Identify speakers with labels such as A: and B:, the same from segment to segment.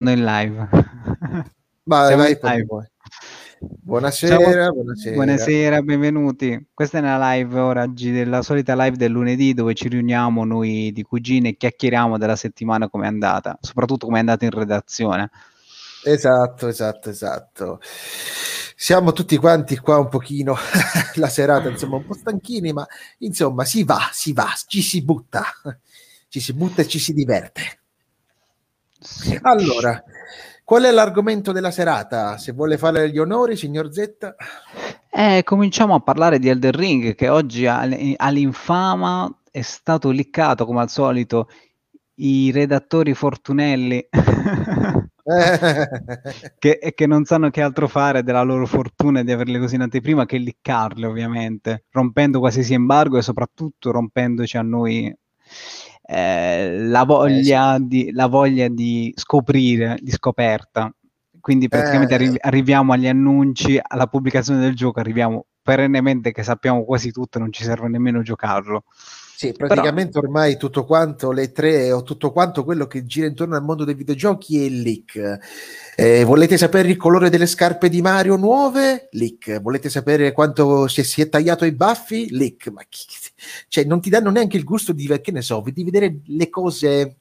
A: in live.
B: Vai, vai, live. Buonasera,
A: Ciao,
B: buonasera.
A: Buonasera, benvenuti. Questa è una live ora della solita live del lunedì dove ci riuniamo noi di cugine e chiacchieriamo della settimana come è andata, soprattutto come è andata in redazione.
B: Esatto, esatto, esatto. Siamo tutti quanti qua un pochino la serata, insomma, un po' stanchini, ma insomma, si va, si va, ci si butta, ci si butta e ci si diverte. Allora, qual è l'argomento della serata? Se vuole fare gli onori, signor Z.
A: Eh, cominciamo a parlare di Elden Ring che oggi all- all'infama è stato liccato come al solito i redattori fortunelli che, che, non sanno che altro fare della loro fortuna di averle così in anteprima che liccarle ovviamente, rompendo qualsiasi embargo e soprattutto rompendoci a noi eh, la, voglia eh, sì. di, la voglia di scoprire, di scoperta. Quindi praticamente eh, arri- arriviamo agli annunci, alla pubblicazione del gioco, arriviamo perennemente che sappiamo quasi tutto, non ci serve nemmeno giocarlo.
B: Sì, praticamente Però... ormai tutto quanto le tre o tutto quanto quello che gira intorno al mondo dei videogiochi è leak. Eh, volete sapere il colore delle scarpe di Mario nuove? Leak. Volete sapere quanto si è, si è tagliato i baffi? Leak. Ma chi, cioè, non ti danno neanche il gusto di, che ne so, di vedere le cose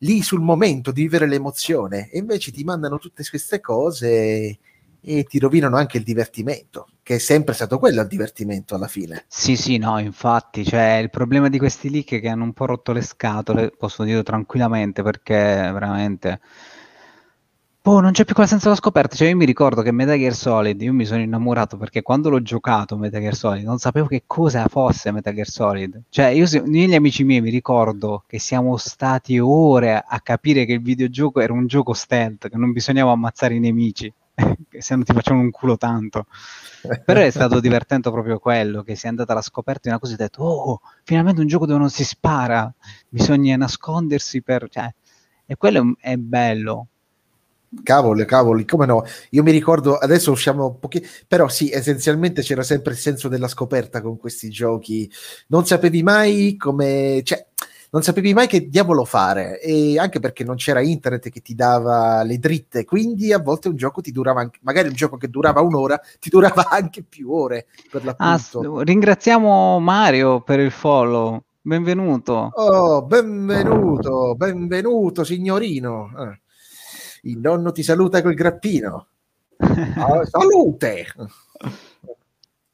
B: lì sul momento, di vivere l'emozione. E invece ti mandano tutte queste cose e ti rovinano anche il divertimento, che è sempre stato quello il divertimento alla fine.
A: Sì, sì, no, infatti, cioè, il problema di questi leak è che hanno un po' rotto le scatole, posso dire tranquillamente, perché veramente... Oh, non c'è più quella senza la scoperta. Cioè, io mi ricordo che Metal Gear Solid, io mi sono innamorato perché quando l'ho giocato Metal Gear Solid non sapevo che cosa fosse Metal Gear Solid. Cioè, io, io e gli amici miei mi ricordo che siamo stati ore a capire che il videogioco era un gioco stealth, che non bisognava ammazzare i nemici. se non ti facciamo un culo tanto. Però è stato divertente proprio quello, che si è andata alla scoperta di una cosa e hai detto, oh, finalmente un gioco dove non si spara, bisogna nascondersi per... Cioè, e quello è bello.
B: Cavoli, cavoli, come no? Io mi ricordo, adesso usciamo un pochino, però sì, essenzialmente c'era sempre il senso della scoperta con questi giochi. Non sapevi mai come... Cioè, non sapevi mai che diavolo fare e anche perché non c'era internet che ti dava le dritte, quindi a volte un gioco ti durava anche, magari un gioco che durava un'ora ti durava anche più ore per l'appunto.
A: Ah, ringraziamo Mario per il follow. Benvenuto.
B: Oh, benvenuto, benvenuto signorino. Eh. Il nonno ti saluta col grappino. Oh, salute.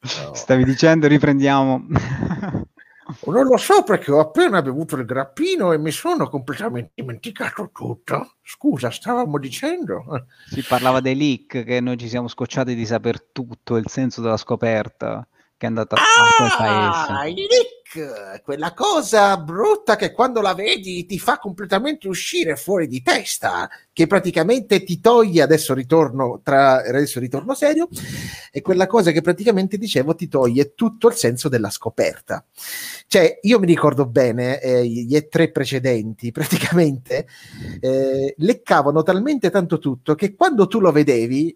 A: Oh. Stavi dicendo, riprendiamo.
B: Non lo so perché ho appena bevuto il grappino e mi sono completamente dimenticato tutto. Scusa, stavamo dicendo.
A: Si parlava dei leak, che noi ci siamo scocciati di saper tutto, il senso della scoperta che è andata ah, a quel paese.
B: Leak! quella cosa brutta che quando la vedi ti fa completamente uscire fuori di testa, che praticamente ti toglie, adesso ritorno, tra, adesso ritorno serio, è quella cosa che praticamente dicevo ti toglie tutto il senso della scoperta. Cioè, io mi ricordo bene, eh, gli E3 precedenti, praticamente, eh, leccavano talmente tanto tutto che quando tu lo vedevi,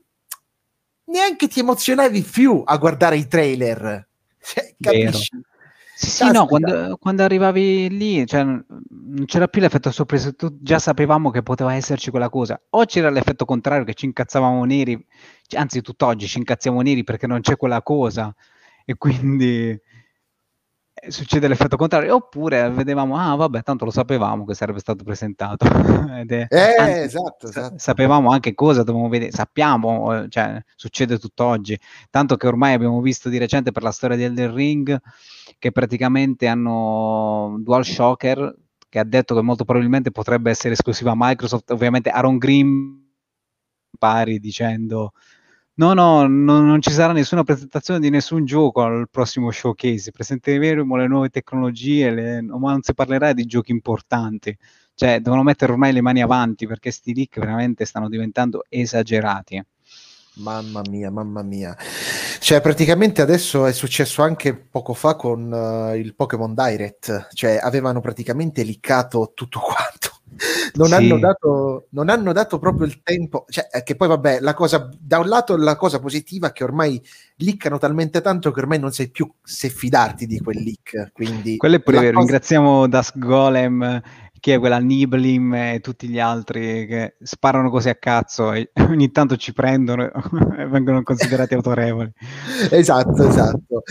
B: neanche ti emozionavi più a guardare i trailer. Cioè, capisci?
A: Vero. Sì, sì no, quando, quando, arrivavi lì cioè, non c'era più l'effetto sorpresa, tu già sapevamo che poteva esserci quella cosa. O c'era l'effetto contrario che ci incazzavamo neri, anzi tutt'oggi ci incazziamo neri perché non c'è quella cosa e quindi succede l'effetto contrario, oppure vedevamo, ah vabbè, tanto lo sapevamo che sarebbe stato presentato.
B: è, eh, anzi, esatto, esatto.
A: Sapevamo anche cosa dovevamo vedere, sappiamo, eh, cioè, succede tutt'oggi, tanto che ormai abbiamo visto di recente per la storia di Elden Ring che praticamente hanno DualShocker che ha detto che molto probabilmente potrebbe essere esclusiva a Microsoft, ovviamente Aaron Green pari dicendo No, no, no, non ci sarà nessuna presentazione di nessun gioco al prossimo showcase. Presenteremo le nuove tecnologie, le... ma non si parlerà di giochi importanti. Cioè, devono mettere ormai le mani avanti perché sti leak veramente stanno diventando esagerati.
B: Mamma mia, mamma mia. Cioè, praticamente adesso è successo anche poco fa con uh, il Pokémon Direct. Cioè, avevano praticamente liccato tutto quanto non, sì. hanno dato, non, hanno dato, proprio il tempo, cioè, che poi vabbè, la cosa, da un lato la cosa positiva è che ormai liccano talmente tanto che ormai non sai più se fidarti di quel leak. Quindi
A: Quello è pure vero,
B: cosa...
A: ringraziamo Das Golem chi è quella Niblim e tutti gli altri che sparano così a cazzo e ogni tanto ci prendono e vengono considerati autorevoli.
B: esatto, esatto.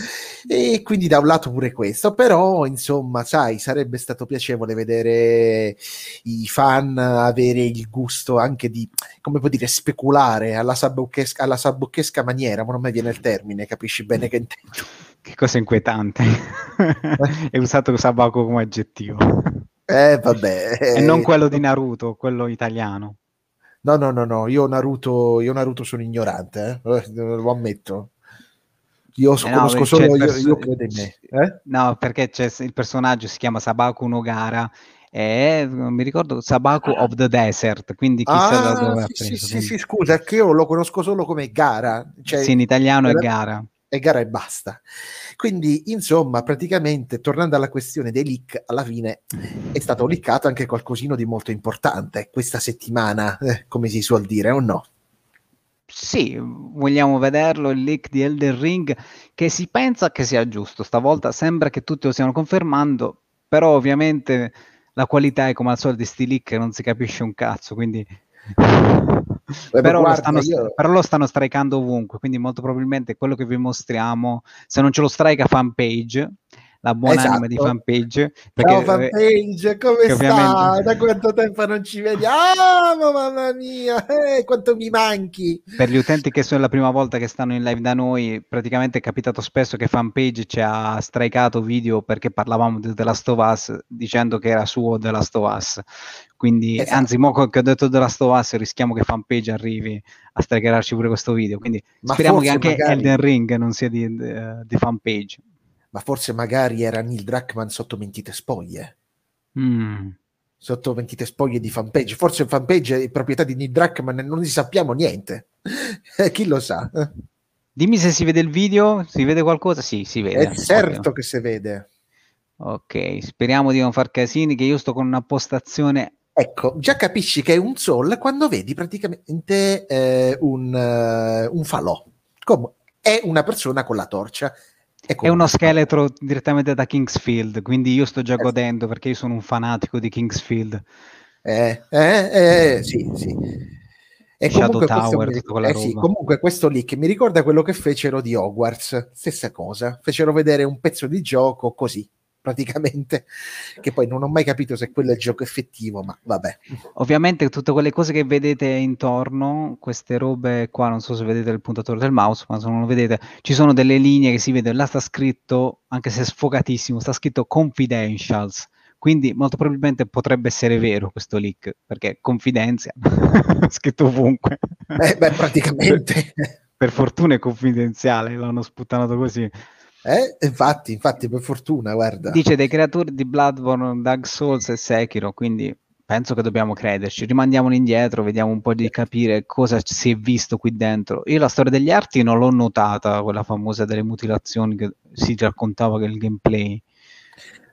B: E quindi da un lato pure questo, però insomma, sai, sarebbe stato piacevole vedere i fan avere il gusto anche di, come può dire, speculare alla sabocchesca, alla sabocchesca maniera, ma non mi viene il termine, capisci bene che intendo.
A: Che cosa inquietante. È usato Sabaku come aggettivo.
B: Eh, vabbè.
A: E non quello di Naruto, quello italiano.
B: No, no, no, no, io Naruto, io Naruto sono ignorante, eh? eh lo ammetto. Io so, eh no, conosco solo io, perso- io credo in me. Eh?
A: No, perché il personaggio si chiama Sabaku Nogara e mi ricordo Sabaku ah. of the Desert, quindi chissà ah, da dove ha
B: preso. Sì, sì, sì, scusa, che io lo conosco solo come Gara.
A: Cioè, sì, in italiano è Gara
B: e gara e basta. Quindi, insomma, praticamente, tornando alla questione dei leak, alla fine è stato leakato anche qualcosino di molto importante questa settimana, eh, come si suol dire, o no?
A: Sì, vogliamo vederlo il leak di Elden Ring che si pensa che sia giusto, stavolta sembra che tutti lo stiano confermando, però ovviamente la qualità è come al solito di sti leak non si capisce un cazzo, quindi Beh, però, guarda, lo stanno, io... però, lo stanno, strikando ovunque, quindi molto probabilmente quello che vi mostriamo, se non ce lo strike a fanpage, la buona esatto. anima di fanpage.
B: Perché, Ciao fanpage, come sta? Da quanto tempo non ci vediamo? Mamma mia, eh, quanto mi manchi!
A: Per gli utenti che sono la prima volta che stanno in live da noi, praticamente è capitato spesso che fanpage ci ha strikeato video perché parlavamo di The Last of Us dicendo che era suo The Last of Us. Quindi, esatto. anzi, mo che ho detto The Last of Us, rischiamo che fanpage arrivi a strikerarci pure questo video. Quindi Ma speriamo che anche magari... Elden Ring non sia di, di, di fanpage
B: ma forse magari era Neil Druckmann sotto mentite spoglie.
A: Mm.
B: Sotto mentite spoglie di fanpage. Forse fanpage è proprietà di Neil Druckmann e non ne sappiamo niente. Chi lo sa?
A: Dimmi se si vede il video, si vede qualcosa? Sì, si vede.
B: È certo Ovvio. che si vede.
A: Ok, speriamo di non far casini, che io sto con una postazione
B: Ecco, già capisci che è un sol quando vedi praticamente eh, un, uh, un falò. Come è una persona con la torcia
A: è uno scheletro direttamente da Kingsfield, quindi io sto già eh. godendo perché io sono un fanatico di Kingsfield.
B: Eh, eh, eh sì, sì.
A: E Shadow Tower, tutta
B: eh, sì, comunque questo lì che mi ricorda quello che fecero di Hogwarts, stessa cosa, fecero vedere un pezzo di gioco così, praticamente, che poi non ho mai capito se quello è il gioco effettivo, ma vabbè.
A: Ovviamente tutte quelle cose che vedete intorno, queste robe qua, non so se vedete il puntatore del mouse, ma se non lo vedete, ci sono delle linee che si vede, là sta scritto, anche se sfogatissimo, sta scritto confidentials, quindi molto probabilmente potrebbe essere vero questo leak, perché confidenza, scritto ovunque.
B: Eh, beh, praticamente.
A: per, fortuna è confidenziale, l'hanno sputtanato così.
B: Eh? Infatti, infatti, per fortuna, guarda.
A: Dice dei creatori di Bloodborne, Dark Souls e Sekiro, quindi penso che dobbiamo crederci. Rimandiamolo indietro, vediamo un po' di capire cosa si è visto qui dentro. Io la storia degli arti non l'ho notata, quella famosa delle mutilazioni che si raccontava che il gameplay.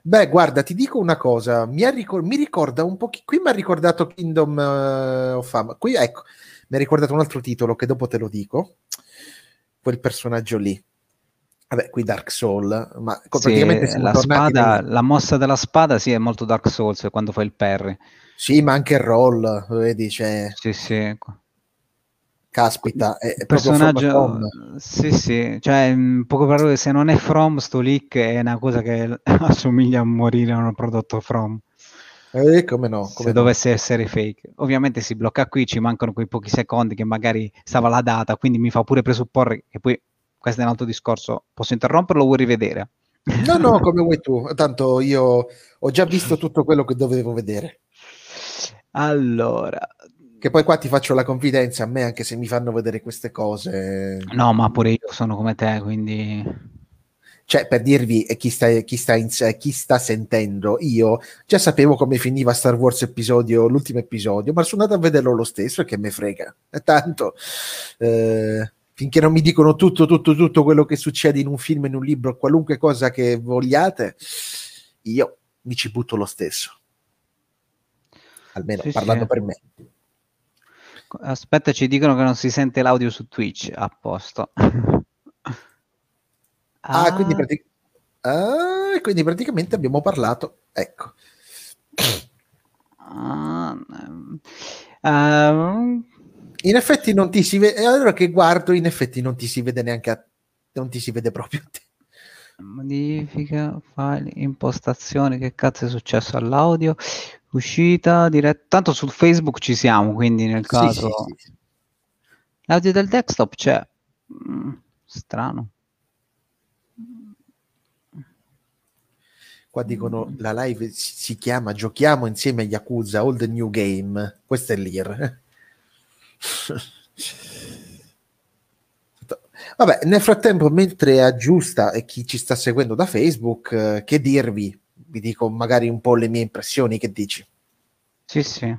B: Beh, guarda, ti dico una cosa, mi, ricor- mi ricorda un po', qui mi ha ricordato Kingdom uh, of Fame, qui ecco, mi ha ricordato un altro titolo che dopo te lo dico, quel personaggio lì. Vabbè, qui Dark Soul, ma
A: sì, praticamente la, spada, la mossa della spada sì è molto Dark Souls quando fai il parry.
B: Sì, ma anche il roll, vedi, c'è...
A: Sì, sì.
B: Caspita, è
A: il personaggio... Sì, sì, cioè, in poche parole, se non è From, sto leak è una cosa che assomiglia a morire a un prodotto From.
B: Eh, come no? Come
A: se
B: no.
A: dovesse essere fake. Ovviamente si blocca qui, ci mancano quei pochi secondi che magari stava la data, quindi mi fa pure presupporre che poi questo è un altro discorso. Posso interromperlo o vuoi rivedere?
B: No, no, come vuoi tu. Tanto io ho già visto tutto quello che dovevo vedere.
A: Allora.
B: Che poi qua ti faccio la confidenza a me, anche se mi fanno vedere queste cose.
A: No, ma pure io sono come te, quindi...
B: Cioè, per dirvi chi sta, chi, sta in, chi sta sentendo, io già sapevo come finiva Star Wars episodio, l'ultimo episodio, ma sono andato a vederlo lo stesso e che me frega. Tanto... Eh, finché non mi dicono tutto, tutto, tutto quello che succede in un film, in un libro, qualunque cosa che vogliate, io mi ci butto lo stesso. Almeno sì, parlando sì. per me.
A: Aspetta, ci dicono che non si sente l'audio su Twitch. A posto.
B: ah, ah. Quindi, pratic- ah, quindi praticamente abbiamo parlato. Ecco.
A: Uh, uh,
B: in effetti non ti si vede, allora che guardo, in effetti non ti si vede neanche a non ti si vede proprio a te.
A: Modifica, file, impostazioni, che cazzo è successo all'audio? Uscita, diretta, tanto su Facebook ci siamo, quindi nel caso... Sì, sì, sì. L'audio del desktop c'è. Mm, strano.
B: Qua dicono la live si chiama Giochiamo insieme a Yakuza the New Game. Questo è l'IR. Vabbè, nel frattempo, mentre aggiusta e chi ci sta seguendo da Facebook, eh, che dirvi? Vi dico magari un po' le mie impressioni, che dici?
A: Sì, sì.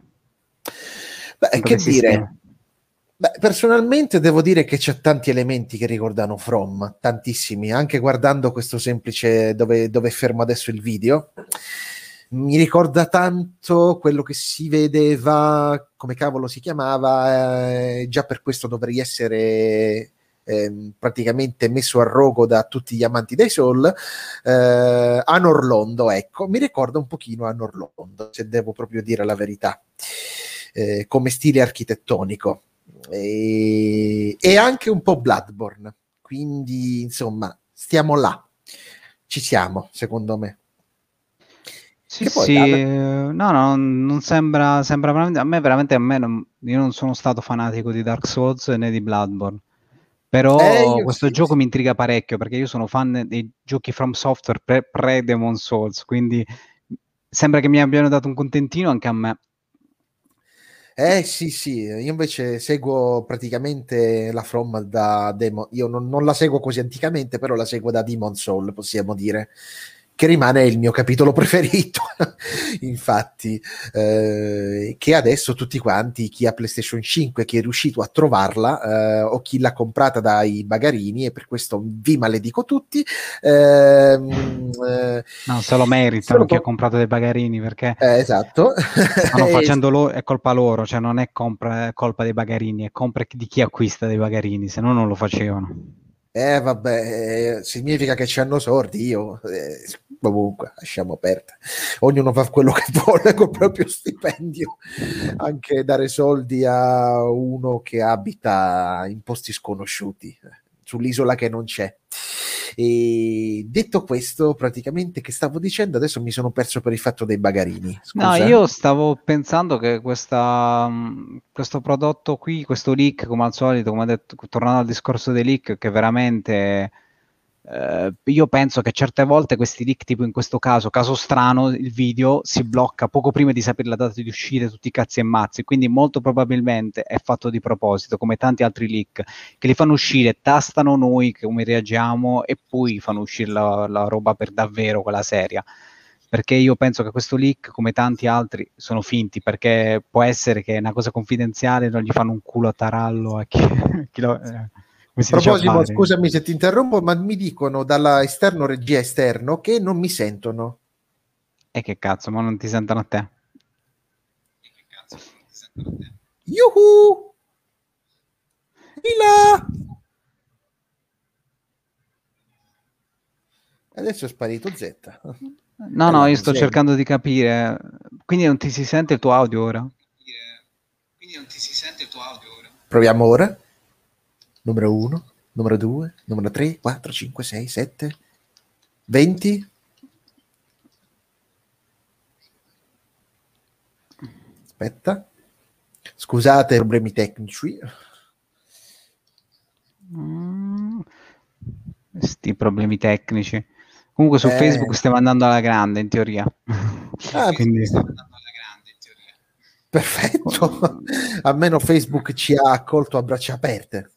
B: Beh, che dire? Beh, personalmente devo dire che c'è tanti elementi che ricordano From, tantissimi, anche guardando questo semplice dove, dove fermo adesso il video. Mi ricorda tanto quello che si vedeva, come cavolo si chiamava, eh, già per questo dovrei essere eh, praticamente messo a rogo da tutti gli amanti dei Soul, eh, Anor Londo, ecco, mi ricorda un pochino Anor Londo, se devo proprio dire la verità, eh, come stile architettonico e, e anche un po' Bloodborne. Quindi, insomma, stiamo là. Ci siamo, secondo me.
A: Sì, sì, no, no, non sembra, sembra veramente, a me veramente, a me non, io non sono stato fanatico di Dark Souls né di Bloodborne, però eh, questo sì, gioco sì. mi intriga parecchio perché io sono fan dei giochi From Software pre, pre-Demon Souls, quindi sembra che mi abbiano dato un contentino anche a me.
B: Eh sì, sì, io invece seguo praticamente la From da Demon, io non, non, la seguo così anticamente, però la seguo da Demon Soul, possiamo dire che rimane il mio capitolo preferito, infatti, eh, che adesso tutti quanti, chi ha PlayStation 5, chi è riuscito a trovarla eh, o chi l'ha comprata dai bagarini, e per questo vi maledico tutti.
A: Ehm, eh, no, se lo meritano chi ha comprato dei bagarini perché
B: eh, esatto.
A: stanno facendo loro, è colpa loro, cioè non è, compra, è colpa dei bagarini, è compra di chi acquista dei bagarini, se no non lo facevano.
B: Eh vabbè, eh, significa che ci hanno sordi, io eh, comunque lasciamo aperta. Ognuno fa quello che vuole col proprio stipendio, anche dare soldi a uno che abita in posti sconosciuti, sull'isola che non c'è. E detto questo, praticamente che stavo dicendo, adesso mi sono perso per il fatto dei bagarini.
A: Scusa. No, io stavo pensando che questa, mm, questo prodotto qui, questo leak, come al solito, come detto, tornando al discorso dei leak, che veramente Uh, io penso che certe volte questi leak, tipo in questo caso, caso strano, il video si blocca poco prima di sapere la data di uscita, tutti i cazzi e mazzi, quindi molto probabilmente è fatto di proposito, come tanti altri leak, che li fanno uscire, tastano noi come reagiamo e poi fanno uscire la, la roba per davvero, quella seria. Perché io penso che questo leak, come tanti altri, sono finti, perché può essere che è una cosa confidenziale, non gli fanno un culo a tarallo a chi, chi lo... Eh
B: a proposito, scusami se ti interrompo, ma mi dicono dall'esterno regia esterno che non mi sentono.
A: E che cazzo, ma non ti sentono a te? E che cazzo,
B: non ti sentono a te? Yuhu! Ila! Adesso è sparito Z.
A: No, no, io sto cercando di capire. Quindi non ti si sente il tuo audio ora?
B: Quindi non ti si sente il tuo audio ora? Proviamo ora numero 1, numero 2, numero 3, 4, 5, 6, 7, 20. Aspetta. Scusate, problemi tecnici.
A: Mm, sti problemi tecnici. Comunque su eh. Facebook stiamo andando alla grande in teoria. Ah, Quindi...
B: Perfetto. Almeno Facebook ci ha accolto a braccia aperte.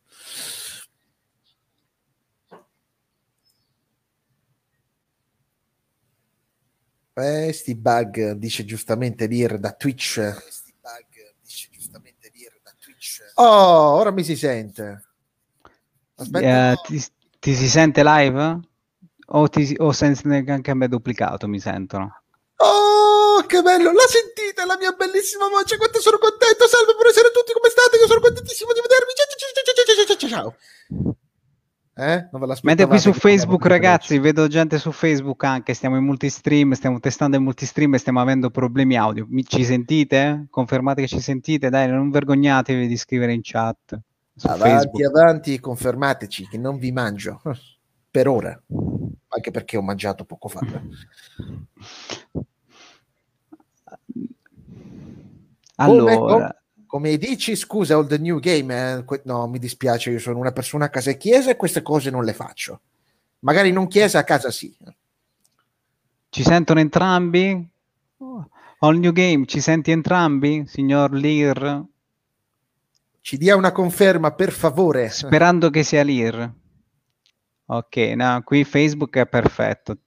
B: Eh, sti bug, dice giustamente Lir da Twitch. Sti bug, dice giustamente Lir da Twitch. Oh, ora mi si sente.
A: Aspetta. Uh, ti, ti, si sente live? O, ti, o senti anche a me duplicato, mi sentono?
B: Oh, che bello! La sentite la mia bellissima voce? Quanto sono contento! Salve, buonasera a tutti, come state? Io sono contentissimo di vedervi. Ciao, ciao, ciao, ciao, ciao, ciao. Eh?
A: Mentre qui su Facebook, ragazzi, vedo gente su Facebook anche, stiamo in multistream, stiamo testando in multistream e stiamo avendo problemi audio. Mi, ci sentite? Confermate che ci sentite? Dai, non vergognatevi di scrivere in chat.
B: Avanti, Facebook. avanti, confermateci che non vi mangio per ora, anche perché ho mangiato poco fa.
A: Allora,
B: come, come dici, scusa, all the new game, eh, no, mi dispiace, io sono una persona a casa e chiesa e queste cose non le faccio. Magari non chiesa, a casa sì.
A: Ci sentono entrambi? All new game, ci senti entrambi, signor Lear?
B: Ci dia una conferma, per favore.
A: Sperando che sia Lear. Ok, no, qui Facebook è perfetto.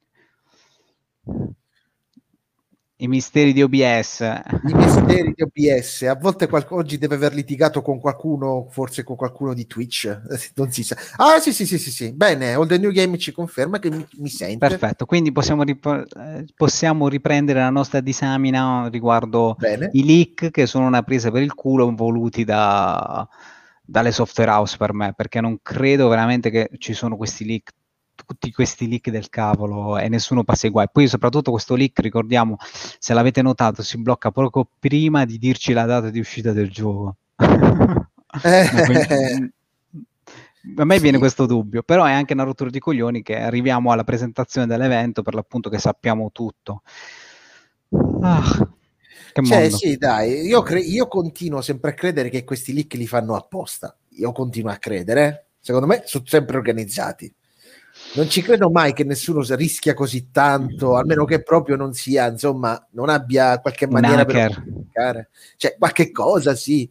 A: I misteri di OBS.
B: I misteri di OBS. A volte qual- oggi deve aver litigato con qualcuno, forse con qualcuno di Twitch. Non si sa. Ah, sì, sì, sì, sì, sì. Bene, All the New Game ci conferma che mi, mi sente.
A: Perfetto, quindi possiamo, rip- possiamo, riprendere la nostra disamina riguardo Bene. i leak che sono una presa per il culo voluti da, dalle software house per me, perché non credo veramente che ci sono questi leak tutti questi leak del cavolo e nessuno passa i guai. Poi soprattutto questo leak, ricordiamo, se l'avete notato, si blocca poco prima di dirci la data di uscita del gioco. Eh. a me sì. viene questo dubbio, però è anche una rottura di coglioni che arriviamo alla presentazione dell'evento per l'appunto che sappiamo tutto.
B: Ah, cioè, sì, dai, io, cre- io continuo sempre a credere che questi leak li fanno apposta. Io continuo a credere. Secondo me sono sempre organizzati non ci credo mai che nessuno rischia così tanto, almeno che proprio non sia, insomma, non abbia qualche maniera per comunicare. Cioè, qualche cosa sì.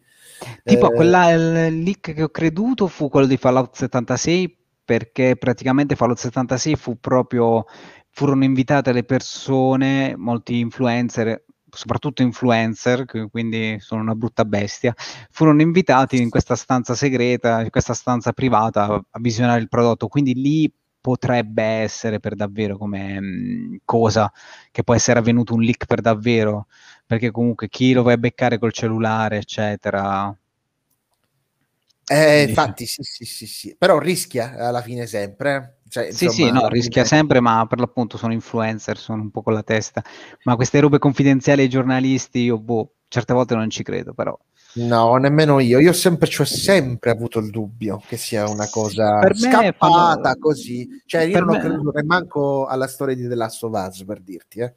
A: Tipo, eh, quella, il leak che ho creduto fu quello di Fallout 76, perché praticamente Fallout 76 fu proprio, furono invitate le persone, molti influencer, soprattutto influencer, quindi sono una brutta bestia, furono invitati in questa stanza segreta, in questa stanza privata a visionare il prodotto. Quindi lì potrebbe essere per davvero come mh, mm, cosa che può essere avvenuto un leak per davvero, perché comunque chi lo vai a beccare col cellulare, eccetera.
B: Eh, infatti, sì, sì, sì, sì, però rischia alla fine sempre.
A: Cioè, insomma, sì, sì, no, rischia sempre, ma per l'appunto sono influencer, sono un po' con la testa. Ma queste robe confidenziali ai giornalisti, io boh, certe volte non ci credo, però.
B: No, nemmeno io. Io sempre, ci ho sempre avuto il dubbio che sia una cosa per scappata fanno... così. Cioè, io per non me... ho creduto neanche alla storia di The Last of Us, per dirti, eh.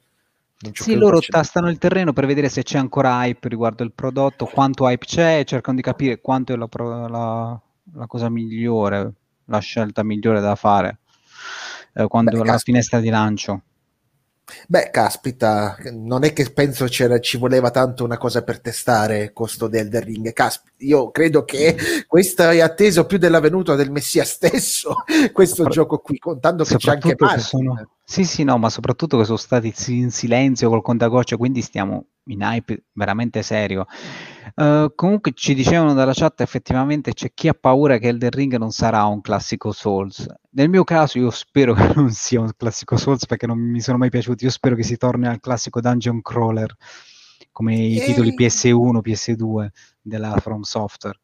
A: Sì, loro tastano il terreno per vedere se c'è ancora hype riguardo il prodotto, quanto hype c'è cercano di capire quanto è la, la, la cosa migliore, la scelta migliore da fare eh, quando Beh, la finestra di lancio.
B: Beh, caspita, non è che penso ci voleva tanto una cosa per testare costo del Elden Ring. Caspita, io credo che questo è atteso più della venuta del Messia stesso, questo Sopra- gioco qui, contando che c'è anche Martin.
A: Sono... Sì, sì, no, ma soprattutto che sono stati in silenzio col contagocce, quindi stiamo in hype veramente serio. Uh, comunque ci dicevano dalla chat effettivamente c'è chi ha paura che Elden Ring non sarà un classico Souls. Nel mio caso io spero che non sia un classico Souls perché non mi sono mai piaciuti, io spero che si torni al classico dungeon crawler come i titoli PS1, PS2 della From Software.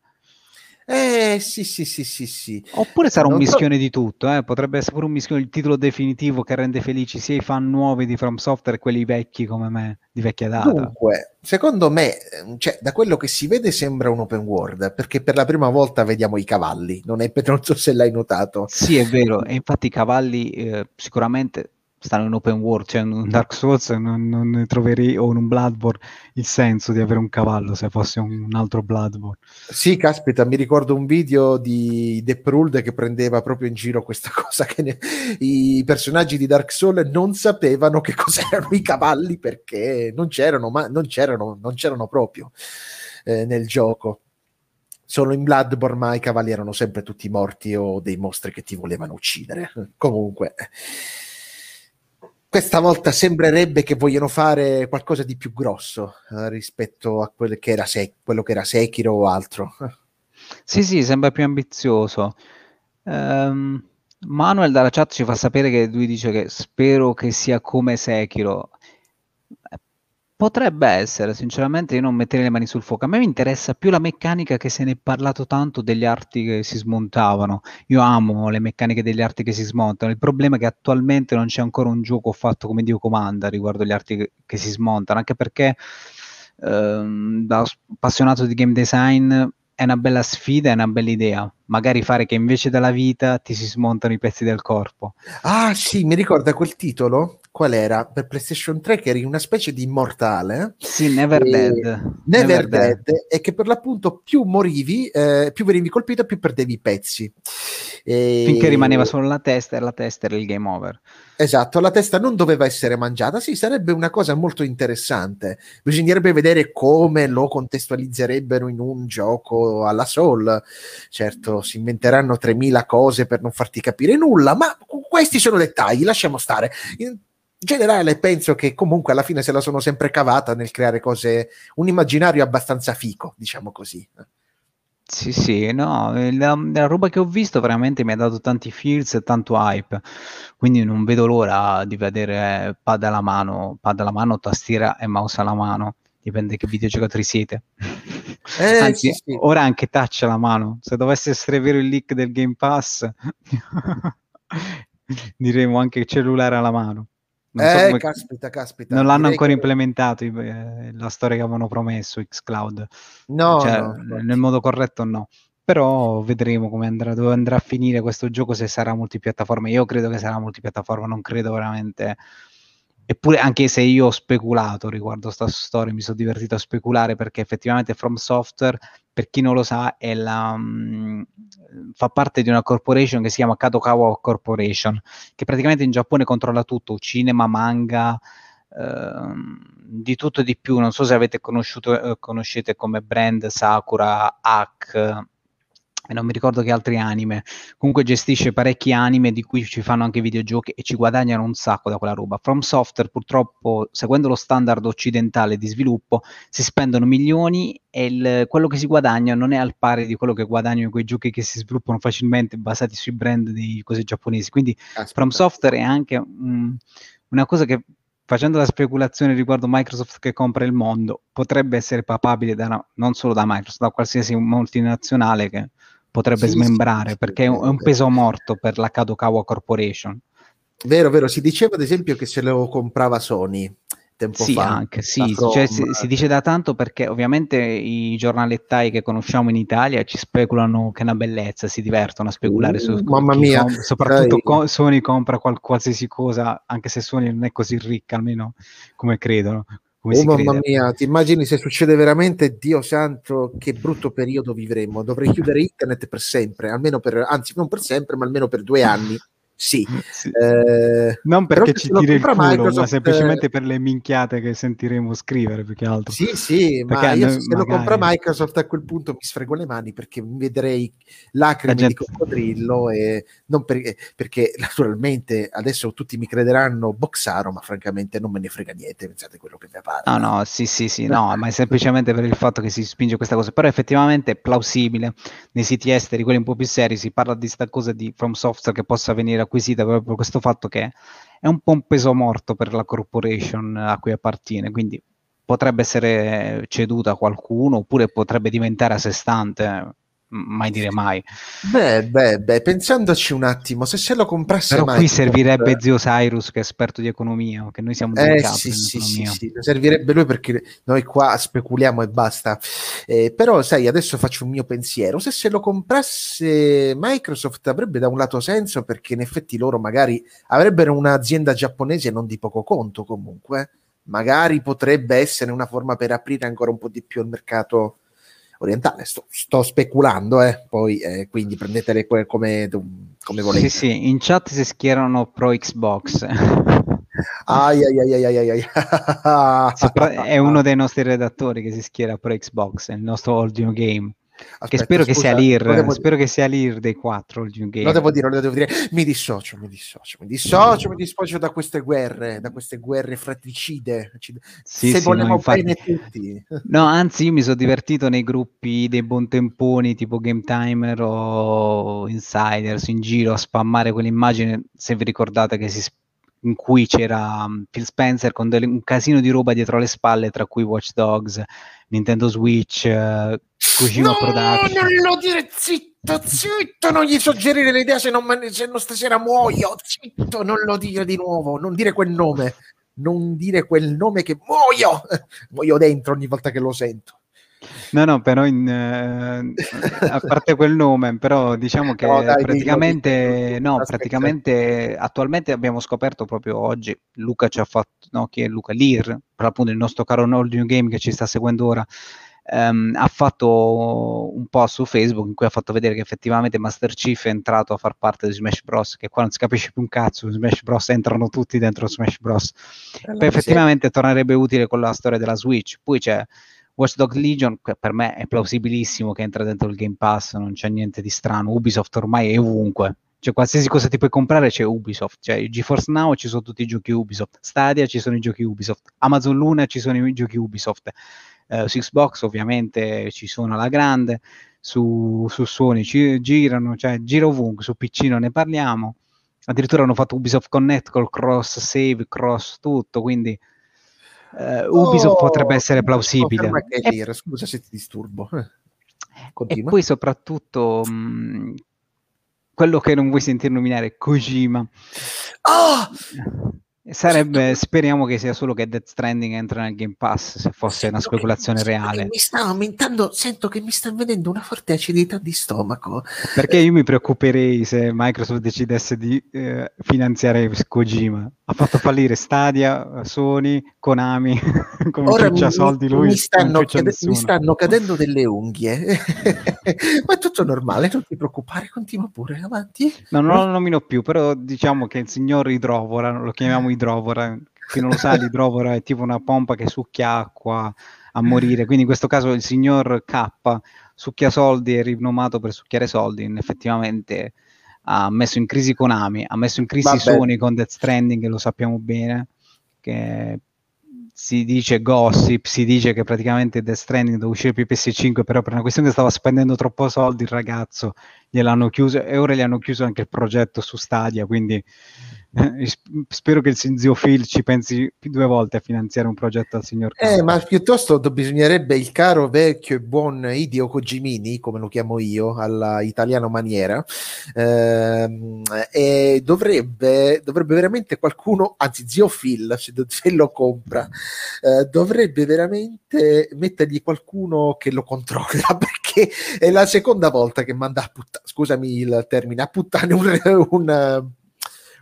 B: Eh sì, sì, sì, sì, sì.
A: Oppure sarà un non mischione tro- di tutto, eh? potrebbe essere pure un mischione, il titolo definitivo che rende felici sia i fan nuovi di From Software e quelli vecchi come me, di vecchia data.
B: Dunque, secondo me, cioè, da quello che si vede sembra un open world, perché per la prima volta vediamo i cavalli, non, è, non so se l'hai notato.
A: Sì, è vero, e infatti i cavalli eh, sicuramente stanno in open world, cioè in Dark Souls non, non ne troverei, o in un Bloodborne, il senso di avere un cavallo se fosse un, altro Bloodborne.
B: Sì, caspita, mi ricordo un video di The Pruld che prendeva proprio in giro questa cosa, che ne, i personaggi di Dark Souls non sapevano che cos'erano i cavalli perché non c'erano, ma non c'erano, non c'erano proprio eh, nel gioco. Solo in Bloodborne, ma i cavalli erano sempre tutti morti o dei mostri che ti volevano uccidere. Comunque questa volta sembrerebbe che vogliono fare qualcosa di più grosso eh, rispetto a quello che, era Se- quello che era Sekiro o altro.
A: Sì, sì, sembra più ambizioso. Um, Manuel dalla chat ci fa sapere che lui dice che spero che sia come Sekiro. Potrebbe essere, sinceramente io non metterei le mani sul fuoco. A me mi interessa più la meccanica che se ne è parlato tanto degli arti che si smontavano. Io amo le meccaniche degli arti che si smontano. Il problema è che attualmente non c'è ancora un gioco fatto come Dio comanda riguardo gli arti che, che si smontano, anche perché ehm, da appassionato di game design è una bella sfida, è una bella idea. Magari fare che invece della vita ti si smontano i pezzi del corpo.
B: Ah, sì, mi ricorda quel titolo? Qual era? Per PlayStation 3 che eri una specie di immortale.
A: Sì, Never e... Dead.
B: Never, Never Dead. Dead. E che per l'appunto più morivi, eh, più venivi colpito, più perdevi i pezzi.
A: E... Finché rimaneva solo la testa e la testa era il game over.
B: Esatto, la testa non doveva essere mangiata, sì, sarebbe una cosa molto interessante. Bisognerebbe vedere come lo contestualizzerebbero in un gioco alla Soul. Certo, si inventeranno 3000 cose per non farti capire nulla, ma questi sono dettagli, lasciamo stare. In generale penso che comunque alla fine se la sono sempre cavata nel creare cose, un immaginario abbastanza fico, diciamo così.
A: Sì, sì, no, la, la roba che ho visto veramente mi ha dato tanti feels e tanto hype, quindi non vedo l'ora di vedere pad alla mano, pad alla mano, tastiera e mouse alla mano, dipende che videogiocatori siete. Eh, Anzi, sì, sì. ora anche touch alla mano, se dovesse essere vero il leak del Game Pass, diremo anche cellulare alla mano.
B: Non eh, so come... caspita, caspita.
A: Non l'hanno ancora che... implementato eh, la storia che avevano promesso xCloud.
B: No,
A: cioè,
B: no,
A: nel modo corretto no. Però vedremo come andrà, dove andrà a finire questo gioco, se sarà multipiattaforma. Io credo che sarà multipiattaforma, non credo veramente Eppure, anche se io ho speculato riguardo questa storia, mi sono divertito a speculare perché effettivamente From Software, per chi non lo sa, la, um, fa parte di una corporation che si chiama Kadokawa Corporation, che praticamente in Giappone controlla tutto, cinema, manga, uh, di tutto e di più. Non so se avete conosciuto, uh, conoscete come brand Sakura, Hack, e non mi ricordo che altri anime. Comunque gestisce parecchi anime di cui ci fanno anche videogiochi e ci guadagnano un sacco da quella roba. From Software, purtroppo, seguendo lo standard occidentale di sviluppo, si spendono milioni e il, quello che si guadagna non è al pari di quello che guadagnano quei giochi che si sviluppano facilmente basati sui brand di cose giapponesi. Quindi Aspetta. From Software è anche um, una cosa che facendo la speculazione riguardo Microsoft che compra il mondo, potrebbe essere papabile da non solo da Microsoft, da qualsiasi multinazionale che potrebbe sì, smembrare sì, perché è un peso morto per la Kadokawa Corporation.
B: Vero, vero, si diceva ad esempio che se lo comprava Sony tempo
A: sì,
B: fa.
A: Anche, sì, cioè, si, si, dice da tanto perché ovviamente i giornalettai che conosciamo in Italia ci speculano che è una bellezza, si divertono a speculare uh, su
B: mamma mia,
A: com- soprattutto co- Sony compra qual- qualsiasi cosa, anche se Sony non è così ricca, almeno come credono. Come
B: oh mamma crede. mia, ti immagini se succede veramente, Dio santo, che brutto periodo vivremo. Dovrei chiudere internet per sempre, almeno per, anzi non per sempre, ma almeno per due anni. Sì. sì.
A: Eh, non perché ci tiri il culo, Microsoft, ma semplicemente per le minchiate che sentiremo scrivere più che altro.
B: Sì, sì, perché ma io se magari... lo compra Microsoft a quel punto mi sfrego le mani perché mi vedrei lacrime gente... di coccodrillo e non per, perché naturalmente adesso tutti mi crederanno boxaro, ma francamente non me ne frega niente, pensate quello che mi pare.
A: No, no, sì, sì, sì, no, ma è semplicemente per il fatto che si spinge questa cosa, però effettivamente è plausibile nei siti esteri, quelli un po' più seri, si parla di questa cosa di From Software che possa venire a acquisita proprio questo fatto che è un po' un peso morto per la corporation a cui appartiene, quindi potrebbe essere ceduta a qualcuno oppure potrebbe diventare a sé stante mai dire mai.
B: Beh, beh, beh, pensandoci un attimo, se se lo comprasse
A: Però qui servirebbe zio Cyrus che è esperto di economia, che noi siamo
B: eh, sì, sì, sì, sì, servirebbe lui perché noi qua speculiamo e basta. Eh, però sai, adesso faccio un mio pensiero, se se lo comprasse Microsoft avrebbe da un lato senso perché in effetti loro magari avrebbero un'azienda giapponese non di poco conto comunque, magari potrebbe essere una forma per aprire ancora un po' di più il mercato orientale. Sto, sto speculando, eh, poi eh, quindi prendetele come, come volete.
A: Sì, sì, in chat si schierano pro Xbox.
B: ai, ai, ai,
A: è uno dei nostri redattori che si schiera pro Xbox, il nostro All New Game. Aspetta, che spero, scusa, che sia l'IR, spero che sia l'IR dei quattro. Il
B: game. Lo devo dire, lo devo dire. Mi dissocio, mi dissocio, mi dissocio, mi dissocio da queste guerre, da queste guerre fratricide.
A: Sì, Se sì, vogliamo no, infatti... bene tutti. No, anzi, io mi sono divertito nei gruppi dei buontemponi tipo Game Timer o Insiders in giro a spammare quell'immagine. Se vi ricordate che si in cui c'era um, Phil Spencer con delle, un casino di roba dietro le spalle, tra cui Watch Dogs, Nintendo Switch, uh, Kojima
B: no,
A: Production.
B: non lo dire, zitto, zitto, non gli suggerire l'idea se non, se non stasera muoio, zitto, non lo dire di nuovo, non dire quel nome, non dire quel nome che muoio, muoio dentro ogni volta che lo sento.
A: No, no, però in, eh, a parte quel nome, però diciamo che no, dai, praticamente, dillo, no, praticamente attualmente abbiamo scoperto proprio oggi, Luca ci ha fatto, no, chi è Luca? Lir, per appunto il nostro caro Nord New Game che ci sta seguendo ora, ehm, ha fatto un post su Facebook in cui ha fatto vedere che effettivamente Master Chief è entrato a far parte di Smash Bros. Che qua non si capisce più un cazzo. Smash Bros. entrano tutti dentro Smash Bros. Allora, Poi effettivamente sì. tornerebbe utile con la storia della Switch. Poi c'è Watch Dog Legion, per me è plausibilissimo che entra dentro il Game Pass, non c'è niente di strano. Ubisoft ormai è ovunque. Cioè, qualsiasi cosa ti puoi comprare c'è Ubisoft. Cioè, GeForce Now ci sono tutti i giochi Ubisoft. Stadia ci sono i giochi Ubisoft. Amazon Luna ci sono i giochi Ubisoft su Xbox ovviamente ci sono alla grande, su, su Sony ci girano, cioè gira ovunque, su PC non ne parliamo, addirittura hanno fatto Ubisoft Connect col cross save, cross tutto, quindi eh, Ubisoft oh, potrebbe essere plausibile.
B: E, scusa se ti disturbo.
A: Continua. E poi soprattutto mh, mm, quello che non vuoi sentire nominare Kojima.
B: Oh!
A: Sarebbe, speriamo che sia solo che Death Stranding entra nel Game Pass, se fosse sento una speculazione
B: che,
A: reale.
B: Mi sta aumentando, sento che mi sta venendo una forte acidità di stomaco.
A: Perché io mi preoccuperei se Microsoft decidesse di eh, finanziare Kojima. Ha fatto fallire Stadia, Sony, Konami, come Ora mi, soldi lui.
B: Mi stanno, cade- mi stanno cadendo delle unghie, ma è tutto normale, non ti preoccupare, continua pure, avanti.
A: No, non lo nomino più, però diciamo che il signor Idrovora, lo chiamiamo Idrovora. Chi non lo sa, l'idrovora è tipo una pompa che succhia acqua a morire. Quindi in questo caso il signor K succhia soldi, è rinomato per succhiare soldi. Effettivamente ha messo in crisi Konami, ha messo in crisi Vabbè. Sony con Death Stranding, lo sappiamo bene. Che si dice gossip, si dice che praticamente Death Stranding doveva uscire per PS5, però per una questione che stava spendendo troppo soldi il ragazzo gliel'hanno chiuso e ora gli hanno chiuso anche il progetto su Stadia, quindi spero che il zio Phil ci pensi più due volte a finanziare un progetto al signor
B: eh, ma piuttosto bisognerebbe il caro vecchio e buon Idio Kojimini come lo chiamo io alla italiano maniera ehm, e dovrebbe, dovrebbe veramente qualcuno anzi zio Phil se, se lo compra eh, dovrebbe veramente mettergli qualcuno che lo controlla perché è la seconda volta che manda a puttane scusami il termine a puttane un, un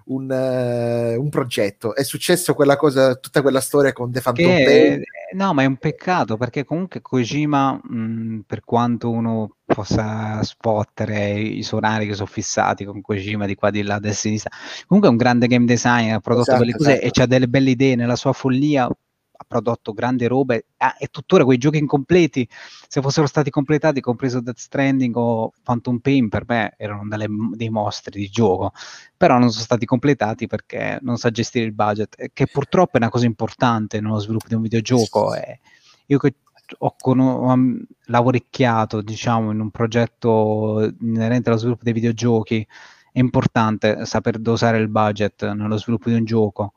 B: un, uh, un, progetto. È successo quella cosa, tutta quella storia con The Phantom Pain.
A: No, ma è un peccato perché comunque Kojima, mh, per quanto uno possa spottere i sonari che sono fissati con Kojima di qua, di là, e sinistra, comunque è un grande game designer, ha prodotto esatto, belle cose esatto. e ha delle belle idee nella sua follia ha prodotto grandi robe ah, e tuttora quei giochi incompleti, se fossero stati completati, compreso Death Stranding o Phantom Pain, per me erano delle, dei mostri di gioco, però non sono stati completati perché non sa gestire il budget, che purtroppo è una cosa importante nello sviluppo di un videogioco. E io che ho, con- ho lavoricchiato, diciamo, in un progetto inerente allo sviluppo dei videogiochi, è importante saper dosare il budget nello sviluppo di un gioco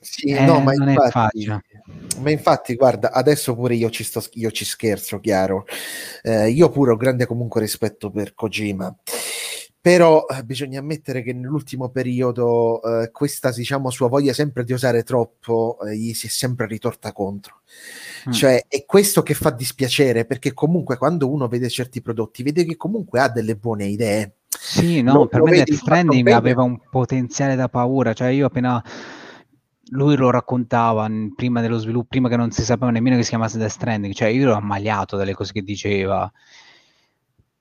B: sì, eh, no, ma infatti, ma infatti, guarda, adesso pure io ci, sto, io ci scherzo, chiaro. Eh, io pure ho grande comunque rispetto per Kojima. Però eh, bisogna ammettere che nell'ultimo periodo eh, questa, diciamo, sua voglia sempre di osare troppo eh, gli si è sempre ritorta contro. Mm. Cioè, è questo che fa dispiacere, perché comunque quando uno vede certi prodotti, vede che comunque ha delle buone idee.
A: Sì, no, lo, per lo me Death Stranding aveva un potenziale da paura, cioè io appena lui lo raccontava prima dello sviluppo, prima che non si sapeva nemmeno che si chiamasse Death Stranding, cioè io ero ammaliato dalle cose che diceva.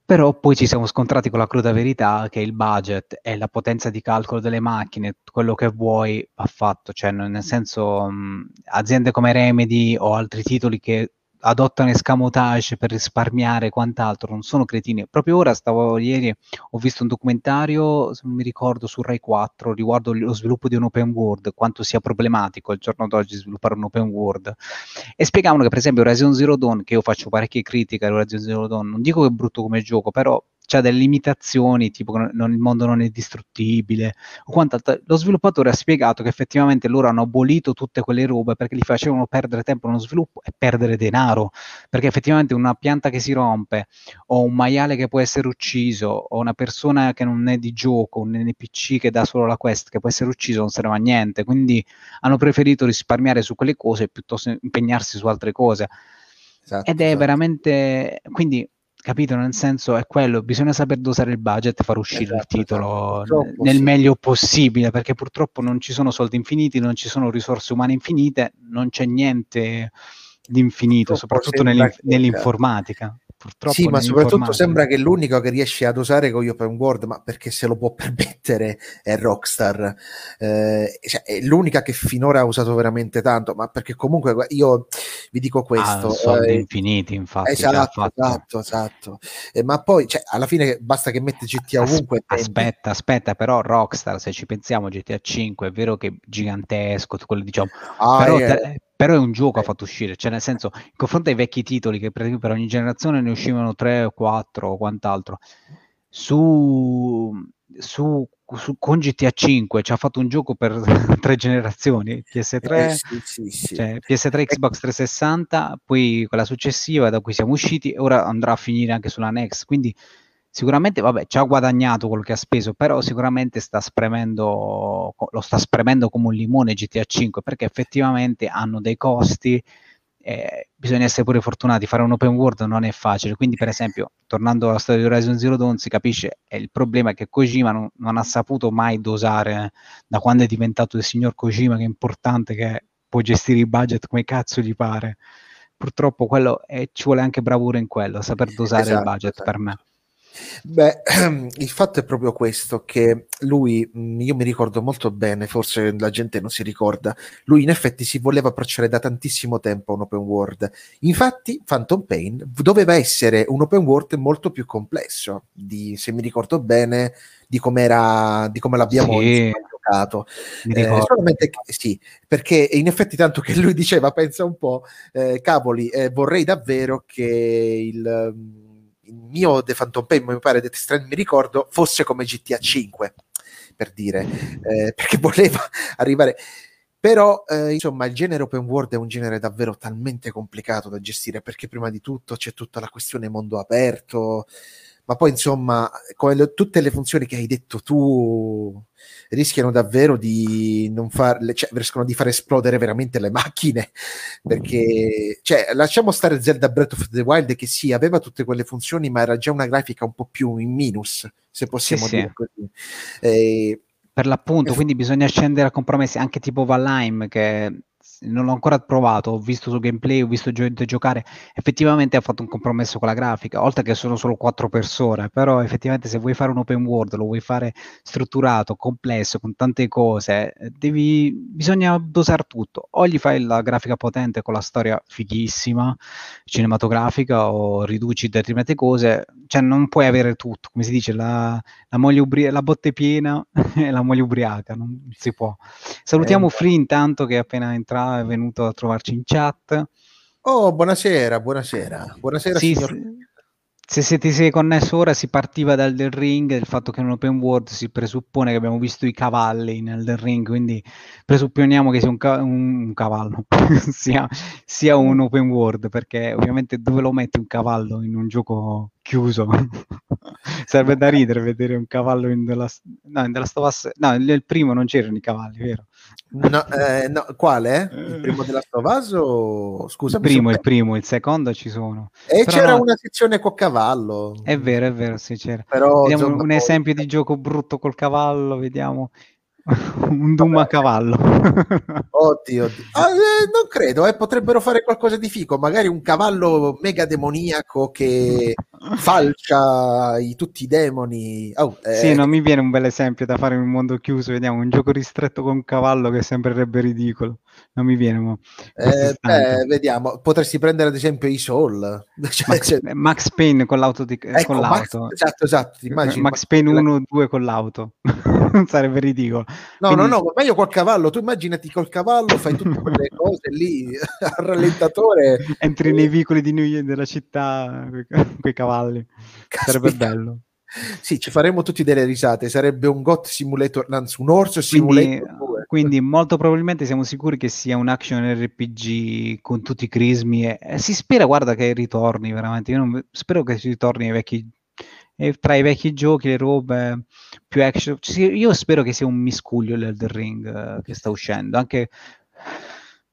A: Però poi ci siamo scontrati con la cruda verità che il budget e la potenza di calcolo delle macchine, quello che vuoi va fatto, cioè nel senso mh, aziende come Remedy o altri titoli che adottano escamotage per risparmiare quant'altro, non sono cretini. Proprio ora stavo ieri, ho visto un documentario, se non mi ricordo, su Rai 4 riguardo lo sviluppo di un open world, quanto sia problematico al giorno d'oggi sviluppare un open world. E spiegavano che per esempio Horizon Zero Dawn, che io faccio parecchie critiche a Horizon Zero Dawn, non dico che è brutto come gioco, però c'ha delle limitazioni, tipo che non, il mondo non è distruttibile o quant'altro. Lo sviluppatore ha spiegato che effettivamente loro hanno abolito tutte quelle robe perché li facevano perdere tempo nello sviluppo e perdere denaro, perché effettivamente una pianta che si rompe o un maiale che può essere ucciso o una persona che non è di gioco, un NPC che dà solo la quest che può essere ucciso non serve a niente, quindi hanno preferito risparmiare su quelle cose piuttosto impegnarsi su altre cose. Esatto, Ed è esatto. veramente quindi capito? Nel senso è quello, bisogna saper dosare il budget e far uscire esatto, il titolo esatto. nel sì. meglio possibile, perché purtroppo non ci sono soldi infiniti, non ci sono risorse umane infinite, non c'è niente di infinito, soprattutto nell'inf- nell'informatica.
B: Purtroppo sì, ma soprattutto sembra che l'unico che riesce ad usare con gli open world, ma perché se lo può permettere, è Rockstar. Eh, cioè, è l'unica che finora ha usato veramente tanto, ma perché comunque io vi dico ah, questo. Ah,
A: soldi eh, infiniti, infatti.
B: Esatto, esatto, esatto. Eh, ma poi, cioè, alla fine basta che metti GTA ovunque.
A: Aspetta, aspetta, però Rockstar, se ci pensiamo, GTA 5 è vero che è gigantesco, quello diciamo, ah, però... Però è un gioco ha fatto uscire, cioè nel senso, in confronto ai vecchi titoli che per, per ogni generazione ne uscivano tre o quattro o quant'altro, su, su, su, con GTA 5 ci ha fatto un gioco per tre generazioni, PS3, eh, sì, sì, sì. Cioè, PS3, Xbox 360, poi quella successiva da cui siamo usciti ora andrà a finire anche sulla Next, quindi sicuramente vabbè, ci ha guadagnato quello che ha speso, però sicuramente sta spremendo, lo sta spremendo come un limone GTA 5 perché effettivamente hanno dei costi. Eh, bisogna essere pure fortunati, fare un open world non è facile. Quindi, per esempio, tornando alla storia di Horizon Zero Dawn, si capisce che il problema è che Kojima non, non, ha saputo mai dosare da quando è diventato il signor Kojima, che è importante, che può gestire i budget come cazzo gli pare. Purtroppo quello è, ci vuole anche bravura in quello, saper dosare esatto, il budget esatto. per me.
B: Beh, il fatto è proprio questo, che lui, mm, io mi ricordo molto bene, forse la gente non si ricorda, lui in effetti si voleva approcciare da tantissimo tempo a un open world. Infatti Phantom Pain doveva essere un open world molto più complesso, di, se mi ricordo bene, di, com'era, di come l'abbiamo sì. giocato. Eh, solamente sì, perché in effetti tanto che lui diceva, pensa un po', eh, cavoli, eh, vorrei davvero che il il mio The Phantom Pain, mi pare Death Strand, mi ricordo, fosse come GTA 5, per dire, eh, perché voleva arrivare... Però, eh, insomma, il genere open world è un genere davvero talmente complicato da gestire, perché prima di tutto c'è tutta la questione mondo aperto, ma poi insomma le, tutte le funzioni che hai detto tu rischiano davvero di non farle, cioè rischiano di far esplodere veramente le macchine perché cioè, lasciamo stare Zelda Breath of the Wild che sì aveva tutte quelle funzioni ma era già una grafica un po' più in minus se possiamo sì, dire sì. così
A: eh, per l'appunto, quindi bisogna scendere a compromessi, anche tipo Valheim che non l'ho ancora provato, ho visto su gameplay, ho visto gente giocare, effettivamente ha fatto un compromesso con la grafica, oltre che sono solo quattro persone, però effettivamente se vuoi fare un open world, lo vuoi fare strutturato, complesso, con tante cose, devi, bisogna dosare tutto, o gli fai la grafica potente con la storia fighissima, cinematografica, o riduci determinate cose, cioè non puoi avere tutto, come si dice, la, la, moglie ubri- la botte piena e la moglie ubriaca, non si può. Salutiamo eh, Free intanto che è appena entrato è venuto a trovarci in chat.
B: Oh, buonasera, buonasera. Buonasera, sì, signor...
A: Se, se ti sei connesso ora si partiva dal Elden Ring, del fatto che in open world si presuppone che abbiamo visto i cavalli in Elden Ring, quindi presupponiamo che sia un, ca- un cavallo, sia, sia, un open world, perché ovviamente dove lo metti un cavallo in un gioco chiuso? Sarebbe da ridere vedere un cavallo in della, no, in della Stovas, no, nel primo non c'erano i cavalli, vero?
B: No, eh, no, quale? Il primo della Stovaso? Scusa,
A: il primo, il primo, il secondo ci sono.
B: E Però c'era no, una sezione col cavallo.
A: È vero, è vero, sì c'era. Però, vediamo un, un esempio di gioco brutto col cavallo, vediamo. un Doom a cavallo.
B: oddio, oddio. Ah, eh, non credo, eh, potrebbero fare qualcosa di fico, magari un cavallo mega demoniaco che falcia i, tutti i demoni.
A: Oh, eh. Sì, non mi viene un bel esempio da fare in un mondo chiuso, vediamo, un gioco ristretto con un cavallo che sembrerebbe ridicolo. Non mi viene, ma...
B: Eh, beh, vediamo, potresti prendere ad esempio i Soul.
A: Cioè, Max, cioè... Max Payne con l'auto. Di... Ecco, con l'auto.
B: Max, esatto, esatto.
A: Immagini, Max Payne 1 2 con l'auto. sarebbe ridicolo.
B: No, Quindi... no, no, ma io col cavallo, tu immaginati col cavallo, fai tutte quelle cose lì al rallentatore.
A: Entri nei vicoli di New York, della città con i cavalli. Caspita. Sarebbe bello.
B: Sì, ci faremo tutti delle risate. Sarebbe un GOT Simulator, anzi un Orso
A: Quindi,
B: Simulator 2.
A: quindi molto probabilmente siamo sicuri che sia un action RPG con tutti i crismi e, e si spera, guarda, che ritorni veramente. Io non- spero che si ritorni ai vecchi, e tra i vecchi giochi, le robe più action. Io spero che sia un miscuglio l'Elden Ring eh, che sta uscendo, anche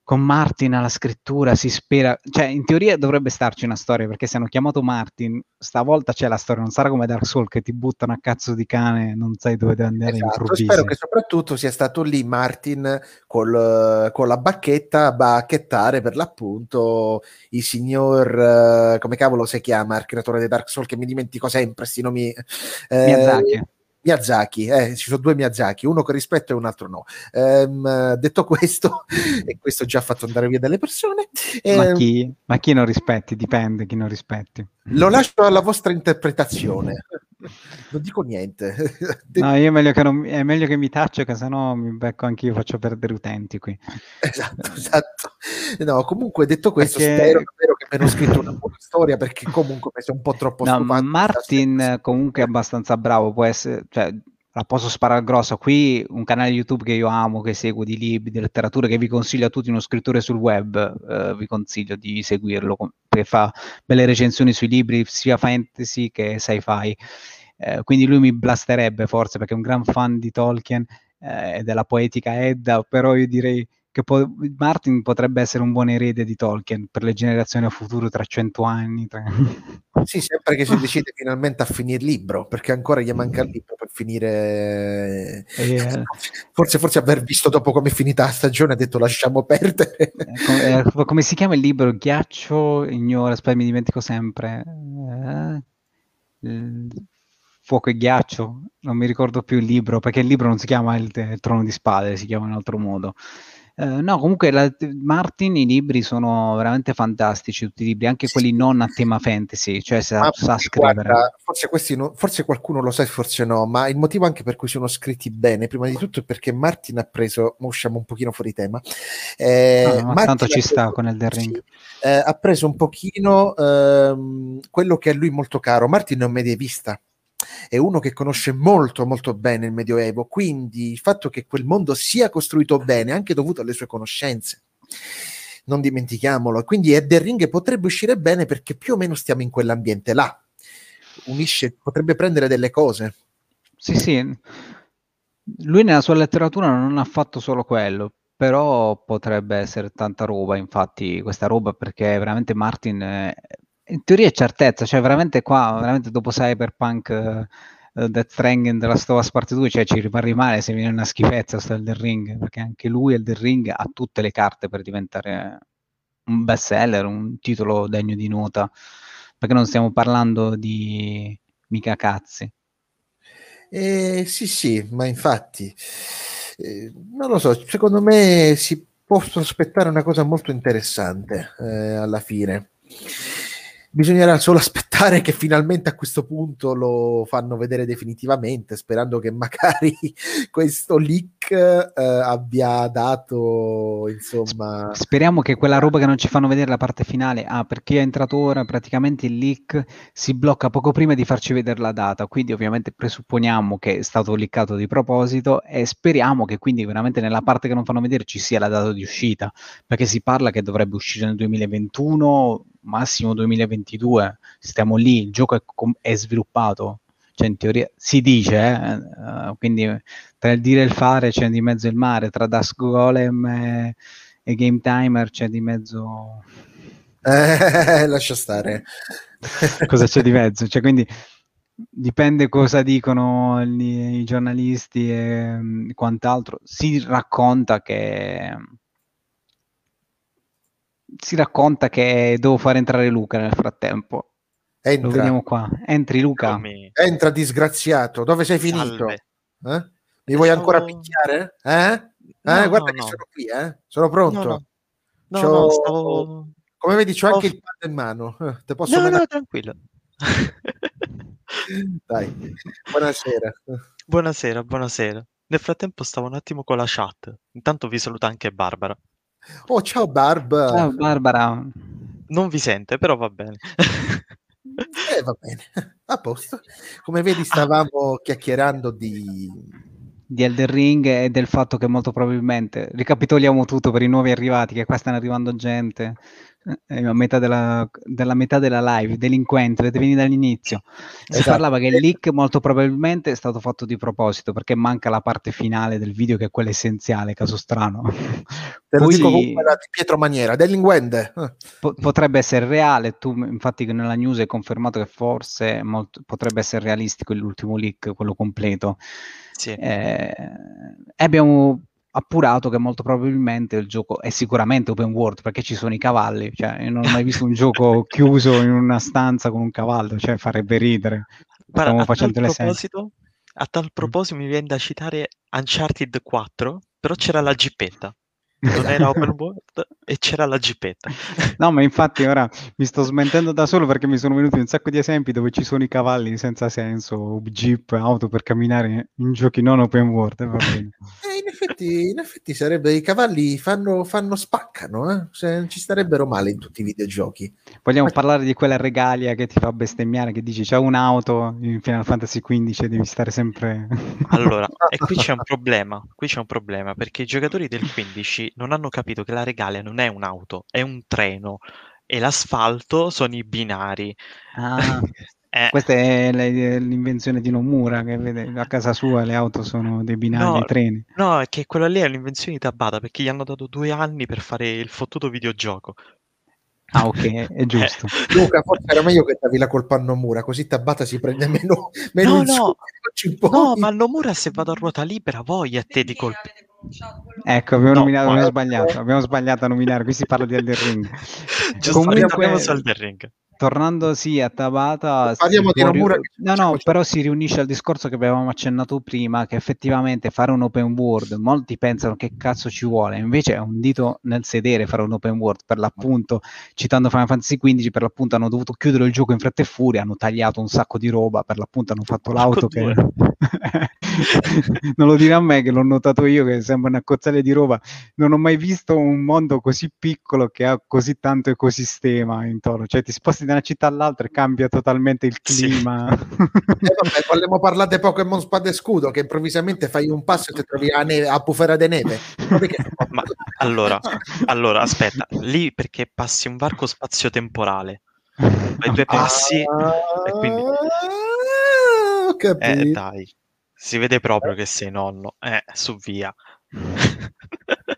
A: con Martin alla scrittura si spera, cioè in teoria dovrebbe starci una storia perché se hanno chiamato Martin, stavolta c'è la storia, non sarà come Dark Souls che ti buttano a cazzo di cane, non sai dove andare
B: Esatto,
A: improvvisi.
B: spero che soprattutto sia stato lì Martin col- con la bacchetta a bacchettare per l'appunto il signor, eh, come cavolo si chiama, il creatore di Dark Souls che mi dimentico sempre sti nomi. eh,
A: Miyazaki.
B: Miyazaki, eh, ci sono due Miyazaki, uno che rispetto e un altro no. Ehm, detto questo, e questo già ha fatto andare via delle persone,
A: Ma
B: ehm,
A: chi, ma chi non rispetti? Dipende chi non rispetti.
B: lo lascio alla vostra interpretazione. Non dico niente.
A: No, io è meglio che, non, è meglio che mi taccio, che sennò mi becco anch'io, faccio perdere utenti qui.
B: Esatto, esatto. No, comunque detto questo,
A: Perché-
B: spero davvero che abbiano scritto una buona storia perché comunque mi sono un po' troppo
A: No. Martin comunque è abbastanza bravo, può essere, cioè, la posso sparare grossa. Qui un canale YouTube che io amo, che seguo di libri, di letteratura, che vi consiglio a tutti, uno scrittore sul web, eh, vi consiglio di seguirlo, perché fa belle recensioni sui libri, sia fantasy che sci-fi. Eh, quindi lui mi blasterebbe forse perché è un gran fan di Tolkien eh, e della poetica Edda, però io direi che po- Martin potrebbe essere un buon erede di Tolkien per le generazioni a futuro tra cento anni. tra-
B: Sì, sempre che si decide finalmente a finire il libro, perché ancora gli manca il libro per finire.
A: Eh,
B: Forse, forse aver visto dopo come è finita la stagione ha detto lasciamo perdere.
A: Eh, come, eh, come si chiama il libro? Ghiaccio ignora, aspetta, mi dimentico sempre. Eh, Fuoco e ghiaccio, non mi ricordo più il libro, perché il libro non si chiama il, il Trono di Spade, si chiama in altro modo. Eh, no, comunque la- Martin, i libri sono veramente fantastici, tutti i libri, anche quelli non a tema fantasy, cioè sa,
B: Ma
A: sa scrivere.
B: guarda, forse, questi no- forse qualcuno lo sa e forse no, ma il motivo anche per cui sono scritti bene, prima di tutto è perché Martin ha preso, mo usciamo un pochino fuori tema, eh,
A: No, ma
B: Martin
A: tanto ci sta
B: preso-
A: con Elden
B: sì,
A: Ring.
B: eh, ha preso un pochino ehm, quello che a lui molto caro. Martin è un medievista, è uno che conosce molto molto bene il Medioevo, quindi il fatto che quel mondo sia costruito bene è anche dovuto alle sue conoscenze. Non dimentichiamolo, quindi Elden Ring potrebbe uscire bene perché più o meno stiamo in quell'ambiente là. Unisce, potrebbe prendere delle cose.
A: Sì, sì, lui nella sua letteratura non ha fatto solo quello, però potrebbe essere tanta roba, infatti, questa roba perché veramente Martin, eh, in teoria è certezza, cioè veramente qua, veramente dopo Cyberpunk, eh, Death Stranding della Last of Us Part 2, cioè ci rimane male se viene una schifezza sto Elden Ring, perché anche lui Elden Ring ha tutte le carte per diventare un bestseller, un titolo degno di nota, perché non stiamo parlando di mica cazzi.
B: Eh, sì, sì, ma infatti, eh, non lo so, secondo me si può aspettare una cosa molto interessante eh, alla fine. Bisognerà solo aspettare che finalmente a questo punto lo fanno vedere definitivamente, sperando che magari questo leak eh, abbia dato, insomma...
A: Speriamo che quella roba che non ci fanno vedere la parte finale, ah, per chi è entrato ora, praticamente il leak si blocca poco prima di farci vedere la data, quindi ovviamente presupponiamo che è stato leakato di proposito e speriamo che quindi veramente nella parte che non fanno vedere ci sia la data di uscita, perché si parla che dovrebbe uscire nel 2021, massimo 2022, stiamo lì, il gioco è, com- è sviluppato, cioè in teoria si dice, eh, eh, quindi tra il dire e il fare c'è di mezzo il mare, tra Dusk Golem e, e Game Timer c'è di mezzo...
B: Eh, lascia stare.
A: cosa c'è di mezzo? Cioè, quindi dipende cosa dicono gli- i giornalisti e mm, quant'altro. Si racconta che si racconta che devo fare entrare Luca nel frattempo. Lo
B: Entra,
A: vediamo qua. Entri Luca.
C: Eccomi.
B: entra disgraziato, dove sei finito? Eh? Mi vuoi
C: Stavo-
B: ancora picchiare? Eh? Eh,
C: No,
B: guarda
C: no,
B: che
C: no.
B: sono qui, eh? Sono pronto.
C: No, no. No,
B: C'ho-
C: no, stavo...
B: Come vedi, c'ho anche
C: Ho-
B: il pad in mano. Te posso
C: No,
B: mandare-
C: no, tranquillo.
B: Dai, buonasera.
C: Buonasera, buonasera. Nel frattempo stavo un attimo con la chat. Intanto vi saluta anche Barbara.
B: Oh, ciao Barb.
A: Ciao Ah, Barbara.
C: Non vi sente, però va bene.
B: Eh, va bene. a posto. Come vedi, stavamo chiacchierando di
A: di Elden Ring e del fatto che molto probabilmente ricapitoliamo tutto per i nuovi arrivati, che qua stanno arrivando gente eh, a metà della, della, metà della live, delinquente, dovete venire dall'inizio. Si esatto. parlava che il leak molto probabilmente è stato fatto di proposito perché manca la parte finale del video che è quella essenziale, caso strano.
B: Te lo Poi, dico di Pietro Maniera, delinquente.
A: Po- potrebbe essere reale, tu infatti nella news hai confermato che forse molto, potrebbe essere realistico l'ultimo leak, quello completo. Sì. Eh, abbiamo appurato che molto probabilmente il gioco è sicuramente open world perché ci sono i cavalli, cioè io non ho mai visto un gioco chiuso in una stanza con un cavallo, cioè farebbe ridere.
C: Stiamo facendo le proposito, a tal mm. proposito mi viene da citare Uncharted 4, però c'era la gippetta non era open world e c'era la gipetta.
A: No, ma infatti ora mi sto smentendo da solo perché mi sono venuti un sacco di esempi dove ci sono i cavalli senza senso, jeep, auto per camminare in giochi non open world. Eh,
B: in, effetti, in, effetti, sarebbe i cavalli fanno, fanno spaccano, eh? cioè, ci starebbero male in tutti i videogiochi.
A: Vogliamo ma... parlare di quella regalia che ti fa bestemmiare, che dici c'è un'auto in Final Fantasy XV, devi stare sempre...
C: allora, e qui c'è un problema, qui c'è un problema perché i giocatori del 15 non hanno capito che la Regalia non è un'auto, è un treno e l'asfalto sono i binari.
A: Ah, eh. Questa è l'invenzione di Nomura, che vede a casa sua le auto sono dei binari, no, treni.
C: No, è che quella lì è l'invenzione di Tabata, perché gli hanno dato due anni per fare il fottuto videogioco.
A: Ah, ok, è giusto.
B: Eh. Luca, forse era meglio che davi la colpa a Nomura, così Tabata si prende meno,
C: meno no, no. no, ma Nomura se vado a ruota libera, voglia a te di colpi.
A: Ecco, abbiamo, no, nominato, abbiamo sbagliato, abbiamo sbagliato a nominare, qui si parla di Elden Ring.
C: Giusto, Comunque, su Elden Ring.
A: Tornando sì a Tabata,
B: parliamo di Nomura.
A: Ri- no, no, però si riunisce al discorso che avevamo accennato prima, che effettivamente fare un open world, molti pensano che cazzo ci vuole, invece è un dito nel sedere fare un open world, per l'appunto, citando Final Fantasy XV, per l'appunto hanno dovuto chiudere il gioco in fretta e furia, hanno tagliato un sacco di roba, per l'appunto hanno fatto l'auto che... non lo dirà a me che l'ho notato io che sembra una cozzale di roba, non ho mai visto un mondo così piccolo che ha così tanto ecosistema intorno, cioè ti sposti da una città all'altra e cambia totalmente il clima. Sì.
B: eh vabbè, vogliamo parlare di Pokémon Spada e Scudo, che improvvisamente fai un passo e ti trovi a, neve, a bufera di neve.
C: Ma, allora, allora, aspetta, lì perché passi un varco spazio-temporale, fai due passi ah, e quindi... Eh, dai, si vede proprio che sei nonno, eh, su via.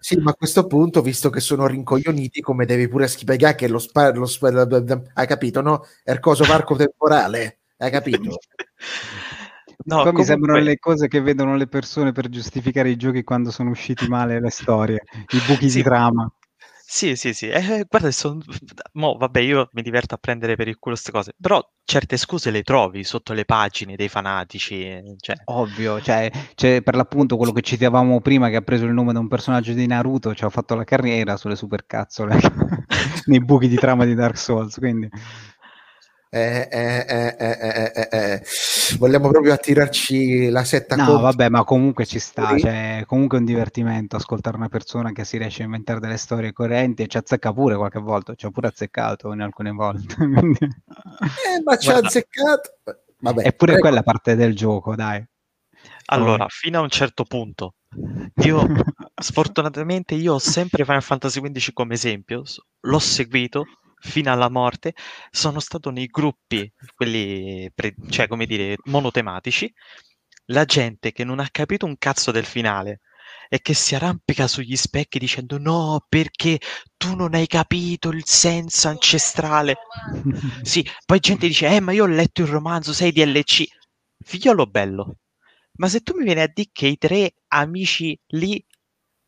B: Sì, ma a questo punto, visto che sono rincoglioniti, come devi pure spiegare che lo, spa, lo spa, hai capito, no? È il coso varco temporale, hai capito?
A: No, comunque... mi sembrano le cose che vedono le persone per giustificare i giochi quando sono usciti male le storie, i buchi sì, di trama.
C: Sì, sì, sì. Eh, guarda, son... Mo, vabbè, io mi diverto a prendere per il culo queste cose, però certe scuse le trovi sotto le pagine dei fanatici. Cioè.
A: Ovvio, cioè, cioè, per l'appunto quello che citavamo prima, che ha preso il nome da un personaggio di Naruto, ci ha fatto la carriera sulle supercazzole nei buchi di trama di Dark Souls, quindi...
B: Eh eh eh, eh, eh, eh, vogliamo proprio attirarci la setta
A: no contro. vabbè ma comunque ci sta cioè, comunque è un divertimento ascoltare una persona che si riesce a inventare delle storie coerenti e ci azzecca pure qualche volta ci ha pure azzeccato in alcune volte
B: ma ci ha azzeccato
A: vabbè, eppure prego. quella parte del gioco dai
C: allora, fino a un certo punto, io sfortunatamente io ho sempre Final Fantasy XV come esempio, l'ho seguito, fino alla morte, sono stato nei gruppi, quelli, pre- cioè come dire, monotematici, la gente che non ha capito un cazzo del finale e che si arrampica sugli specchi dicendo no, perché tu non hai capito il senso ancestrale. sì, poi gente dice, eh, ma io ho letto il romanzo, sei DLC. Figliolo bello, ma se tu mi vieni a dire che i tre amici lì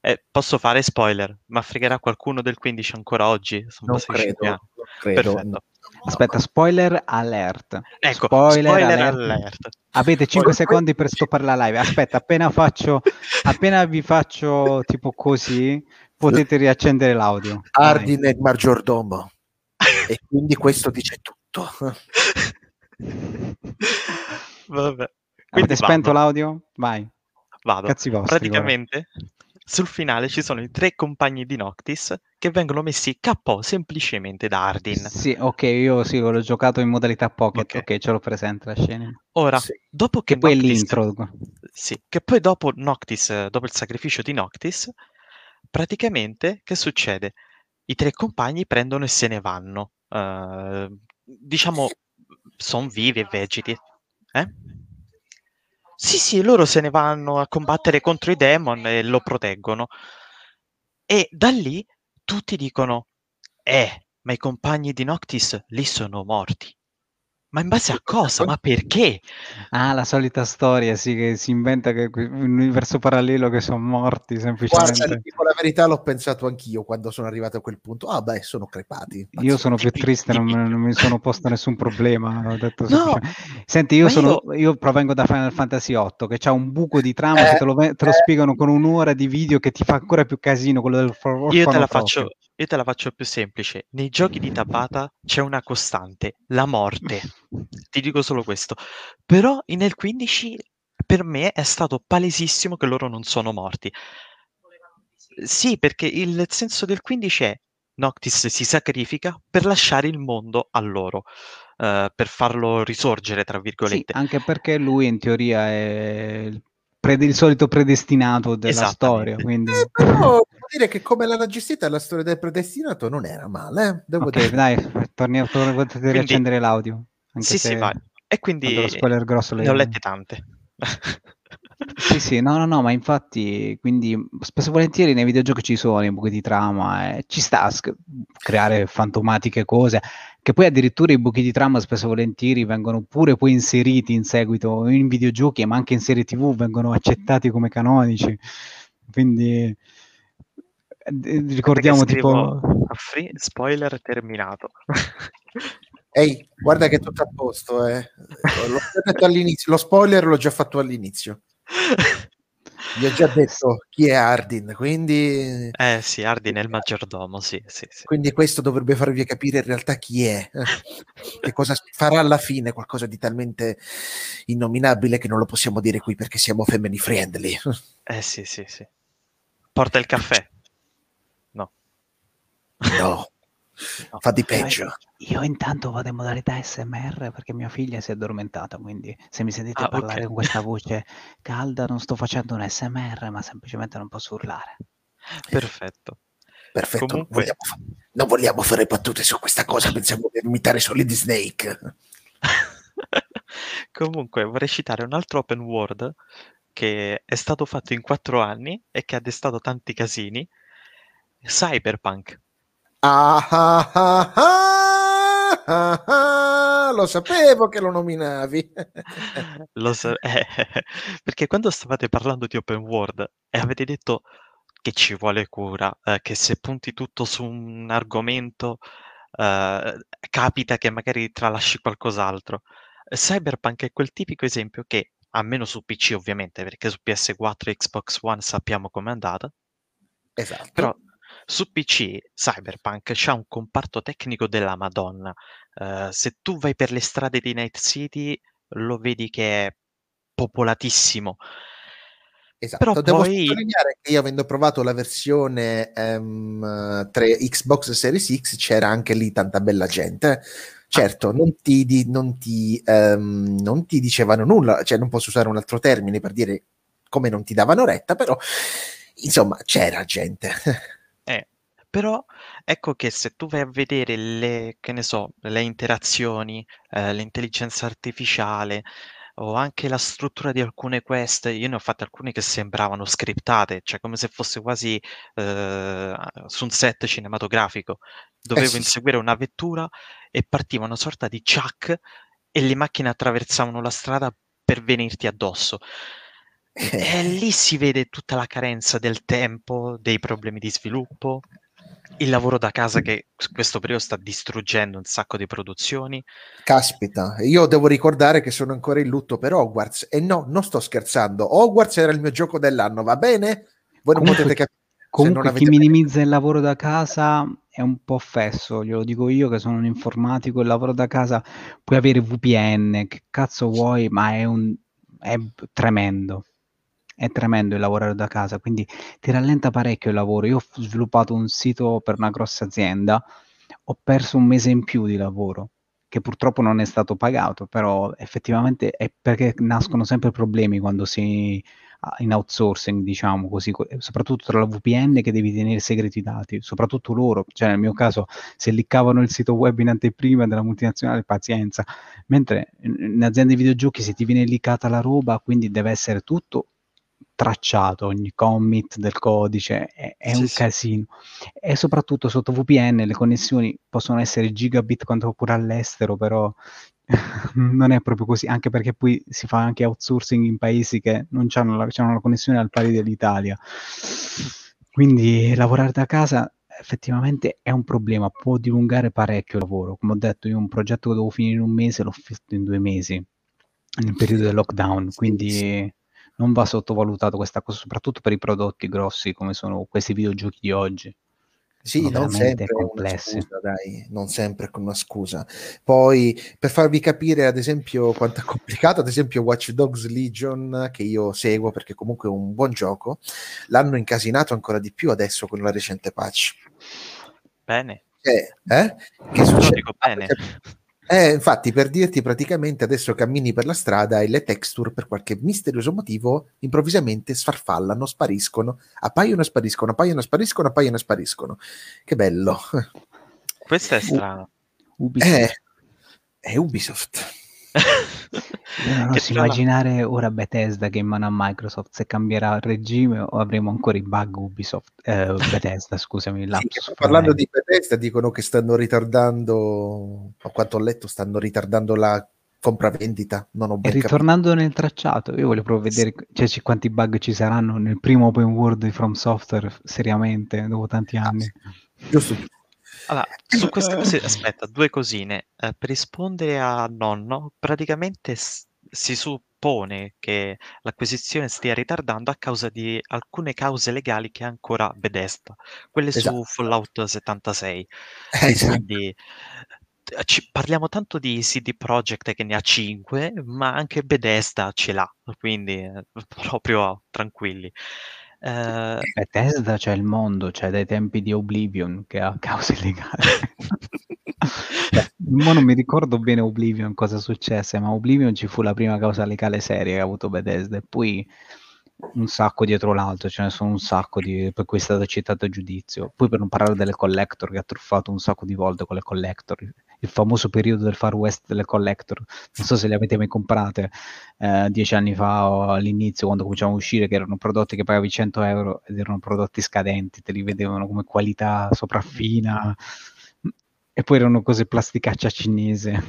C: eh, posso fare spoiler, ma fregherà qualcuno del 15 ancora oggi?
B: Sono non credo, non credo. Perfetto.
A: Aspetta, spoiler alert.
C: Ecco, spoiler, spoiler alert. alert.
A: Avete 5 secondi per stoppare la live. Aspetta, appena faccio, appena vi faccio tipo così, potete riaccendere l'audio.
B: Ardine e maggiordomo. e quindi questo dice tutto.
C: Vabbè.
A: Quindi Avete spento l'audio? Vai.
C: Vado. Cazzi vostri, Praticamente, sul finale ci sono i tre compagni di Noctis che vengono messi KO semplicemente da Ardin.
A: Sì, ok, io sì, l'ho giocato in modalità pocket, ok, okay ce l'ho presente la scena.
C: Ora, sì. dopo che,
A: che poi Noctis, l'intro.
C: Sì, che poi dopo Noctis, dopo il sacrificio di Noctis, praticamente che succede? I tre compagni prendono e se ne vanno. Uh, diciamo, sono vivi e vegeti. Eh? Sì, sì, loro se ne vanno a combattere contro i demon e lo proteggono. E da lì tutti dicono, eh, ma i compagni di Noctis lì sono morti. Ma in base a cosa? Ma perché?
A: Ah, la solita storia, sì, che si inventa che un universo parallelo che sono morti semplicemente.
B: Guarda, dico la verità, l'ho pensato anch'io quando sono arrivato a quel punto. Ah, beh, sono crepati.
A: Io sono più triste, non, non mi sono posto nessun problema. Ho detto no, Senti, io, sono, io... io, provengo da Final Fantasy VIII, che c'ha un buco di trama, eh, te lo, te lo eh, spiegano con un'ora di video che ti fa ancora più casino, quello del
C: Io te la faccio, io te la faccio più semplice. Nei giochi di Tabata c'è una costante, la morte. Ti dico solo questo. Però nel 15 per me è stato palesissimo che loro non sono morti. Sì, perché il senso del 15 è Noctis si sacrifica per lasciare il mondo a loro, uh, per farlo risorgere, tra virgolette.
A: Sì, anche perché lui in teoria è prede- il solito predestinato della storia. Quindi...
B: Eh, però dire che come l'hanno gestita la storia del predestinato non era male. Eh? Devo
A: okay, dire. dai, torni a quindi... riaccendere l'audio.
C: Sì, sì, vai. E quindi lo spoiler grosso le... ne ho lette tante.
A: sì, sì, no, no, no, ma infatti, quindi spesso e volentieri nei videogiochi ci sono i buchi di trama, e ci sta a sc- creare fantomatiche cose, che poi addirittura i buchi di trama spesso e volentieri vengono pure poi inseriti in seguito in videogiochi, ma anche in serie tv vengono accettati come canonici, quindi ricordiamo tipo...
C: Free, spoiler terminato.
B: Ehi, guarda che è tutto a posto, eh. l'ho detto all'inizio, lo spoiler l'ho già fatto all'inizio. Vi ho già detto chi è Ardin, quindi...
C: Eh sì, Ardin è il maggiordomo, sì, sì, sì.
B: Quindi questo dovrebbe farvi capire in realtà chi è, che cosa farà alla fine, qualcosa di talmente innominabile che non lo possiamo dire qui perché siamo family friendly.
C: Eh sì, sì, sì. Porta il caffè. No.
B: No. Fa di peggio.
A: Io, io, intanto vado in modalità SMR perché mia figlia si è addormentata, quindi se mi sentite ah, parlare okay. con questa voce calda non sto facendo un SMR, ma semplicemente non posso urlare.
C: Perfetto.
B: Perfetto, Comunque... vogliamo fa- non vogliamo fare battute su questa cosa, pensiamo di imitare Solid Snake.
C: Comunque vorrei citare un altro open world che è stato fatto in quattro anni e che ha destato tanti casini, Cyberpunk.
B: Ah, ah, ah, ah, lo sapevo che lo nominavi.
C: lo so, eh, perché quando stavate parlando di open world e avete detto che ci vuole cura, eh, che se punti tutto su un argomento eh, capita che magari tralasci qualcos'altro. Cyberpunk è quel tipico esempio che, almeno su PC ovviamente, perché su PS4 e Xbox One sappiamo com'è andata,
B: esatto.
C: però su PC Cyberpunk c'ha un comparto tecnico della Madonna. Uh, se tu vai per le strade di Night City lo vedi che è popolatissimo.
B: Esatto, Però devo poi... sottolineare che io avendo provato la versione um, 3 Xbox Series X c'era anche lì tanta bella gente. Certo, non ti, di, non, ti, um, non ti dicevano nulla, cioè non posso usare un altro termine per dire come non ti davano retta, però insomma c'era gente.
C: Però ecco che se tu vai a vedere le, che ne so, le interazioni, eh, l'intelligenza artificiale o anche la struttura di alcune quest, io ne ho fatte alcune che sembravano scriptate, cioè come se fosse quasi eh, su un set cinematografico. Dovevo eh sì, inseguire una vettura e partiva una sorta di chuck e le macchine attraversavano la strada per venirti addosso. E lì si vede tutta la carenza del tempo, dei problemi di sviluppo, il lavoro da casa che questo periodo sta distruggendo un sacco di produzioni.
B: Caspita, io devo ricordare che sono ancora in lutto per Hogwarts e no, non sto scherzando. Hogwarts era il mio gioco dell'anno, va bene? Voi non potete capire.
A: Comunque chi minimizza il lavoro da casa è un po' fesso, glielo dico io che sono un informatico, il lavoro da casa puoi avere VPN, che cazzo vuoi, ma è, un, è tremendo. È tremendo il lavorare da casa, quindi ti rallenta parecchio il lavoro. Io ho sviluppato un sito per una grossa azienda, ho perso un mese in più di lavoro, che purtroppo non è stato pagato, però effettivamente è perché nascono sempre problemi quando si in outsourcing, diciamo così, soprattutto tra la VPN che devi tenere segreti i dati, soprattutto loro, cioè nel mio caso se liccavano il sito web in anteprima della multinazionale, pazienza, mentre in aziende di videogiochi se ti viene liccata la roba, quindi deve essere tutto tracciato, ogni commit del codice, è, è sì, un sì. casino. E soprattutto sotto VPN le connessioni possono essere gigabit quanto pure all'estero, però non è proprio così, anche perché poi si fa anche outsourcing in paesi che non hanno la, la connessione al pari dell'Italia. Quindi lavorare da casa effettivamente è un problema, può dilungare parecchio il lavoro. Come ho detto, io un progetto che devo finire in un mese l'ho fatto in due mesi, nel periodo del lockdown, quindi. Non va sottovalutato questa cosa, soprattutto per i prodotti grossi come sono questi videogiochi di oggi.
B: Sì, non sempre complessi. Scusa, dai, non sempre con una scusa. Poi, per farvi capire, ad esempio, quanto è complicato, ad esempio, Watch Dogs Legion, che io seguo perché comunque è un buon gioco, l'hanno incasinato ancora di più adesso con la recente patch.
C: Bene.
B: Eh, eh? Che succede? Dico bene. Eh, infatti, per dirti, praticamente adesso cammini per la strada e le texture, per qualche misterioso motivo, improvvisamente sfarfallano, spariscono, appaiono e spariscono, appaiono e spariscono, appaiono e spariscono. Che bello.
C: Questo è strano.
B: Ubisoft. Eh, è Ubisoft.
A: Io non oso immaginare ora Bethesda che in mano a Microsoft se cambierà il regime o avremo ancora i bug Ubisoft eh, Bethesda scusami
B: sì, parlando di Bethesda dicono che stanno ritardando a quanto ho letto stanno ritardando la compravendita non ho
A: ben e ritornando capito. nel tracciato io voglio proprio vedere cioè, quanti bug ci saranno nel primo open world di From Software seriamente dopo tanti anni.
B: giusto
C: allora, su queste cose, aspetta, due cosine. Eh, per rispondere a nonno, praticamente s- si suppone che l'acquisizione stia ritardando a causa di alcune cause legali che ha ancora Bethesda, quelle
B: esatto.
C: su Fallout 76.
B: Eh, esatto.
C: Quindi eh, ci- parliamo tanto di CD Projekt che ne ha 5, ma anche Bethesda ce l'ha, quindi eh, proprio tranquilli.
A: Eh, Bethesda c'è il mondo, c'è dai tempi di Oblivion che ha cause legali. Ma non mi ricordo bene Oblivion cosa successe, ma Oblivion ci fu la prima causa legale seria che ha avuto Bethesda e poi un sacco dietro l'altro, ce ne sono un sacco di, per cui è stato citato a giudizio. Poi per non parlare delle collector che ha truffato un sacco di volte con le collector, il famoso periodo del far west delle collector, non so se le avete mai comprate eh, dieci anni fa o all'inizio quando cominciavano a uscire che erano prodotti che pagavi 100 euro ed erano prodotti scadenti, te li vedevano come qualità sopraffina e poi erano cose plasticaccia cinese.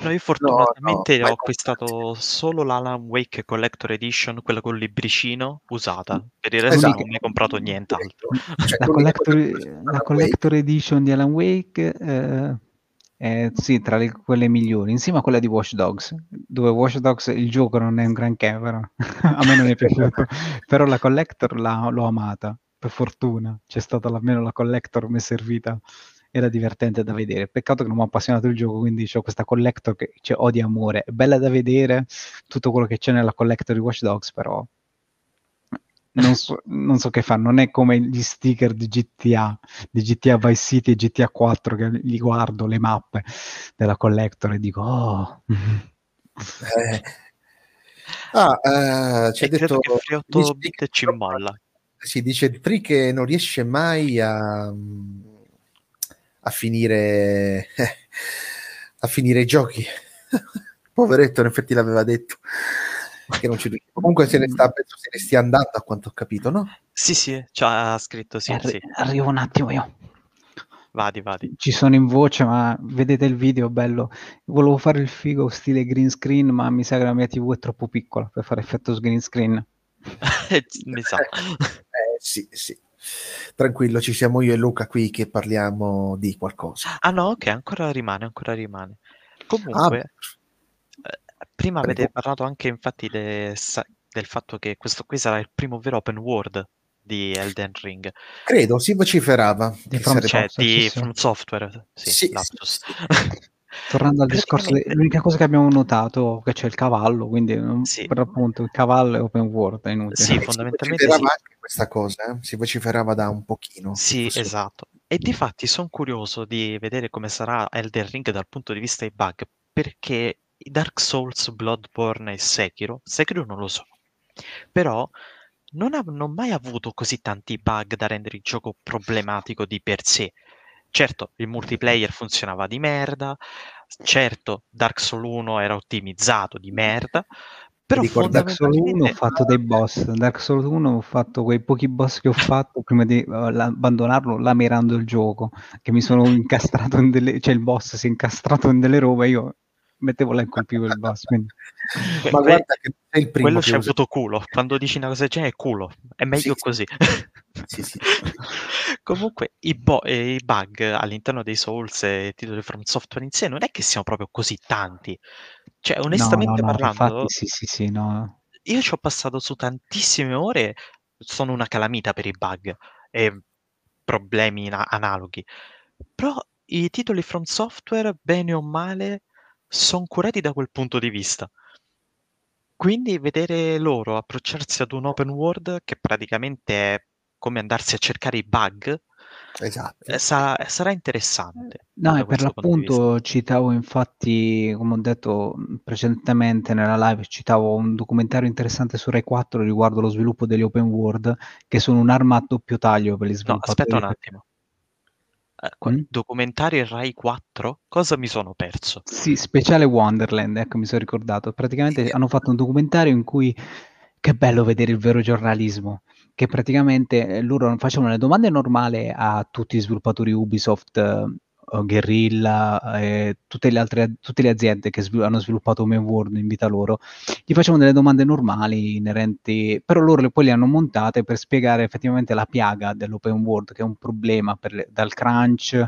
C: No, io fortunatamente no, no, ho acquistato solo l'Alan Wake Collector Edition, quella con il libricino, usata. Per il resto esatto. non mi ho comprato nient'altro.
A: Cioè, la, collector, la collector, Edition di Alan Wake eh, è sì, tra le, quelle migliori, insieme a quella di Watch Dogs, dove Watch Dogs il gioco non è un granché, però a me non è piaciuto. però la collector la, l'ho amata, per fortuna. C'è stata almeno la collector mi è servita era divertente da vedere. Peccato che non mi ha appassionato il gioco, quindi ho questa collector che c'è odio e amore. È bella da vedere tutto quello che c'è nella collector di Watch Dogs, però non so, non so, che fa, non è come gli sticker di GTA, di GTA Vice City e GTA 4 che li guardo le mappe della collector e dico oh.
B: Eh. Ah, uh, ci ha detto
C: che Friotto Bit ci molla.
B: Si dice Free che non riesce mai a a finire, a finire i giochi. Poveretto, in effetti l'aveva detto. Che non ci... Comunque se ne sta, penso se ne stia andando a quanto ho capito, no?
C: Sì, sì, ci ha scritto sì,
A: Arri-
C: sì.
A: Arrivo un attimo io.
C: Vadi, vadi.
A: Ci sono in voce, ma vedete il video, bello. Volevo fare il figo stile green screen, ma mi sa che la mia TV è troppo piccola per fare effetto green screen.
C: mi sa.
B: Eh, sì, sì. Tranquillo, ci siamo io e Luca qui che parliamo di qualcosa.
C: Ah no, ok, ancora rimane, ancora rimane. Comunque, ah, eh, prima prego. avete parlato anche infatti de, del fatto che questo qui sarà il primo vero open world di Elden Ring.
B: Credo, si vociferava.
C: Di From, cioè, di From Software, sì,
B: sì,
C: lapsus.
B: Sì,
A: Tornando al discorso, l'unica cosa che abbiamo notato è che c'è il cavallo, quindi mm,
C: Sì.
A: per appunto il cavallo è open world, è inutile.
C: Sì,
B: E si
C: fondamentalmente
B: vociferava
C: sì.
B: anche questa cosa, eh? si vociferava da un pochino.
C: Sì, esatto. E difatti sono curioso di vedere come sarà Elden Ring dal punto di vista dei bug, perché i Dark Souls, Bloodborne e Sekiro, Sekiro non lo so, però non hanno mai avuto così tanti bug da rendere il gioco problematico di per sé. Certo, il multiplayer funzionava di merda, certo, Dark Souls 1 era ottimizzato di merda, però
B: ricordo
A: Dark Souls 1 ho fatto dei boss, Dark Souls 1 ho fatto quei pochi boss che ho fatto prima di la- abbandonarlo lamerando il gioco, che mi sono incastrato in delle, cioè il boss si è incastrato in delle robe, io mettevo là e colpivo il boss, quindi
B: Ma guarda che sei il primo
C: quello c'è avuto culo. Quando dici una cosa del genere è culo. È meglio
B: Sì,
C: così.
B: Sì, sì.
C: Comunque i, bo- e i bug all'interno dei Souls e titoli From Software in sé non è che siano proprio così tanti. Cioè,
A: no, no,
C: onestamente
A: no,
C: parlando,
A: infatti sì, sì, sì, no.
C: io ci ho passato su tantissime ore, sono una calamita per i bug e problemi na- analoghi. Però i titoli From Software, bene o male, sono curati da quel punto di vista. Quindi vedere loro approcciarsi ad un open world che praticamente è come andarsi a cercare i bug,
B: Esatto.
C: eh, sa- sarà interessante.
A: No,
C: da
A: e per l'appunto citavo infatti, come ho detto precedentemente nella live, citavo un documentario interessante su Rai 4 riguardo lo sviluppo degli open world, che sono un'arma a doppio taglio per gli
C: No,
A: sviluppatori.
C: aspetta un attimo. Eh,
A: Mm?
C: Documentario Rai 4? Cosa mi sono perso?
A: Sì, speciale Wonderland, ecco, mi sono ricordato. Praticamente hanno fatto un documentario in cui, che bello vedere il vero giornalismo, che praticamente eh, loro facevano le domande normali a tutti gli sviluppatori Ubisoft, eh, Guerrilla, eh, tutte le altre tutte le aziende che svil- hanno sviluppato Open World in vita loro, gli facevano delle domande normali inerenti, però loro le, poi le hanno montate per spiegare effettivamente la piaga dell'open world, che è un problema le- dal crunch,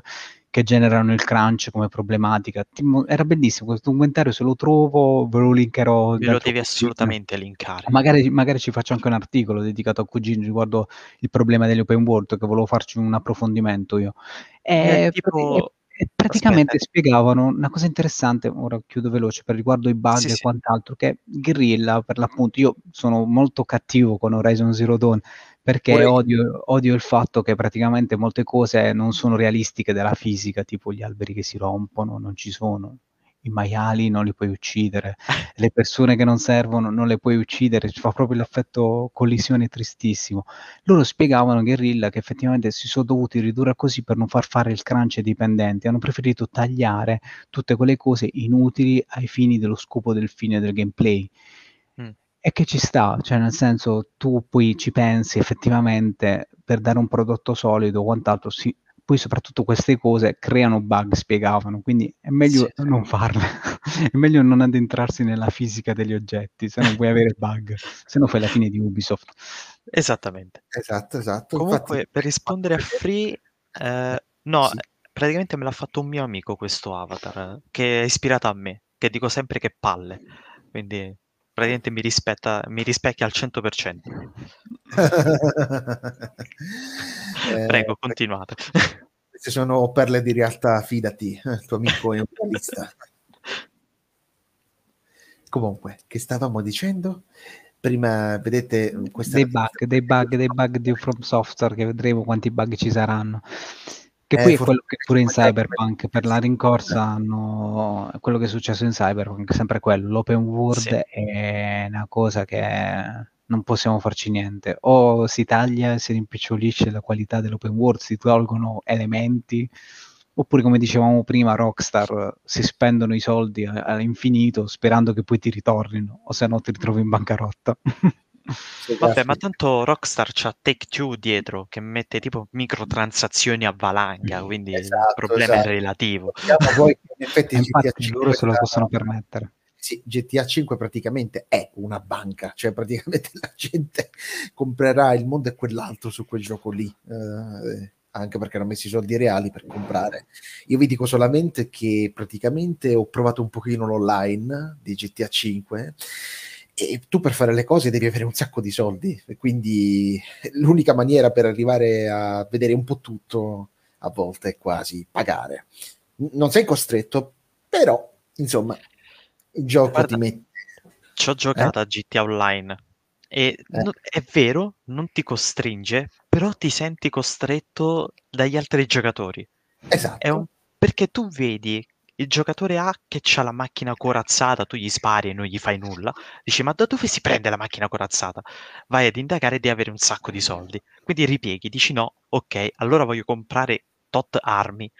A: che generano il crunch come problematica. Era bellissimo questo documentario, se lo trovo ve lo linkerò.
C: Me lo devi assolutamente linkare.
A: Magari, magari ci faccio anche un articolo dedicato a Cugino riguardo il problema degli open world, che volevo farci un approfondimento io.
C: Eh,
A: E,
C: tipo-
A: e praticamente
C: aspetta.
A: spiegavano una cosa interessante, ora chiudo veloce, per riguardo i bug
C: Sì,
A: e
C: sì.
A: quant'altro, che Guerrilla, per l'appunto, io sono molto cattivo con Horizon Zero Dawn, perché
B: io.
A: odio, odio il fatto che praticamente molte cose non sono realistiche della fisica, tipo gli alberi che si rompono, non ci sono. I maiali non li puoi uccidere, le persone che non servono non le puoi uccidere, ci fa proprio l'effetto collisione tristissimo. Loro spiegavano Guerrilla che effettivamente si sono dovuti ridurre così per non far fare il crunch ai dipendenti, hanno preferito tagliare tutte quelle cose inutili ai fini dello scopo del fine del gameplay. E che ci sta, cioè nel senso tu poi ci pensi effettivamente per dare un prodotto solido o quant'altro, sì, poi soprattutto queste cose creano bug, spiegavano, quindi è meglio
C: Sì, sì.
A: non farle, è meglio non addentrarsi nella fisica degli oggetti, se non vuoi avere bug, se no fai la fine di Ubisoft.
C: Esattamente.
B: Esatto, esatto.
C: Comunque,
B: Infatti-
C: per rispondere a Free, eh, no,
B: Sì.
C: praticamente me l'ha fatto un mio amico questo avatar, eh, che è ispirato a me, che dico sempre che palle, quindi praticamente mi rispetta, mi rispecchia al 100%.
B: Eh,
C: Prego, continuate.
B: Queste sono perle di realtà, fidati, il tuo amico è un realista. Comunque, che stavamo dicendo? Prima, vedete, questa
A: Dei bug, dei bug, dei bug di From Software che vedremo quanti bug ci saranno. Che
B: Eh,
A: poi è
B: forse-
A: quello che pure in Cyberpunk per la rincorsa hanno quello che è successo in Cyberpunk, è sempre quello, l'open world
C: Sì.
A: è una cosa che non possiamo farci niente, o si taglia, si rimpicciolisce la qualità dell'open world, si tolgono elementi, oppure come dicevamo prima, Rockstar si spendono i soldi all'infinito sperando che poi ti ritornino, o se no ti ritrovi in bancarotta.
C: Vabbè, ma tanto Rockstar c'ha Take-Two dietro che mette tipo microtransazioni a valanga, quindi
B: Esatto,
C: il problema
B: esatto.
C: è relativo.
B: Poi che in effetti GTA
A: infatti loro se lo
B: 5
A: possono permettere.
B: Sì, GTA 5 praticamente è una banca, cioè praticamente la gente comprerà il mondo e quell'altro su quel gioco lì, eh, anche perché hanno messo i soldi reali per comprare. Io vi dico solamente che praticamente ho provato un pochino l'online di GTA 5 e tu per fare le cose devi avere un sacco di soldi, e quindi l'unica maniera per arrivare a vedere un po' tutto a volte è quasi pagare. Non sei costretto, Però, insomma, il gioco
C: Guarda,
B: ti mette...
C: Ci ho giocato a GTA Online e
B: Eh.
C: no- è vero, non ti costringe, però ti senti costretto dagli altri giocatori.
B: Esatto.
C: Un- Perché tu vedi il giocatore A che ha la macchina corazzata, tu gli spari e non gli fai nulla, dici ma da dove si prende la macchina corazzata? Vai ad indagare e devi avere un sacco di soldi. Quindi ripieghi, dici no, ok, allora voglio comprare tot armi.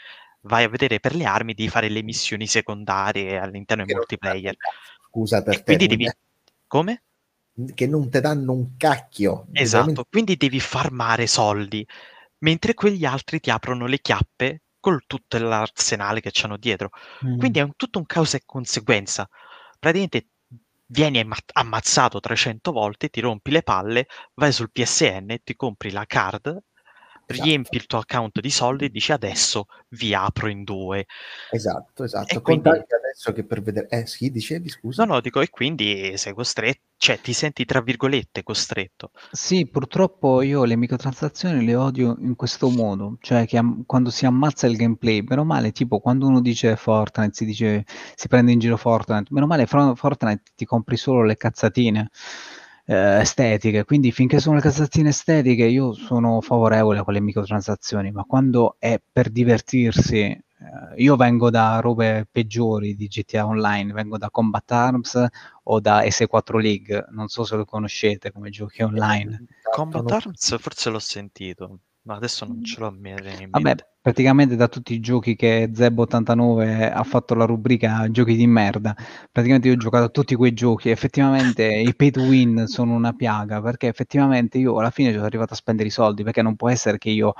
C: Vai a vedere per le armi, devi fare le missioni secondarie all'interno del
B: non
C: multiplayer.
B: Scusa per
C: E
B: te.
C: quindi devi...
B: è-
C: Come?
B: Che non ti danno un cacchio.
C: Esatto,
B: Veramente-
C: quindi devi farmare soldi, mentre quegli altri ti aprono le chiappe con tutto l'arsenale che c'hanno dietro.
A: Mm.
C: Quindi è un- tutto un causa e conseguenza. Praticamente vieni amma- ammazzato 300 volte, ti rompi le palle, vai sul PSN, ti compri la card,
B: Esatto.
C: riempi il tuo account di soldi e dici adesso vi apro in due.
B: Esatto, esatto.
C: E
B: Conta
C: quindi-
B: adesso che per vedere... Eh sì, dicevi, scusa.
C: No, no, dico, e quindi sei costretto, cioè ti senti tra virgolette costretto.
A: Sì, purtroppo io le microtransazioni le odio in questo modo, cioè che am- quando si ammazza il gameplay, meno male, tipo quando uno dice Fortnite, si dice, si prende in giro Fortnite, meno male Fortnite ti compri solo le cazzatine eh, estetiche, quindi finché sono le cazzatine estetiche io sono favorevole a quelle microtransazioni, ma quando è per divertirsi, eh, io vengo da robe peggiori di GTA Online, vengo da Combat Arms o da S4 League, non so se lo conoscete come giochi online.
C: Combat Arms forse l'ho sentito, ma adesso non ce l'ho in in
A: Vabbè,
C: mente.
A: praticamente da tutti i giochi che Zeb89 ha fatto la rubrica giochi di merda, praticamente io ho giocato a tutti quei giochi, effettivamente i pay to win sono una piaga, perché effettivamente io alla fine sono arrivato a spendere i soldi, perché non può essere che io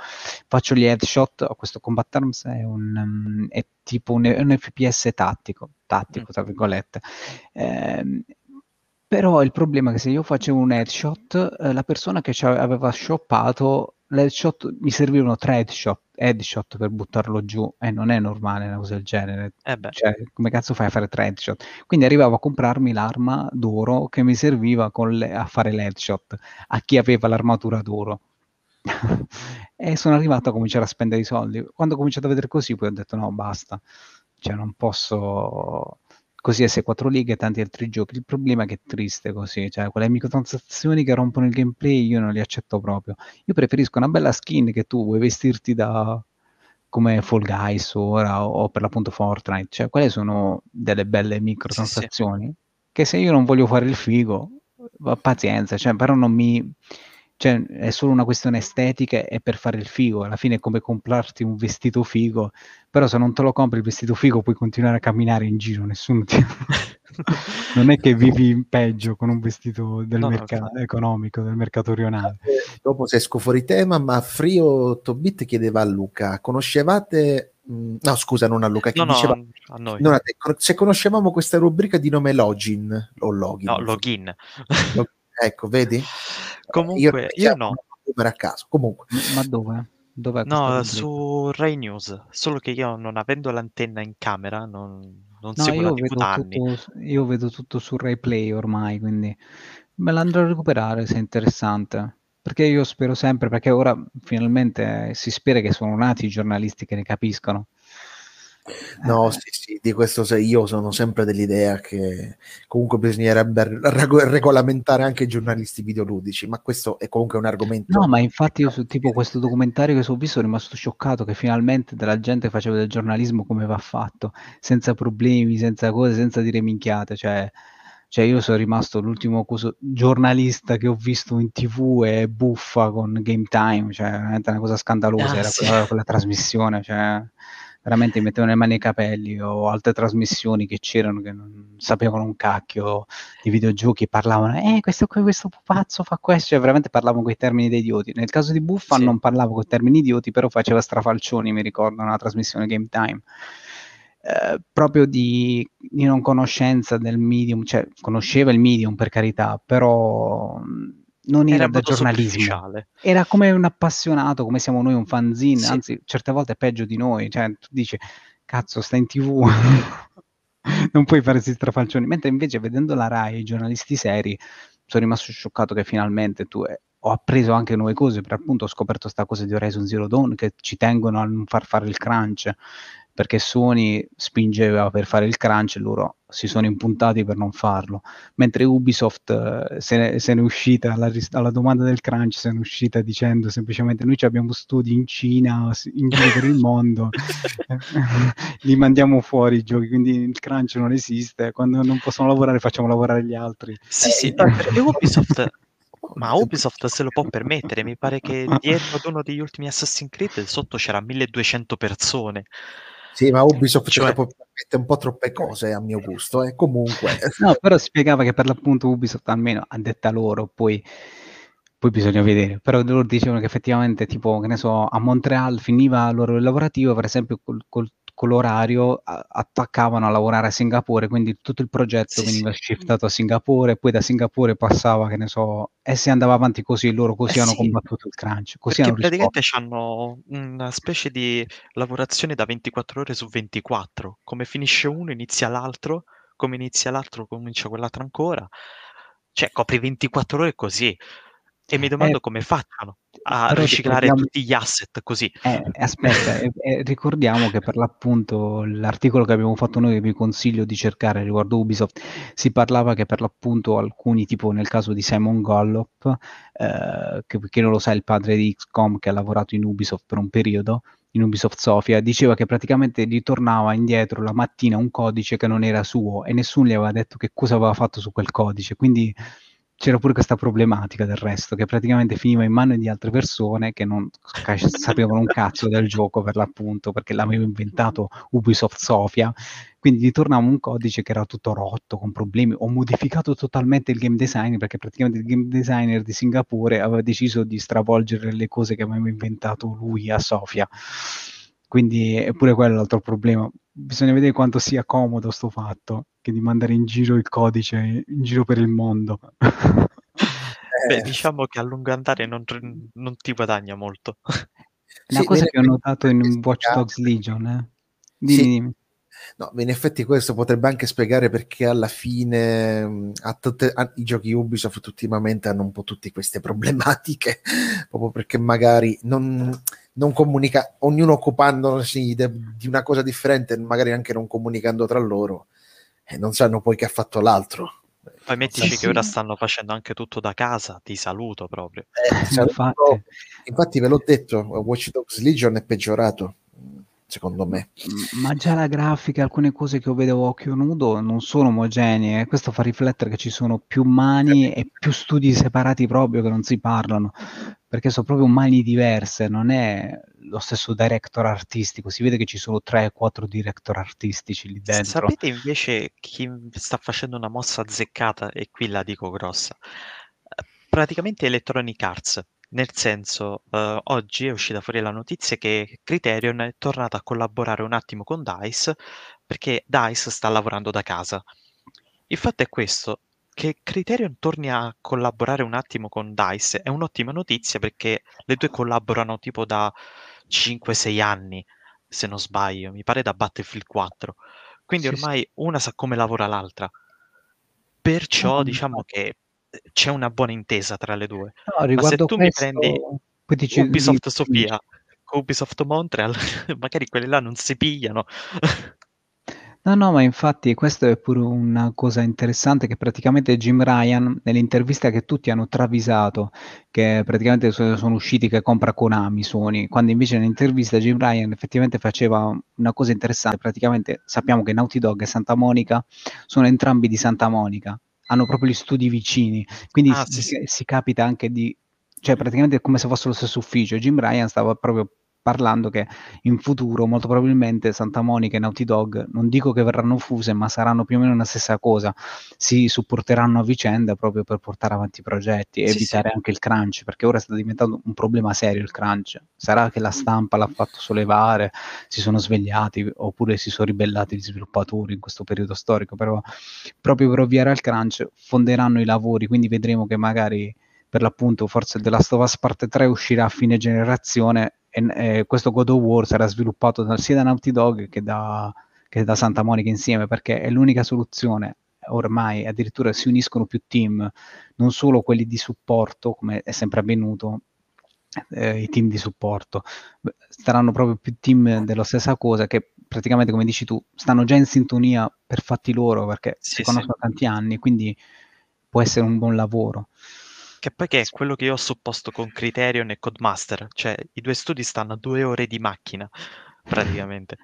A: faccio gli headshot, a questo Combat Arms è un, um, è tipo un, un FPS tattico, tattico tra virgolette, Ehm, però il problema è che se io facevo un headshot, eh, la persona che ci aveva shoppato, l'headshot mi servivano tre headshot, headshot per buttarlo giù e non è normale una cosa del genere.
C: Eh
A: Cioè, come cazzo fai a fare tre headshot? Quindi arrivavo a comprarmi l'arma d'oro che mi serviva con le- a fare l'headshot a chi aveva l'armatura d'oro. e sono arrivato a cominciare a spendere i soldi. Quando ho cominciato a vedere così, poi ho detto no, basta. Cioè, non posso così S4 League e tanti altri giochi. Il problema è che è triste così, cioè quelle microtransazioni che rompono il gameplay io non li accetto proprio. Io preferisco una bella skin che tu vuoi vestirti da come Fall Guys ora o, o per l'appunto Fortnite, cioè quelle sono delle belle microtransazioni che se io non voglio fare il figo, pazienza, cioè però non mi cioè è solo una questione estetica e per fare il figo, alla fine è come comprarti un vestito figo, però se non te lo compri il vestito figo puoi continuare a camminare in giro, nessuno ti... non è che vivi in peggio con un vestito del
C: No, no,
A: mercato
C: infatti.
A: economico, del mercato rionale.
B: Dopo se esco fuori tema, ma Frio Tobit chiedeva a Luca, conoscevate... mh, No, scusa, non a Luca, che
C: no, no,
B: diceva...
C: a noi.
B: non a te, se conoscevamo questa rubrica di nome Login o Login.
C: No, login.
B: Log- Ecco, vedi?
C: Comunque, io no.
B: Per a caso. Comunque,
A: Ma dove? Dov'è
C: No, su Rai News, solo che io non avendo l'antenna in camera non, non
A: No,
C: seguo la
A: io
C: TV
A: vedo,
C: da anni.
A: tutto, io vedo tutto su Rai Play ormai, quindi me l'andrò a recuperare se è interessante. Perché io spero sempre, perché ora finalmente si spera che sono nati i giornalisti che ne capiscono.
B: No,
A: Eh,
B: sì, sì, di questo se- io sono sempre dell'idea che comunque bisognerebbe rego- regolamentare anche i giornalisti videoludici, ma questo è comunque un argomento.
A: No, ma infatti io su tipo questo documentario che ho visto sono rimasto scioccato che finalmente della gente faceva del giornalismo come va fatto, senza problemi, senza cose, senza dire minchiate, cioè, cioè io sono rimasto l'ultimo coso- giornalista che ho visto in tv e buffa con Game Time, cioè veramente una cosa scandalosa
C: Ah,
A: era
C: sì.
A: quella, quella trasmissione, cioè veramente mettevano le mani nei capelli o altre trasmissioni che c'erano che non sapevano un cacchio di videogiochi parlavano, eh, questo qui, questo pupazzo fa questo, cioè veramente parlavano con i termini da idioti. Nel caso di Buffan
C: Sì.
A: non parlavo con i termini idioti, però faceva strafalcioni, mi ricordo, nella trasmissione Game Time. Eh, proprio di, di non conoscenza del medium, cioè conosceva il medium per carità, però mh, non era,
C: Era
A: da giornalismo. Era come un appassionato, come siamo noi, un fanzine,
C: Sì.
A: anzi, certe volte è peggio di noi. Cioè, tu dici, cazzo, sta in tv, non puoi fare questi strafalcioni. Mentre invece, vedendo la Rai, i giornalisti seri, sono rimasto scioccato che finalmente tu eh, ho appreso anche nuove cose. Per appunto, ho scoperto questa cosa di Horizon Zero Dawn che ci tengono a non far fare il crunch perché Sony spingeva per fare il crunch e loro si sono impuntati per non farlo, mentre Ubisoft eh, se, ne, se ne è uscita alla, alla, domanda del crunch, se ne è uscita dicendo semplicemente noi abbiamo studi in Cina, in giro per il mondo, li mandiamo fuori i giochi, quindi il crunch non esiste, quando non possono lavorare facciamo lavorare gli altri.
C: Sì, sì, perché Ubisoft ma Ubisoft se lo può permettere, mi pare che dietro ad uno degli ultimi Assassin's Creed sotto c'era 1200 persone.
B: Sì, ma Ubisoft cioè... permette un po' troppe cose a mio gusto, e eh. comunque.
A: No, però spiegava che per l'appunto Ubisoft almeno a detta loro, poi poi bisogna vedere, però loro dicevano che effettivamente tipo, che ne so, a Montreal finiva il loro lavorativo, per esempio col, col, con l'orario a- attaccavano a lavorare a Singapore, quindi tutto il progetto sì, veniva sì. shiftato a Singapore, poi da Singapore passava, che ne so, e si andava avanti così, loro così eh hanno sì. combattuto il crunch. Così
C: Perché praticamente hanno una specie di lavorazione da 24 ore su 24, come finisce uno inizia l'altro, come inizia l'altro comincia quell'altro ancora, cioè copri 24 ore così. E mi domando eh, come facciano a riciclare tutti gli asset così.
A: Eh, aspetta, eh, ricordiamo che per l'appunto l'articolo che abbiamo fatto noi, che vi consiglio di cercare riguardo Ubisoft, si parlava che per l'appunto alcuni, tipo nel caso di Simon Gollop, eh, che chi non lo sa è il padre di XCOM che ha lavorato in Ubisoft per un periodo, in Ubisoft Sofia, diceva che praticamente gli tornava indietro la mattina un codice che non era suo e nessuno gli aveva detto che cosa aveva fatto su quel codice, quindi c'era pure questa problematica del resto, che praticamente finiva in mano di altre persone che non sapevano un cazzo del gioco per l'appunto, perché l'aveva inventato Ubisoft Sofia, quindi ritornava un codice che era tutto rotto, con problemi, ho modificato totalmente il game design, perché praticamente il game designer di Singapore aveva deciso di stravolgere le cose che aveva inventato lui a Sofia. Quindi è pure quello l'altro problema. Bisogna vedere quanto sia comodo sto fatto che di mandare in giro il codice in giro per il mondo.
C: Beh, eh. diciamo che a lungo andare non, non ti guadagna molto.
A: Una sì, cosa che ho notato in Watch Dogs Legion, eh? Dimmi, sì. dimmi.
B: No, in effetti questo potrebbe anche spiegare perché alla fine mm, a tutte, a, i giochi Ubisoft ultimamente hanno un po' tutte queste problematiche, proprio perché magari non, non comunica, ognuno occupandosi de, di una cosa differente, magari anche non comunicando tra loro, e non sanno poi che ha fatto l'altro.
C: Poi mettici che ora stanno facendo anche tutto da casa, ti saluto proprio.
B: Eh, saluto. Infatti. infatti ve l'ho detto, Watch Dogs Legion è peggiorato secondo me.
A: Ma già la grafica, alcune cose che io vedevo a occhio nudo non sono omogenee, questo fa riflettere che ci sono più mani e più studi separati proprio che non si parlano, perché sono proprio mani diverse, non è lo stesso director artistico, si vede che ci sono 3-4 director artistici lì dentro.
C: Sapete invece chi sta facendo una mossa azzeccata, e qui la dico grossa, praticamente Electronic Arts nel senso, uh, oggi è uscita fuori la notizia che Criterion è tornata a collaborare un attimo con DICE perché DICE sta lavorando da casa. Il fatto è questo, che Criterion torni a collaborare un attimo con DICE è un'ottima notizia perché le due collaborano tipo da 5-6 anni, se non sbaglio, mi pare da Battlefield 4. Quindi sì, ormai sì. una sa come lavora l'altra. Perciò diciamo che c'è una buona intesa tra le due. No, Ma se tu questo, mi prendi dici, Ubisoft di... Sofia, Ubisoft Montreal, magari quelle là non si pigliano.
A: No, no, ma infatti questa è pure una cosa interessante che praticamente Jim Ryan, nell'intervista che tutti hanno travisato, che praticamente sono usciti che compra Konami Sony, quando invece nell'intervista Jim Ryan effettivamente faceva una cosa interessante, praticamente sappiamo che Naughty Dog e Santa Monica sono entrambi di Santa Monica, hanno proprio gli studi vicini, quindi ah, si, sì. si, capita anche di, cioè praticamente è come se fosse lo stesso ufficio. Jim Ryan stava proprio parlando che in futuro molto probabilmente Santa Monica e Naughty Dog non dico che verranno fuse ma saranno più o meno la stessa cosa si supporteranno a vicenda proprio per portare avanti i progetti e sì, evitare sì. anche il crunch perché ora sta diventando un problema serio il crunch sarà che la stampa l'ha fatto sollevare si sono svegliati oppure si sono ribellati gli sviluppatori in questo periodo storico però proprio per ovviare al crunch fonderanno i lavori quindi vedremo che magari per l'appunto forse The Last of Us Parte 3 uscirà a fine generazione e, e questo God of War sarà sviluppato da, sia da Naughty Dog che da, che da Santa Monica insieme perché è l'unica soluzione ormai addirittura si uniscono più team, non solo quelli di supporto, come è sempre avvenuto, eh, i team di supporto, saranno proprio più team della stessa cosa che praticamente come dici tu, stanno già in sintonia per fatti loro perché
C: Sì,
A: si conoscono
C: sì.
A: da tanti anni, quindi può essere un buon lavoro.
C: Che poi che è quello che io ho supposto con Criterion e Codemaster, cioè i due studi stanno a due ore di macchina, praticamente.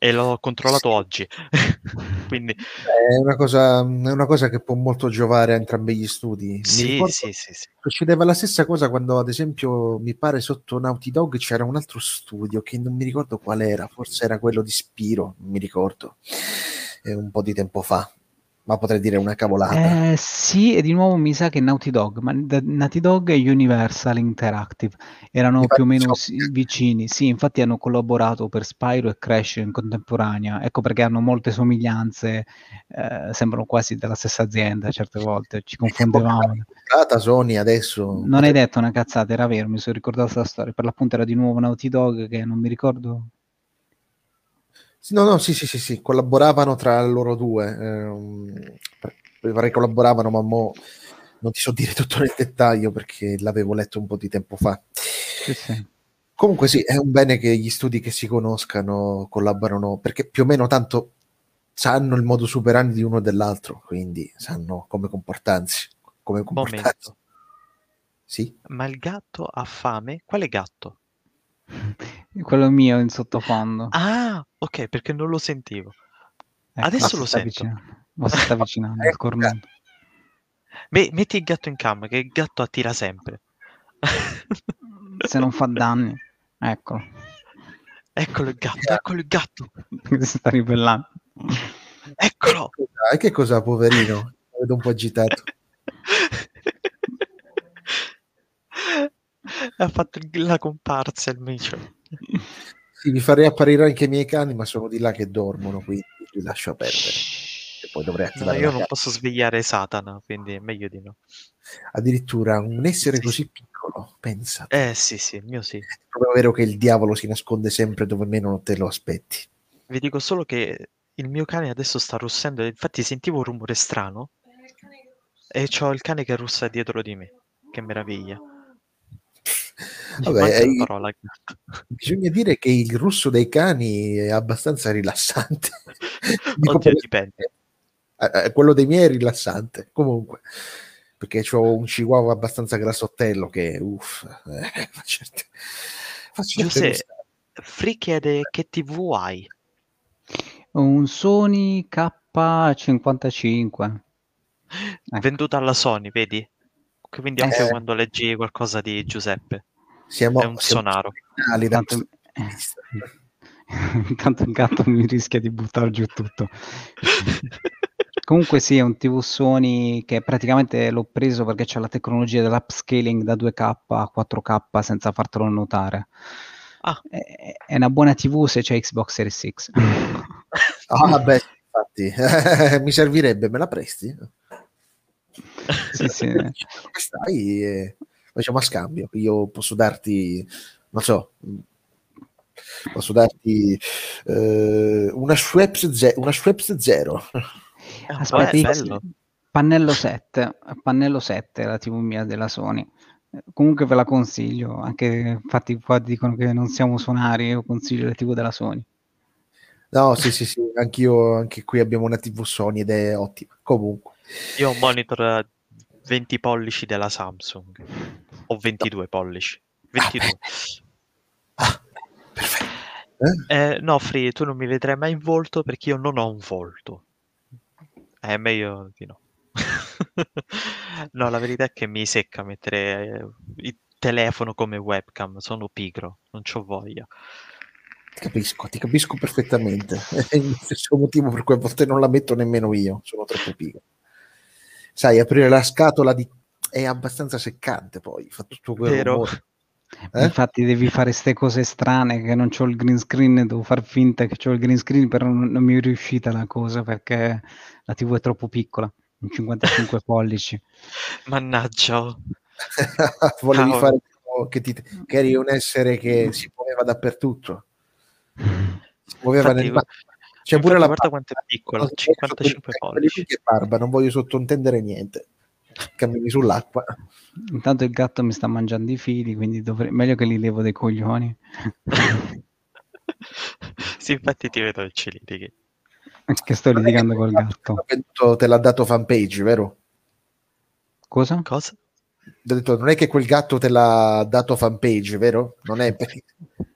C: E l'ho controllato oggi. Quindi
B: È una, cosa, è una cosa che può molto giovare a entrambi gli studi.
C: Sì, sì, sì, sì.
B: Succedeva la stessa cosa quando, ad esempio, mi pare sotto Naughty Dog c'era un altro studio che non mi ricordo qual era, forse era quello di Spiro, non mi ricordo, È un po' di tempo fa, ma potrei dire una cavolata.
A: Eh, sì, e di nuovo mi sa che Naughty Dog, ma Naughty Dog e Universal Interactive erano più o meno
B: so-
A: vicini. Sì, infatti hanno collaborato per Spyro e Crash in contemporanea. Ecco perché hanno molte somiglianze, eh, sembrano quasi della stessa azienda certe volte, ci confondevamo.
B: comprata Sony adesso.
A: Non hai detto una cazzata, era vero, mi sono ricordato la storia. Per l'appunto era di nuovo Naughty Dog che non mi ricordo.
B: No, no, sì, sì, sì, sì, collaboravano tra loro due. ehm, vorrei collaboravano, ma mo non ti so dire tutto nel dettaglio perché l'avevo letto un po' di tempo fa.
A: Sì, sì.
B: Comunque sì, è un bene che gli studi che si conoscano collaborano perché più o meno tanto sanno il modo superandi di uno e dell'altro, quindi sanno come comportarsi. Come comportarsi. Sì?
C: Ma il gatto ha fame? Quale gatto?
A: Quello mio in sottofondo.
C: Ah, ok, perché non lo sentivo.
A: Ecco,
C: adesso lo sento.
A: Ma si sta avvicinando al cornuto.
C: Me- metti il gatto in cam, che il gatto attira sempre.
A: Se non fa danni. Eccolo.
C: Eccolo il gatto, eccolo il gatto,
A: si sta ribellando.
C: eccolo.
B: E che cosa, poverino? Lo vedo un po' agitato.
C: ha fatto la comparsa il micio.
B: Sì, mi farei apparire anche i miei cani, ma sono di là che dormono, quindi li lascio perdere. E poi dovrei
C: No,
B: attivare
C: io
B: la
C: non
B: casa.
C: posso svegliare Satana, quindi è meglio di no.
B: Addirittura un essere
C: Sì,
B: così
C: sì.
B: piccolo, pensa.
C: Eh sì, sì, il mio sì.
B: È proprio vero che il diavolo si nasconde sempre dove meno te lo aspetti.
C: Vi dico solo che il mio cane adesso sta russendo, infatti sentivo un rumore strano e c'ho il cane che russa dietro di me. Che meraviglia.
B: Vabbè, eh,
C: la parola.
B: Bisogna dire che il russo dei cani è abbastanza rilassante.
C: Oddio, dipende.
B: eh, eh, quello dei miei è rilassante, comunque, perché ho un chihuahua abbastanza grassottello che, uff, eh, fa certe, fa.
C: Free chiede che TV hai?
A: Un Sony K55. Ecco.
C: Venduta alla Sony, vedi? Quindi
A: Eh,
C: anche
B: sì.
C: quando leggi qualcosa di Giuseppe.
B: Siamo,
C: È un
B: siamo
C: sonaro.
B: originali da
A: Tanto,
B: questo punto di vista.
A: intanto il gatto mi rischia di buttare giù tutto. Comunque sì, è un TV Sony che praticamente l'ho preso perché c'è la tecnologia dell'upscaling da 2K a 4K senza fartelo notare.
C: Ah.
A: È, è una buona TV se c'è Xbox Series X.
B: Ah, vabbè, infatti, mi servirebbe, me la presti?
A: sì, sì.
B: Stai? E facciamo a scambio. Io posso darti, non so, posso darti eh, una Schweppes, ze- una Schweppes zero.
C: Ah,
A: Aspetta,
C: bello.
A: Pannello 7, Pannello 7 la TV mia della Sony. Eh, Comunque ve la consiglio, anche infatti qua dicono che non siamo sonari, io consiglio la TV della Sony.
B: No, sì, sì, sì, anch'io, anche qui abbiamo una TV Sony ed è ottima. Comunque,
C: Io ho un monitor a 20 pollici della Samsung. O 22 pollici. 22.
B: ah, perfetto. Eh?
C: Eh, no, Free, tu non mi vedrai mai in volto perché io non ho un volto. È meglio di no. no, la verità è che mi secca mettere eh, il telefono come webcam. Sono pigro, non c'ho voglia.
B: Ti capisco, ti capisco perfettamente. È il stesso motivo per cui a volte non la metto nemmeno io, sono troppo pigro. Sai, aprire la scatola di... è abbastanza seccante poi, fa tutto quel
C: Vero?
B: rumore. Eh?
A: Infatti devi fare queste cose strane che non c'ho il green screen, devo far finta che c'ho il green screen, però non, non mi è riuscita la cosa perché la TV è troppo piccola, un 55 pollici.
C: Mannaggia.
B: Volevi
C: Cavolo.
B: fare che, ti, che eri un essere che si muoveva dappertutto. Si muoveva
C: Infatti,
B: nel C'è pure la
C: guarda quanto è piccola,
B: Non voglio
C: 55
B: sottintendere-
C: pollici.
B: che barba, non voglio sottointendere niente. Cammini sull'acqua.
A: Intanto il gatto mi sta mangiando i fili, quindi dovrei... meglio che li levo dei coglioni.
C: sì, infatti ti vedo che ci litighi.
A: Che sto litigando col gatto.
B: Venduto, te l'ha dato fanpage, vero?
A: Cosa?
C: Cosa?
B: Ho detto, non è che quel gatto te l'ha dato fanpage, vero? Non è per il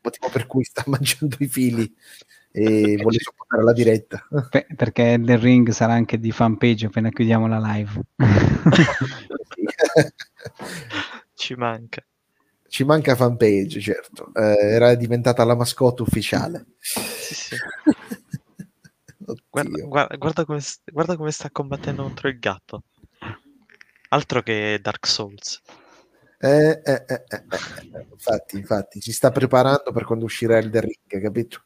B: motivo per cui sta mangiando i fili e vuole sopportare la diretta.
A: Pe- perché il ring sarà anche di fanpage appena chiudiamo la live.
C: Ci manca.
B: Ci manca fanpage, certo. Eh, era diventata la mascotte ufficiale.
C: Sì, sì.
B: Oddio.
C: Guarda, guarda- guarda come, guarda come sta combattendo contro il gatto. Altro che Dark Souls.
B: Eh, eh, eh, eh, eh, Infatti, infatti, si sta preparando per quando uscirà il Ring, capito?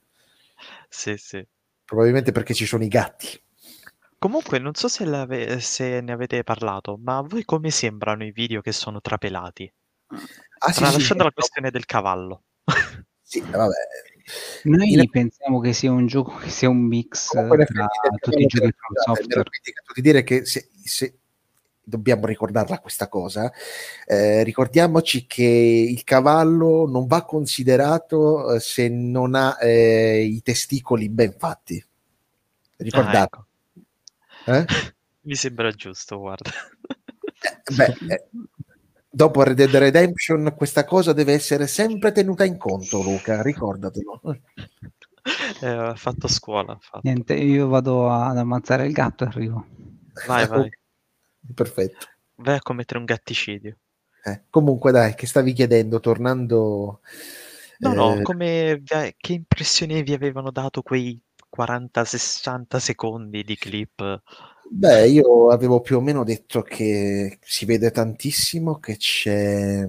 C: Sì, sì.
B: Probabilmente perché ci sono i gatti.
C: Comunque, non so se, se ne avete parlato, ma a voi come sembrano i video che sono trapelati?
B: Ah, sì,
C: Tralasciando
B: sì,
C: la questione del cavallo.
B: sì, vabbè.
A: Noi
B: In-
A: pensiamo che sia un gioco, che sia un mix
B: Comunque,
A: tra tutti i giochi
B: ero
A: software.
B: dimenticato di dire che se, se- dobbiamo ricordarla questa cosa, eh, ricordiamoci che il cavallo non va considerato eh, se non ha eh, i testicoli ben fatti.
C: Ah,
B: Ricordate?
C: ecco.
B: eh?
C: Mi sembra giusto, guarda.
B: Eh, beh, eh, dopo Red Dead Redemption questa cosa deve essere sempre tenuta in conto, Luca, ricordatelo.
C: Eh, ha fatto scuola. fatto.
A: Niente, io vado ad ammazzare il gatto e arrivo.
C: Vai, vai.
B: Perfetto.
C: Vai a commettere un gatticidio.
B: Eh, comunque dai, che stavi chiedendo, tornando...
C: No, no,
B: eh,
C: come, vi- che impressione vi avevano dato quei 40-60 secondi di clip?
B: Beh, io avevo più o meno detto che si vede tantissimo che c'è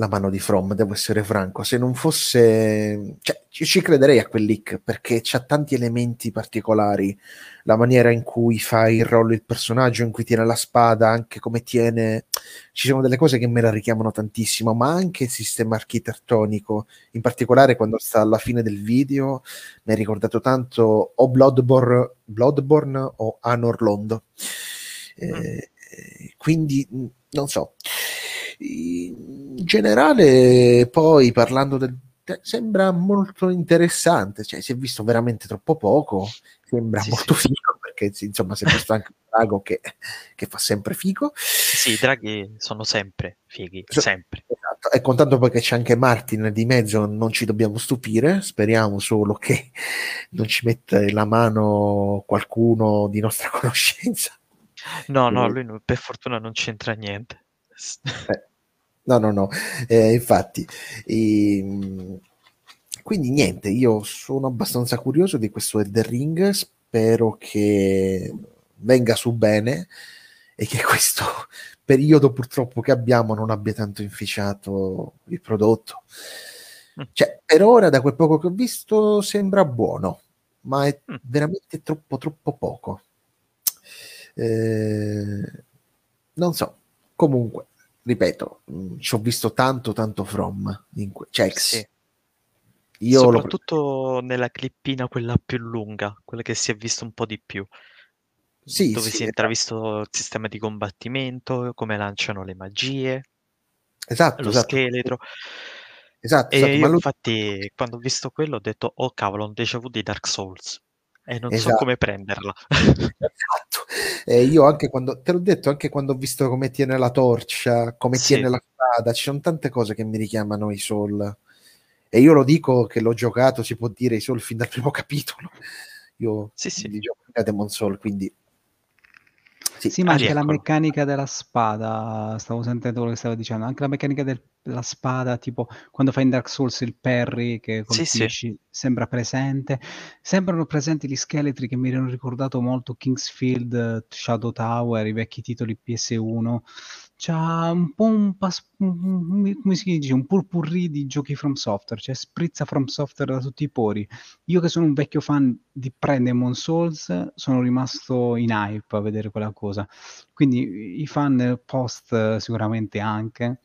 B: la mano di From, devo essere franco. Se non fosse... Cioè, ci, crederei a quel leak perché c'ha tanti elementi particolari. La maniera in cui fa il rollo il personaggio, in cui tiene la spada, anche come tiene... Ci sono delle cose che me la richiamano tantissimo, ma anche il sistema architettonico, in particolare quando sta alla fine del video, mi ha ricordato tanto o Bloodborne, Bloodborne o Anor Londo. Eh, eh, quindi non so. In generale, poi parlando del sembra molto interessante, cioè si è visto veramente troppo poco, sembra
C: Sì,
B: molto
C: sì.
B: figo perché insomma si è visto anche un drago che, che fa sempre figo.
C: Sì, i draghi sono sempre fighi,
B: So-
C: sempre.
B: Esatto, e contando poi che c'è anche Martin di mezzo, non ci dobbiamo stupire. Speriamo solo che non ci metta la mano qualcuno di nostra conoscenza.
C: No, no, lui per fortuna non c'entra niente.
B: Eh, no, no, no, eh, infatti. ehm, quindi niente, io sono abbastanza curioso di questo Elden Ring. Spero che venga su bene e che questo periodo purtroppo che abbiamo non abbia tanto inficiato il prodotto.
C: Mm.
B: Cioè, per ora, da quel poco che ho visto, sembra buono, ma è
C: Mm.
B: veramente troppo, troppo poco. Eh, non so, comunque, ripeto, mh, ci ho visto tanto, tanto From, in que- cioè,
C: Sì.
B: io
C: Soprattutto nella clippina quella più lunga, quella che si è visto un po' di più,
B: Sì,
C: dove
B: sì,
C: si è
B: esatto.
C: intravisto il sistema di combattimento, come lanciano le magie,
B: esatto,
C: lo
B: esatto,
C: scheletro.
B: esatto,
C: E
B: esatto,
C: io
B: lo-
C: infatti quando ho visto quello ho detto, oh cavolo, un déjà vu di Dark Souls. E non so
B: Esatto.
C: come prenderla.
B: Esatto. Eh, io anche quando te l'ho detto, anche quando ho visto come tiene la torcia, come
C: Sì.
B: tiene la spada, ci sono tante cose che mi richiamano i Soul. E io lo dico che l'ho giocato, si può dire, i Soul fin dal primo capitolo. Io
C: Sì, sì.
B: li gioco a Demon Soul, quindi sì,
A: Sì, ma
C: Ah,
A: anche la
C: rieccolo.
A: meccanica della spada, stavo sentendo quello che stava dicendo, anche la meccanica del- della spada, tipo quando fai in Dark Souls il parry che
C: Sì, sì.
A: colpisci, sembra presente. Sembrano presenti gli scheletri che mi hanno ricordato molto Kingsfield, Shadow Tower, i vecchi titoli PS1. C'ha un po' un, pas- come si dice, un purpurri di giochi From Software, cioè sprizza From Software da tutti i pori. Io che sono un vecchio fan di pre-Demon Souls, sono rimasto in hype a vedere quella cosa. Quindi i fan post sicuramente anche.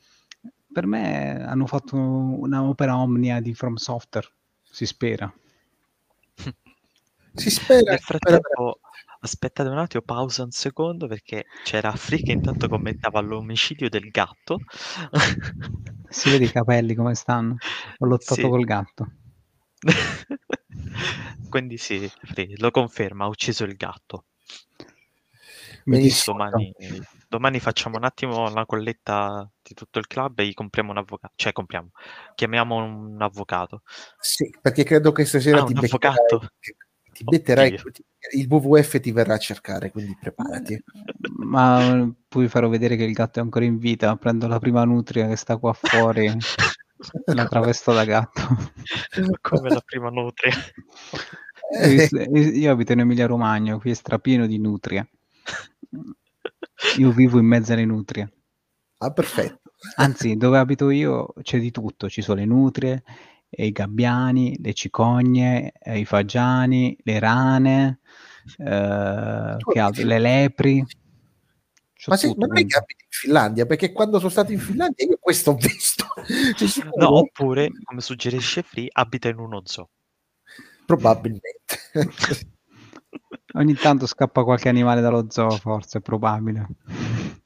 A: Per me hanno fatto un'opera omnia di From Software, si spera.
B: si spera,
C: Nel frattempo, aspettate un attimo, pausa un secondo perché c'era Free che intanto commentava l'omicidio del gatto.
A: Si vede i capelli come stanno. Ho lottato
C: Sì.
A: col gatto.
C: Quindi sì, Free, lo conferma, ha ucciso il gatto.
B: Benissimo.
C: Domani, domani facciamo un attimo la colletta di tutto il club e gli compriamo un avvocato. Cioè, compriamo, chiamiamo un avvocato.
B: Sì, perché credo che stasera
C: Ah,
B: ti
C: un
B: beccherai,
C: avvocato?
B: ti betterai- il WWF ti verrà a cercare, quindi preparati.
A: Ma puoi farò vedere che il gatto è ancora in vita. Prendo la prima nutria che sta qua fuori, la travesto da gatto.
C: Come la prima nutria.
A: Io abito in Emilia Romagna, qui è strapieno di nutrie. Io vivo in mezzo alle nutrie.
B: Ah, perfetto.
A: Anzi, dove abito io c'è di tutto, ci sono le nutrie, e i gabbiani, le cicogne, eh, i fagiani, le rane, eh, che altro? le lepri. C'ho
B: Ma, sì,
A: tutto
B: ma non è che
A: dentro.
B: abiti in Finlandia, perché quando sono stato in Finlandia io questo ho visto.
C: No, oppure, come suggerisce Free, abita in uno zoo.
B: Probabilmente.
A: Ogni tanto scappa qualche animale dallo zoo, forse, è probabile.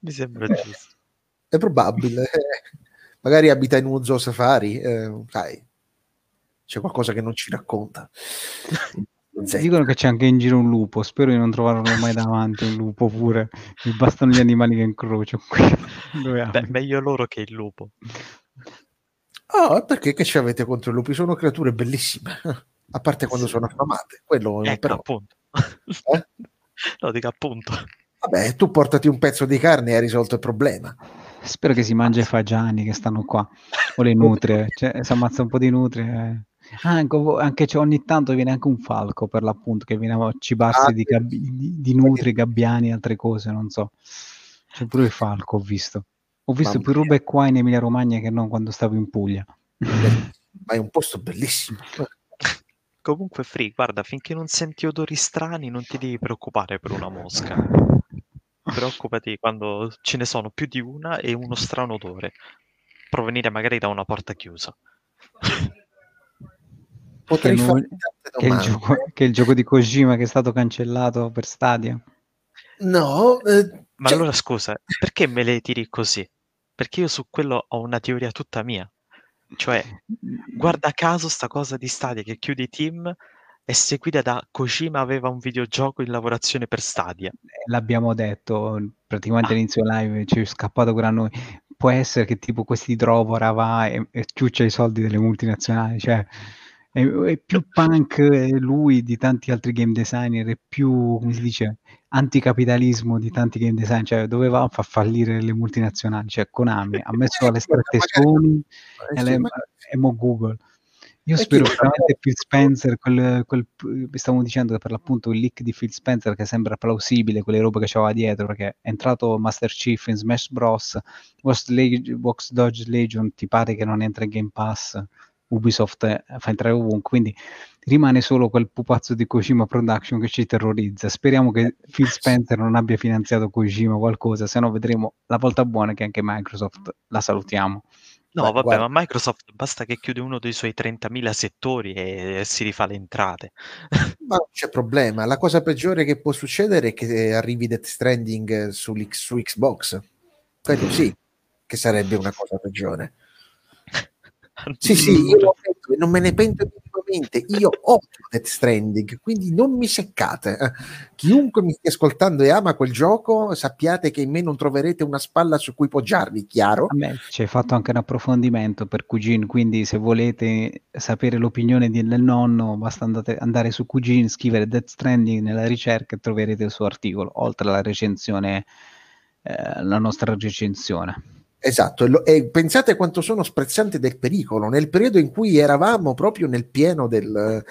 C: Mi sembra
B: Eh.
C: giusto.
B: È probabile. Magari abita in uno zoo safari, eh, sai, c'è qualcosa che non ci racconta. Zecca.
A: Dicono che c'è anche in giro un lupo, spero di non trovarlo mai davanti, un lupo pure. Mi bastano gli animali che incrocio
C: Beh, meglio loro che il lupo.
B: Ah, perché che ci avete contro i lupi? Sono creature bellissime, a parte quando
C: Sì.
B: sono affamate. Quello
C: Ecco,
B: però.
C: appunto.
B: Eh?
C: No, dico appunto.
B: Vabbè, tu portati un pezzo di carne e hai risolto il problema.
A: Spero che si mangia i fagiani che stanno qua, o le nutrie, cioè, si ammazza un po' di nutrie. eh. Ah, anche, anche c'è- ogni tanto viene anche un falco per l'appunto che viene a cibarsi
B: Ah,
A: di, gabbi- di, di nutrie, gabbiani, altre cose, non so. C'è pure il falco, ho visto. Ho visto più robe qua in Emilia Romagna che non quando stavo in Puglia.
B: Ma è un posto bellissimo.
C: Comunque, Free, guarda, finché non senti odori strani, non ti devi preoccupare per una mosca. Preoccupati quando ce ne sono più di una e uno strano odore. Provenire magari da una porta chiusa.
B: Potrei
A: Che
B: fare
A: non- Che il gioco, che il gioco di Kojima che è stato cancellato per Stadia.
B: No, eh,
C: Ma
B: cioè,
C: allora scusa, perché me le tiri così? Perché io su quello ho una teoria tutta mia. Cioè, guarda caso sta cosa di Stadia che chiude i team è seguita da Kojima aveva un videogioco in lavorazione per Stadia.
A: L'abbiamo detto praticamente
C: Ah.
A: all'inizio live, ci è scappato per a noi. Può essere che tipo questi Drovora va e, e ciuccia i soldi delle multinazionali, cioè è, è più punk lui di tanti altri game designer, è più, come si dice, anticapitalismo di tanti game designer, cioè doveva far fallire le multinazionali, cioè Konami ha messo alle strette Sony
B: eh,
A: e,
B: sì,
A: le- e mo Google. Io spero veramente Phil Spencer, quel, quel, stavamo dicendo che per l'appunto il leak di Phil Spencer che sembra plausibile, quelle robe che c'aveva dietro, perché è entrato Master Chief in Smash Bros. Watch Dogs Legion ti pare che non entra in Game Pass, Ubisoft eh, fa entrare ovunque, quindi rimane solo quel pupazzo di Kojima Production che ci terrorizza. Speriamo che Phil Spencer non abbia finanziato Kojima o qualcosa, se no vedremo la volta buona che anche Microsoft la salutiamo.
C: No,
B: Beh,
C: vabbè,
B: guarda.
C: ma Microsoft basta che chiude uno dei suoi 30.000 settori e si rifà le entrate.
B: Ma non c'è problema. La cosa peggiore che può succedere è che arrivi Death Stranding sull'X- su Xbox. Quello sì, che sarebbe una cosa peggiore. Sì, sì, io penso e non me ne pento minimamente. Io odio Death Stranding, quindi non mi seccate. Chiunque mi stia ascoltando e ama quel gioco, sappiate che in me non troverete una spalla su cui poggiarvi, chiaro?
A: Ci hai fatto anche un approfondimento per Cugin, quindi se volete sapere l'opinione del nonno, basta andate- andare su Cugin, scrivere Death Stranding nella ricerca e troverete il suo articolo, oltre alla recensione, eh, la nostra recensione.
B: Esatto, e, lo- e pensate quanto sono sprezzante del pericolo, nel periodo in cui eravamo proprio nel pieno del,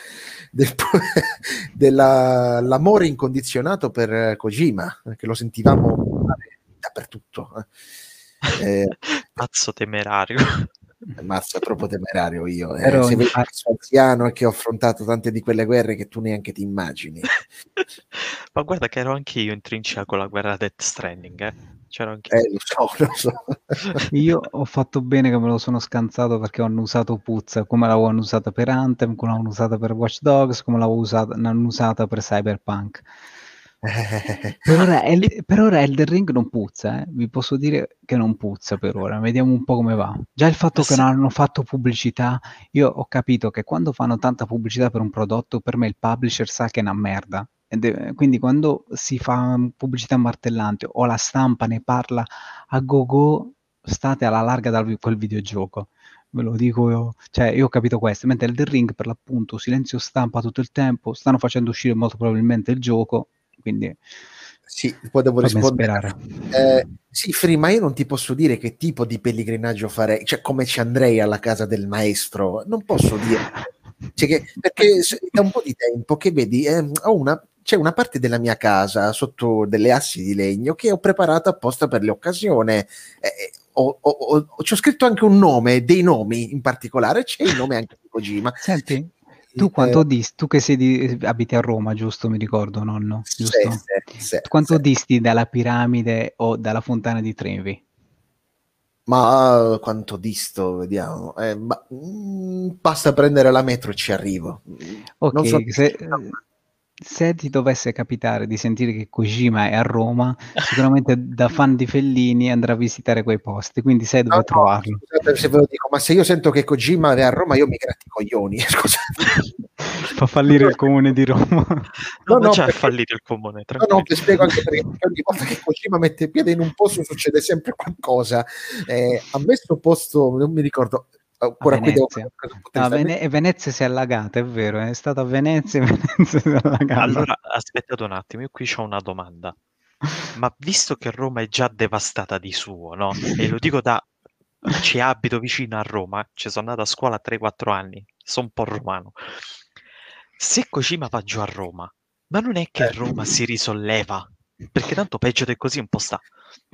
B: del- dell'amore incondizionato per eh, Kojima, che lo sentivamo dappertutto. Eh,
C: Pazzo temerario.
B: mazza, troppo temerario io. eh.
A: Però
B: Se vedi sono anziano e che ho affrontato tante di quelle guerre che tu neanche ti immagini.
C: Ma guarda che ero anche io in trincea con la guerra Death Stranding, eh. C'ero anche
B: Eh, lo so, lo so.
A: Io ho fatto bene che me lo sono scansato perché ho annusato Puzza, come l'avevo annusata per Anthem, come l'avevo usata per Watch Dogs, come l'avevo usata, l'hanno usata per Cyberpunk. per, ora, El- per ora Elden Ring non puzza, eh? vi posso dire che non puzza per ora, vediamo un po' come va. Già il fatto
C: Ma
A: che
C: se-
A: non hanno fatto pubblicità, io ho capito che quando fanno tanta pubblicità per un prodotto, per me il publisher sa che è una merda. È- quindi quando si fa pubblicità martellante o la stampa ne parla a go-go, state alla larga da quel videogioco. Ve lo dico io, cioè io ho capito questo, mentre Elden Ring per l'appunto silenzio stampa tutto il tempo, stanno facendo uscire molto probabilmente il gioco, quindi
B: Sì, poi devo rispondere. Eh, sì, Free, ma io non ti posso dire che tipo di pellegrinaggio farei, cioè come ci andrei alla casa del maestro, non posso dire. Cioè che- perché da un po' di tempo che vedi, ehm, ho una, c'è una parte della mia casa sotto delle assi di legno che ho preparato apposta per l'occasione. Eh, ho, ho- ho- ci ho scritto anche un nome, dei nomi in particolare, c'è il nome anche di Kojima.
A: Senti, tu
B: Eh,
A: quanto disti, tu che sei di, abiti a Roma, giusto? Mi ricordo, nonno, giusto?
B: sì, sì,
A: Tu quanto
B: sì.
A: disti dalla piramide o dalla fontana di Trevi?
B: Ma quanto disto, vediamo. Eh, ma, mm, basta prendere la metro e ci arrivo.
A: Ok,
B: Non so-
A: se, se ti dovesse capitare di sentire che Kojima è a Roma, sicuramente da fan di Fellini andrà a visitare quei posti, quindi sai dove
B: No, no,
A: trovarlo.
B: scusate se ve lo dico, ma se io sento che Kojima è a Roma, io mi gratti i coglioni. Scusate.
A: Fa fallire il comune di Roma.
C: No,
B: No, no, perché-
C: fallito il comune.
B: No, no,
C: tranquillo.
B: vi spiego anche perché ogni volta che Kojima mette piede in un posto succede sempre qualcosa. Eh, a me sto posto, non mi ricordo.
A: A
B: qui devo
A: Venezia.
B: triste.
A: Vene- e Venezia si è allagata, è vero, è stata a Venezia e Venezia si è allagata.
C: Allora, aspettate un attimo, io qui ho una domanda. Ma visto che Roma è già devastata di suo, no? E lo dico da... Ci abito vicino a Roma, ci sono andato a scuola a 3-4 anni, sono un po' romano. Se Kojima va giù a Roma, ma non è che
B: Eh.
C: Roma si risolleva? Perché tanto peggio di così un po' sta.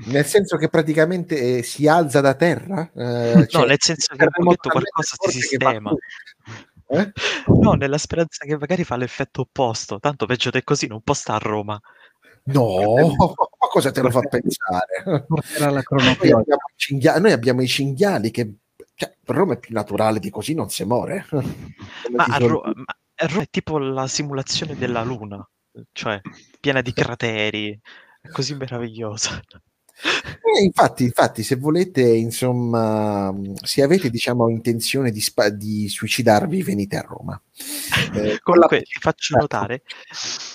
B: Nel senso che praticamente eh, si alza da terra? Eh,
C: No,
B: cioè,
C: nel senso che pochettino
B: talmente
C: qualcosa si sistema.
B: Eh?
C: No, nella speranza che magari fa l'effetto opposto. Tanto peggio di così non può sta a Roma.
B: No, ma cosa te lo fa pensare? Noi abbiamo, i cinghia- noi abbiamo i cinghiali che cioè, per Roma è più naturale di così, non si muore.
C: Ma a, Ro- ma a Roma è tipo la simulazione della Luna, cioè piena di crateri, è così meravigliosa.
B: Eh, infatti, infatti, se volete, insomma, se avete, diciamo, intenzione di, spa- di suicidarvi, venite a Roma. Eh, con la-
C: Comunque ti faccio notare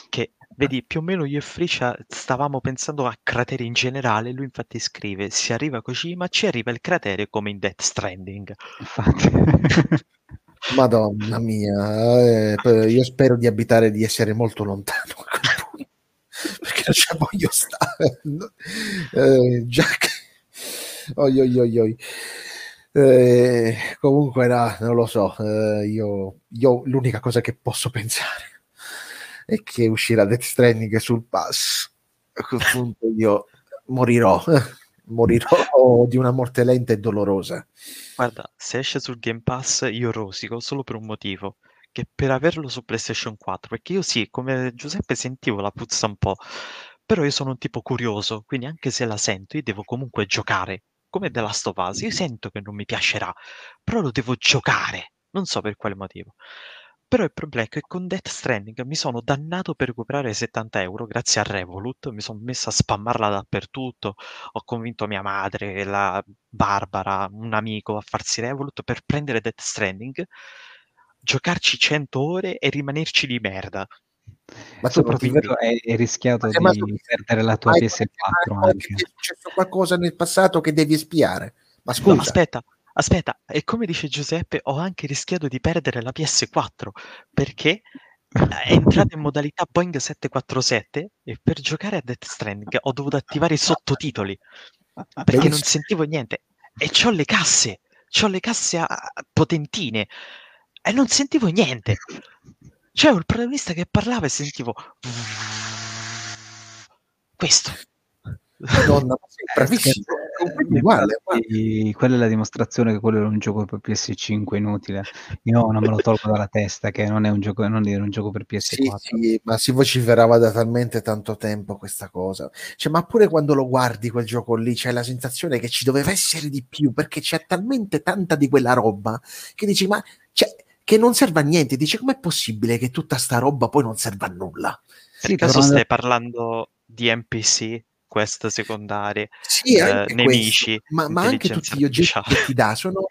C: che, vedi, più o meno io e Friscia stavamo pensando a crateri in generale, lui infatti scrive, si arriva a Kojima, ci arriva il cratere come in Death Stranding.
A: Infatti.
B: Madonna mia, eh, io spero di abitare, di essere molto lontano a quel punto, perché non ci voglio stare. Eh, già che... Oi, oi, oi, oi. Eh, comunque, no, non lo so, eh, io, io l'unica cosa che posso pensare è che uscirà Death Stranding sul pass. A quel punto io morirò, morirò di una morte lenta e dolorosa.
C: Guarda, se esce sul Game Pass io rosico solo per un motivo, che per averlo su PlayStation 4, perché io sì, come Giuseppe sentivo la puzza un po', però io sono un tipo curioso, quindi anche se la sento io devo comunque giocare, come The Last of Us, io sento che non mi piacerà, però lo devo giocare, non so per quale motivo. Però il problema è che con Death Stranding mi sono dannato per recuperare 70 euro grazie a Revolut, mi sono messo a spammarla dappertutto, ho convinto mia madre, la Barbara, un amico a farsi Revolut per prendere Death Stranding, giocarci 100 ore e rimanerci di merda.
B: Ma tu
A: Soprattutto hai, rischiato
B: Ma se- ma
A: di
B: tu-
A: perdere la tua
B: Hai-
A: PS4
B: ma
A: anche.
B: È successo qualcosa nel passato che devi espiare. Ma
C: No,
B: scusa,
C: aspetta, aspetta, e come dice Giuseppe, ho anche rischiato di perdere la PS4 perché è entrata in modalità Boeing 747 e per giocare a Death Stranding ho dovuto attivare i sottotitoli perché non sentivo niente e c'ho le casse, c'ho le casse a- a- potentine e non sentivo niente. C'era il protagonista che parlava e sentivo questo.
B: Madonna, ma sei bravissimo.
A: Eh,
B: uguale,
A: infatti, quella è la dimostrazione che quello era un gioco per PS5 inutile. Io non me lo tolgo dalla testa che non è un gioco, non era un gioco per
B: Sì,
A: PS4.
B: sì, ma si vociferava da talmente tanto tempo questa cosa. Cioè, ma pure quando lo guardi quel gioco lì, c'è la sensazione che ci doveva essere di più, perché c'è talmente tanta di quella roba che dici, ma cioè, che non serve a niente. Dice com'è possibile che tutta sta roba poi non serva a nulla?
C: Per sì, caso stai parlando di NPC, quest secondarie,
B: sì, eh, nemici,
C: ma,
B: ma anche tutti gli oggetti che ti dà sono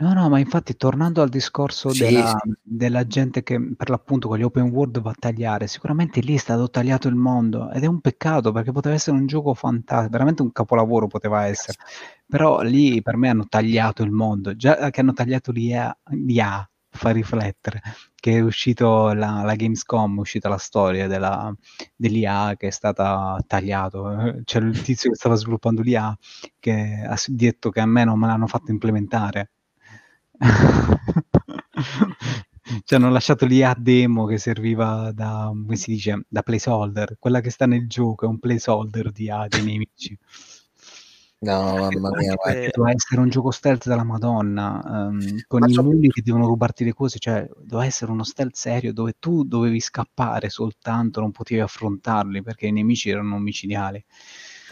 A: No, no, ma infatti tornando al discorso sì, della, sì. della, gente che per l'appunto con gli open world va a tagliare, sicuramente lì è stato tagliato il mondo ed è un peccato perché poteva essere un gioco fantastico, veramente un capolavoro poteva essere, però lì per me hanno tagliato il mondo, già che hanno tagliato l'IA, l'IA fa riflettere, che è uscito la, la Gamescom, è uscita la storia della, dell'IA che è stata tagliato, c'era il tizio che stava sviluppando l'IA che ha detto che a me non me l'hanno fatto implementare ci hanno lasciato lì a demo che serviva da, come si dice, da placeholder. Quella che sta nel gioco è un placeholder di A dei nemici.
B: No, mamma mia,
A: doveva essere un gioco stealth della Madonna, um, con i mulli che devono rubarti le cose, cioè doveva essere uno stealth serio dove tu dovevi scappare soltanto, non potevi affrontarli perché i nemici erano omicidiali.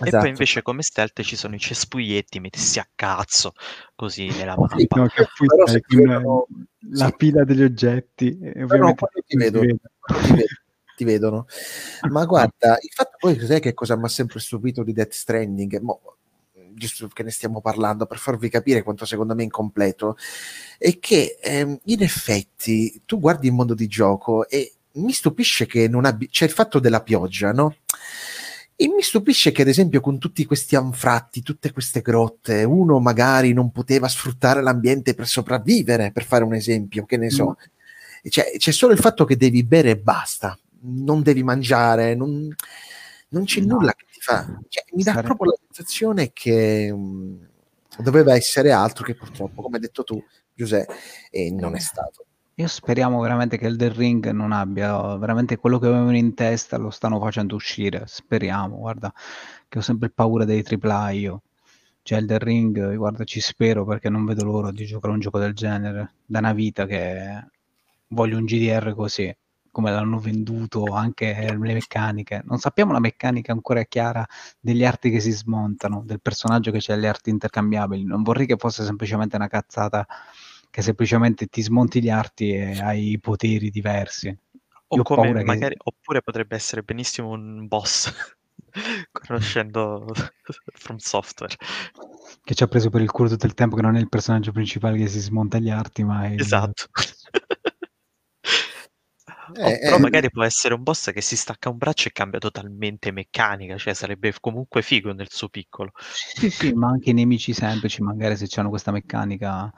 C: Esatto. E poi invece come stealth ci sono i cespuglietti messi a cazzo, così nella mappa. Sì,
A: no, che poi stai con vedono... la sì. pila degli oggetti e ovviamente
B: no, ti, vedono, ti, vedono, ti vedono. Ma guarda, il fatto poi sai che cosa mi ha sempre stupito di Death Stranding? Mo, giusto che ne stiamo parlando, per farvi capire quanto secondo me è incompleto, è che ehm, in effetti tu guardi il mondo di gioco e mi stupisce che non abbia... c'è il fatto della pioggia, no? E mi stupisce che, ad esempio, con tutti questi anfratti, tutte queste grotte, uno magari non poteva sfruttare l'ambiente per sopravvivere, per fare un esempio, che ne so. Mm. Cioè, c'è solo il fatto che devi bere e basta, non devi mangiare, non, non c'è no. nulla che fa. Cioè, mi dà Sare... proprio la sensazione che um, doveva essere altro che purtroppo, come hai detto tu, Giuseppe, e non è stato.
A: Io speriamo veramente che Elden Ring non abbia veramente quello che avevano in testa, lo stanno facendo uscire. Speriamo, guarda, che ho sempre paura dei AAA io. Cioè Elden Ring, guarda, ci spero perché non vedo l'ora di giocare un gioco del genere. Da una vita che voglio un GDR così, come l'hanno venduto, anche le meccaniche. Non sappiamo la meccanica ancora chiara degli arti che si smontano, del personaggio che c'è le arti intercambiabili. Non vorrei che fosse semplicemente una cazzata che semplicemente ti smonti gli arti e hai poteri diversi.
C: Come, magari, che... Oppure potrebbe essere benissimo un boss, conoscendo From Software.
A: Che ci ha preso per il culo tutto il tempo che non è il personaggio principale che si smonta gli arti, ma è...
C: Esatto. Eh, però eh, magari può essere un boss che si stacca un braccio e cambia totalmente meccanica, cioè sarebbe comunque figo nel suo piccolo.
A: Sì, sì, ma anche i nemici semplici, magari se hanno questa meccanica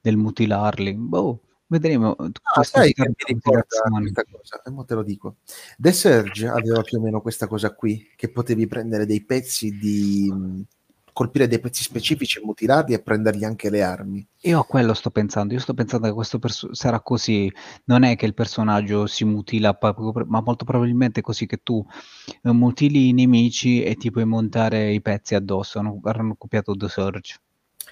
A: del mutilarli, boh, vedremo.
B: Ah, sai che mi ricorda questa cosa, e mo te lo dico. The Surge aveva più o meno questa cosa qui, che potevi prendere dei pezzi di colpire dei pezzi specifici, mutilarli e prendergli anche le armi.
A: Io a quello sto pensando, io sto pensando che questo perso- sarà così, non è che il personaggio si mutila, ma molto probabilmente è così che tu eh, mutili i nemici e ti puoi montare i pezzi addosso, hanno, hanno copiato The Surge.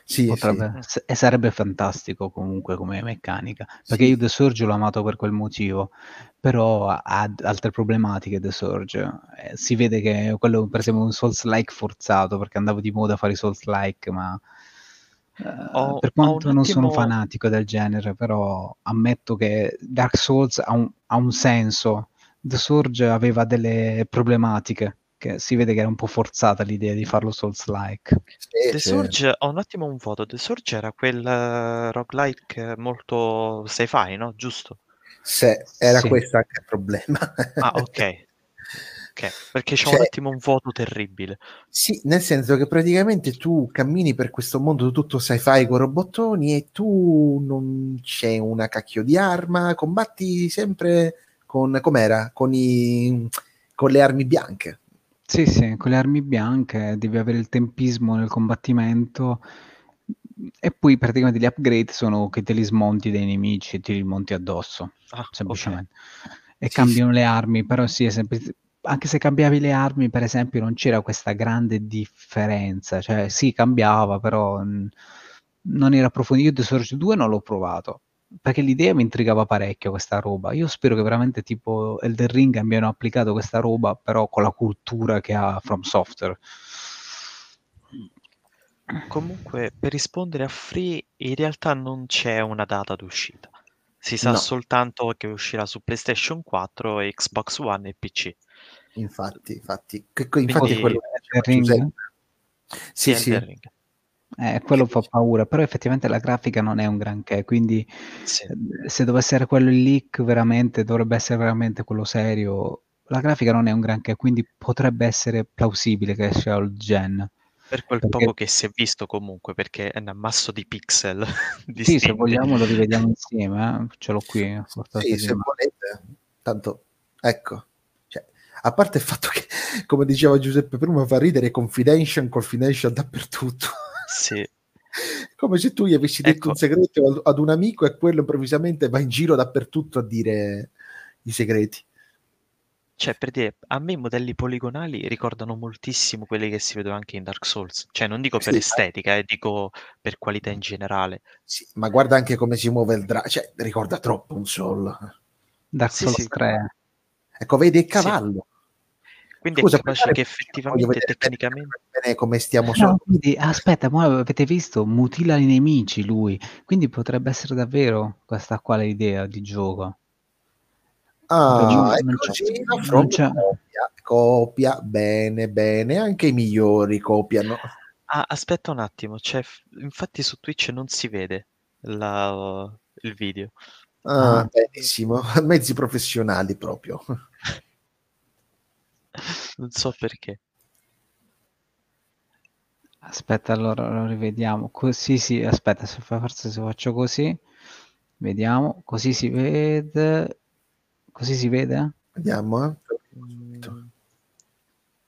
B: Sì, Potrebbe,
A: sì. E sarebbe fantastico comunque come meccanica, perché sì. io The Surge l'ho amato per quel motivo, però ha altre problematiche The Surge. Eh, si vede che quello per esempio è un Souls-like forzato, perché andavo di moda a fare i Souls-like, ma... Uh, oh, per quanto non attimo... sono fanatico del genere, però ammetto che Dark Souls ha un, ha un senso. The Surge aveva delle problematiche che si vede che era un po' forzata l'idea di farlo Souls-like.
C: Sì, The. Surge, ho un attimo un voto, The Surge era quel uh, roguelike molto sci-fi, no? Giusto?
B: Sì, era sì. questo anche il problema.
C: ah, ok. Okay, perché c'è cioè, un attimo un vuoto terribile.
B: Sì, nel senso che praticamente tu cammini per questo mondo tutto sci-fi con robottoni e tu non c'è una cacchio di arma, combatti sempre con, com'era? Con, i, con le armi bianche.
A: Sì, sì, con le armi bianche devi avere il tempismo nel combattimento e poi praticamente gli upgrade sono che te li smonti dai nemici e ti li monti addosso, ah, semplicemente. Okay. E sì, cambiano sì. le armi, però sì, è sempre... anche se cambiavi le armi, per esempio, non c'era questa grande differenza, cioè sì, cambiava, però non era approfondito. Io The Surge 2 non l'ho provato, perché l'idea mi intrigava parecchio questa roba. Io spero che veramente tipo Elden Ring abbiano applicato questa roba, però con la cultura che ha From Software.
C: Comunque, per rispondere a Free, in realtà non c'è una data d'uscita. Si sa
B: No.
C: soltanto che uscirà su PlayStation 4, Xbox One e PC.
B: Infatti, infatti, che- infatti
C: Quindi-
B: è quello che
A: Elden
B: diceva
A: Ring?
B: Sì, sì.
C: Elden Ring.
A: Eh, quello fa paura, però effettivamente la grafica non è un granché, quindi
C: Sì.
A: eh, se dovesse essere quello il leak veramente, dovrebbe essere veramente quello serio. La grafica non è un granché, quindi potrebbe essere plausibile che esce all gen.
C: Per quel
A: Perché-
C: poco che si è visto comunque, perché è un ammasso di pixel
A: Sì,
C: distinti.
A: se vogliamo lo rivediamo insieme, eh. ce l'ho qui.
B: Sì,
A: di
B: se volete. Tanto, ecco. Cioè, a parte il fatto che, come diceva Giuseppe prima, fa ridere confidential, confidential dappertutto.
C: Sì.
B: Come se tu gli avessi detto
C: Ecco.
B: un segreto ad- un amico e quello improvvisamente va in giro dappertutto a dire i segreti.
C: Cioè, per dire, a me i modelli poligonali ricordano moltissimo quelli che si vedono anche in Dark Souls. Cioè, non dico per
B: Sì.
C: estetica, eh, dico per qualità in generale.
B: Sì, ma guarda anche come si muove il drago, cioè ricorda troppo un sol.
A: Dark
C: Sì,
A: Souls
C: sì.
A: 3.
B: Ecco, vedi il cavallo.
C: Quindi
B: Scusa,
C: è capace che effettivamente, tecnicamente...
B: bene come stiamo
A: No,
B: solo.
A: quindi, aspetta, ma avete visto? Mutila i nemici lui, quindi potrebbe essere davvero questa quale idea di gioco.
B: Ah,
A: Non-
B: ecco,
A: non c'è- non c'è-
B: copia, copia, bene, bene, anche i migliori copiano.
C: Ah, aspetta un attimo, c'è... infatti su Twitch non si vede la- il video.
B: Ah,
A: Ah.
B: benissimo, mezzi professionali proprio.
C: Non so perché.
A: Aspetta, allora lo rivediamo. Così sì, aspetta, se fa- forse se faccio così, vediamo, così si vede, così si vede?
B: Vediamo, eh.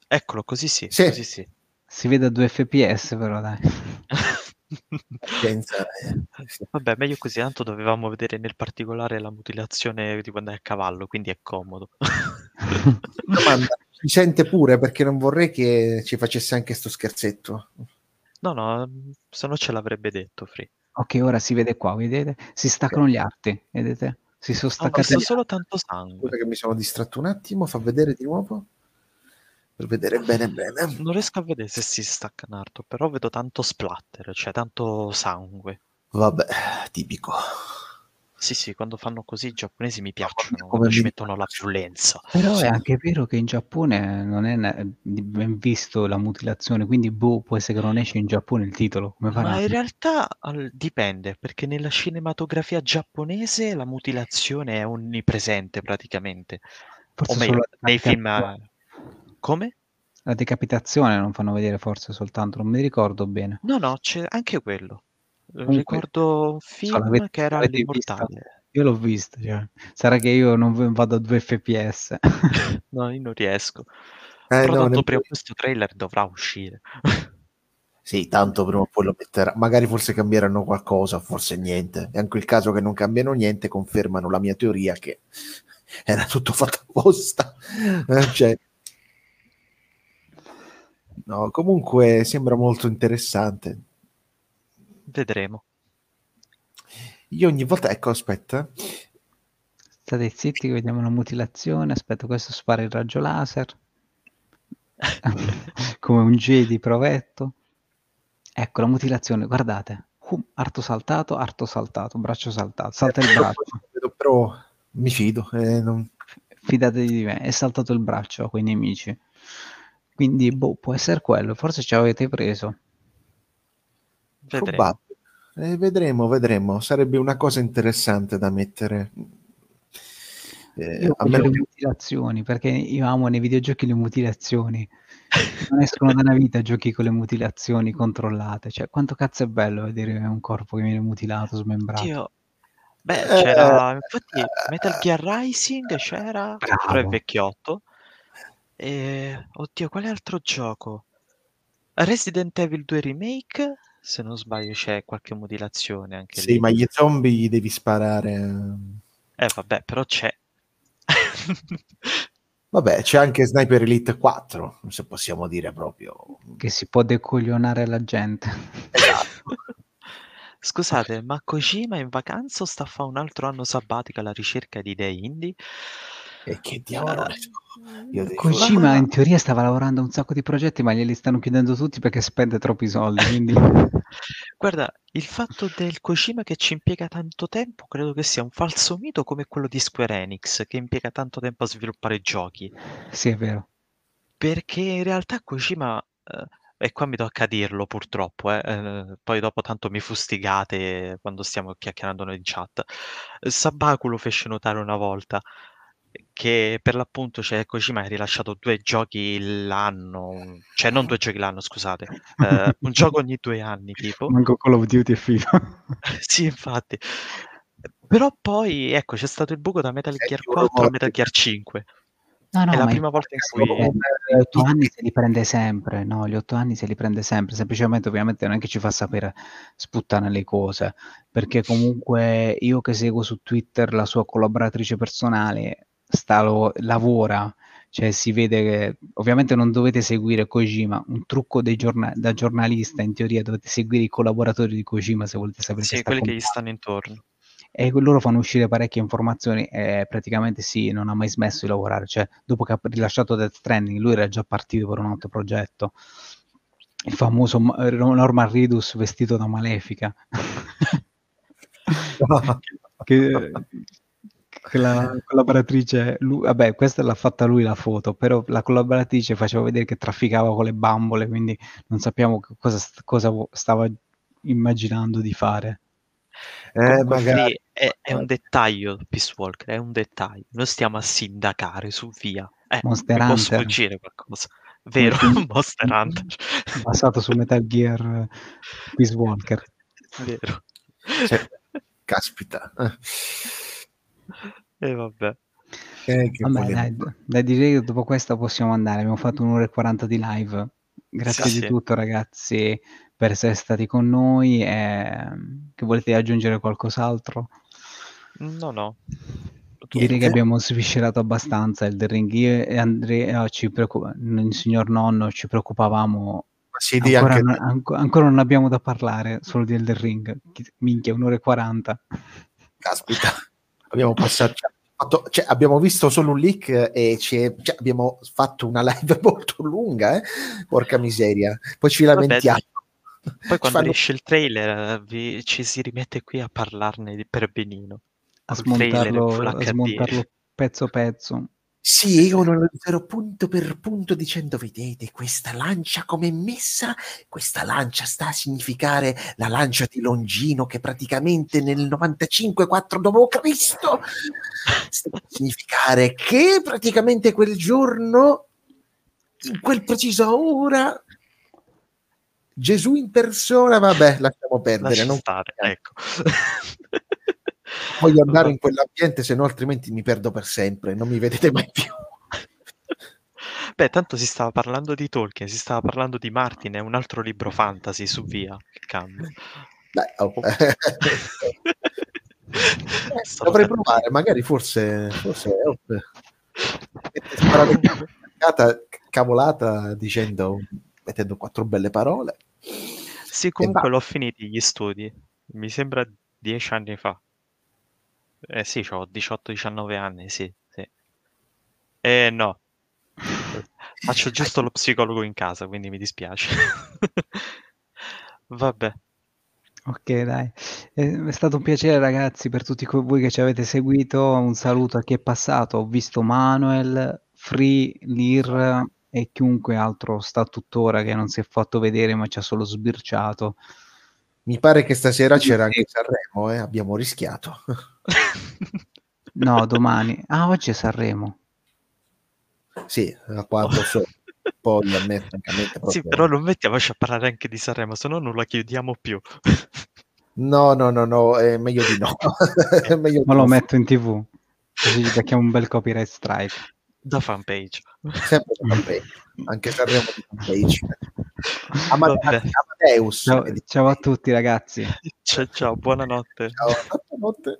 C: Eccolo, così sì,
B: Sì.
C: così sì.
A: Si vede a 2 fps però dai.
B: Eh.
C: Vabbè, meglio così, tanto dovevamo vedere nel particolare la mutilazione di quando è a cavallo, quindi è comodo.
B: Domanda, si sente pure perché non vorrei che ci facesse anche sto scherzetto.
C: No, no, se no ce l'avrebbe detto, Free.
A: Ok, ora si vede qua, vedete? Si staccano gli arti, vedete? Si sono
C: Ho
A: staccati gli
C: solo tanto sangue.
B: Scusa che mi sono distratto un attimo, fa vedere di nuovo. Per vedere bene bene.
C: Non riesco a vedere se si stacca Naruto, però vedo tanto splatter, cioè tanto sangue.
B: Vabbè, tipico.
C: Sì, sì, quando fanno così i giapponesi mi piacciono,
B: come
C: quando ci mettono la violenza.
A: Però
B: Sì.
A: è anche vero che in Giappone non è ben visto la mutilazione, quindi boh, può essere che non esce in Giappone il titolo. Come
C: Ma
A: farà?
C: in realtà al- dipende, perché nella cinematografia giapponese la mutilazione è onnipresente praticamente.
A: Forse
C: O meglio, nei film...
A: decapitazione.
C: Come?
A: La decapitazione non fanno vedere forse soltanto, non mi ricordo bene.
C: No, no, c'è anche quello.
A: Comunque,
C: Ricordo un
A: so,
C: film
A: l'avete-
C: che era l'immortale.
A: Io l'ho visto, cioè. sarà che io non vado a 2 fps.
C: No, io non riesco.
B: Eh,
C: Però
B: no,
C: tanto prima questo trailer dovrà uscire.
B: Sì, tanto prima o poi lo metterà. Magari forse cambieranno qualcosa, forse niente. E anche il caso che non cambiano niente, confermano la mia teoria che era tutto fatto apposta. Eh, cioè... No, comunque sembra molto interessante.
C: Vedremo.
B: Io ogni volta, ecco, aspetta.
A: State zitti che vediamo la mutilazione. Aspetta, questo spara il raggio laser. Come un Jedi provetto. Ecco la mutilazione, guardate. Hum, arto saltato, arto saltato, braccio saltato. Salta il braccio.
B: Però mi fido. eh, non-
A: Fidatevi di me, è saltato il braccio a quei nemici. Quindi, boh, può essere quello. Forse ci avete preso.
C: Vedremo.
B: probabile. Eh, vedremo, vedremo. Sarebbe una cosa interessante da mettere. Eh,
A: Io
B: meno
A: le mutilazioni, perché io amo nei videogiochi le mutilazioni. Non escono da una vita giochi con le mutilazioni controllate. Cioè, quanto cazzo è bello vedere un corpo che viene mutilato, smembrato.
C: Oddio. Beh,
B: Eh,
C: c'era infatti Metal Gear Rising c'era,
A: Bravo.
C: però è vecchiotto. E oddio, quale altro gioco? Resident Evil 2 Remake, se non sbaglio c'è qualche mutilazione anche
B: Sì,
C: lì.
B: ma gli zombie gli devi sparare.
C: Eh vabbè, però c'è.
B: Vabbè, c'è anche Sniper Elite 4, se possiamo dire proprio.
A: Che si può decoglionare la gente.
B: Esatto.
C: Scusate, ma Kojima è in vacanza o sta a fare un altro anno sabbatico alla ricerca di idee indie?
B: E che diavolo ne so. Io dico-
A: Kojima
C: Ma-
A: in teoria stava lavorando a un sacco di progetti, ma glieli stanno chiudendo tutti perché spende troppi soldi. Quindi...
C: Guarda, il fatto del Kojima che ci impiega tanto tempo credo che sia un falso mito come quello di Square Enix, che impiega tanto tempo a sviluppare giochi.
A: Sì, è vero.
C: Perché in realtà Kojima, eh, e qua mi tocca dirlo purtroppo, eh, eh, poi dopo tanto mi fustigate quando stiamo chiacchierando noi in chat. Sabaku lo fece notare una volta che per l'appunto cioè, Kojima ha rilasciato due giochi l'anno, cioè non due giochi l'anno, scusate, eh, un gioco ogni due anni tipo.
A: Manco Call of Duty e FIFA.
C: sì, infatti. Però poi, ecco, c'è stato il buco da Metal Gear 4 a Metal Gear 5.
A: No, no,
C: è la
A: ma
C: prima volta in cui...
A: Gli otto anni se li prende sempre, no, gli otto anni se li prende sempre, semplicemente ovviamente non è che ci fa sapere sputtane le cose, perché comunque io che seguo su Twitter la sua collaboratrice personale sta, lo, lavora, cioè si vede che ovviamente non dovete seguire Kojima, un trucco giorna- da giornalista in teoria dovete seguire i collaboratori di Kojima se volete sapere
C: sì, quelli che gli stanno intorno.
A: E loro fanno uscire parecchie informazioni e praticamente sì, non ha mai smesso di lavorare, cioè dopo che ha rilasciato Death Stranding lui era già partito per un altro progetto, il famoso Norman Ridus vestito da Malefica. che, che la collaboratrice, lui, vabbè, questa l'ha fatta lui la foto, però la collaboratrice faceva vedere che trafficava con le bambole, quindi non sappiamo cosa, cosa stava immaginando di fare.
C: Eh, magari... è, è, un dettaglio, Peace Walker, è un dettaglio. Noi stiamo a sindacare su via. Eh,
A: Monster Hunter.
C: Può sfuggire qualcosa. Vero, Monster Hunter.
A: Basato su Metal Gear eh, Peace Walker.
C: Vero.
B: Cioè, caspita.
C: E eh, vabbè.
A: Eh, vabbè dai, dai, direi che dopo questa possiamo andare. Abbiamo fatto un'ora e 40 di live. Grazie sì, di sì. tutto, ragazzi per essere stati con noi. E... Che volete aggiungere qualcos'altro?
C: No, no.
A: Direi che abbiamo sviscerato abbastanza il The Ring. Io e Andrea, ci preoccup- il signor nonno, ci preoccupavamo. Sì, ancora, anche... non, anco, ancora, non abbiamo da parlare solo di Elder Ring. Minchia, un'ora e quaranta.
B: Caspita, abbiamo passato Fatto, cioè, abbiamo visto solo un leak e cioè, abbiamo fatto una live molto lunga, eh? porca miseria. Poi ci lamentiamo.
C: Poi quando fanno... esce il trailer vi, ci si rimette qui a parlarne per benino.
A: A smontarlo, a smontarlo pezzo pezzo.
B: Sì, io non lo zero punto per punto dicendo, vedete, questa lancia come è messa, questa lancia sta a significare la lancia di Longino che praticamente nel 95 4 d.C. sta a significare che praticamente quel giorno, in quel preciso ora, Gesù in persona, vabbè, lasciamo perdere.
C: Lascia non stare, ecco.
B: Voglio andare in quell'ambiente, se no altrimenti mi perdo per sempre, non mi vedete mai più.
C: Beh, tanto si stava parlando di Tolkien, si stava parlando di Martin, è un altro libro fantasy su via, che cambia.
B: Beh, oh. Dovrei provare, magari forse, forse oh, cavolata dicendo mettendo quattro belle parole
C: sì, comunque l'ho finiti gli studi. Mi sembra dieci anni fa. Eh sì, ho 18-19 anni, sì, sì. Eh no. Faccio giusto lo psicologo in casa, quindi mi dispiace. Vabbè.
A: Ok, dai. È stato un piacere, ragazzi, per tutti voi che ci avete seguito. Un saluto a chi è passato. Ho visto Manuel, Free, Lir, e chiunque altro sta tuttora che non si è fatto vedere ma ci ha solo sbirciato.
B: Mi pare che stasera c'era anche Sanremo, eh? abbiamo rischiato.
A: no, domani. Ah, oggi è Sanremo.
B: Sì, a quanto so. Poi a me, francamente, proprio...
C: Sì, però non mettiamoci a parlare anche di Sanremo, se no non la chiudiamo più.
B: no, no, no, no, è meglio di no.
A: meglio ma di lo no. metto in tv, così gli becchiamo un bel copyright strike
C: da fanpage.
B: Sempre da fanpage, anche arriviamo di fanpage. Amade-
A: Amadeus. Ciao, ciao, a tutti ragazzi.
C: Ciao, ciao buonanotte.
B: Ciao, buonanotte.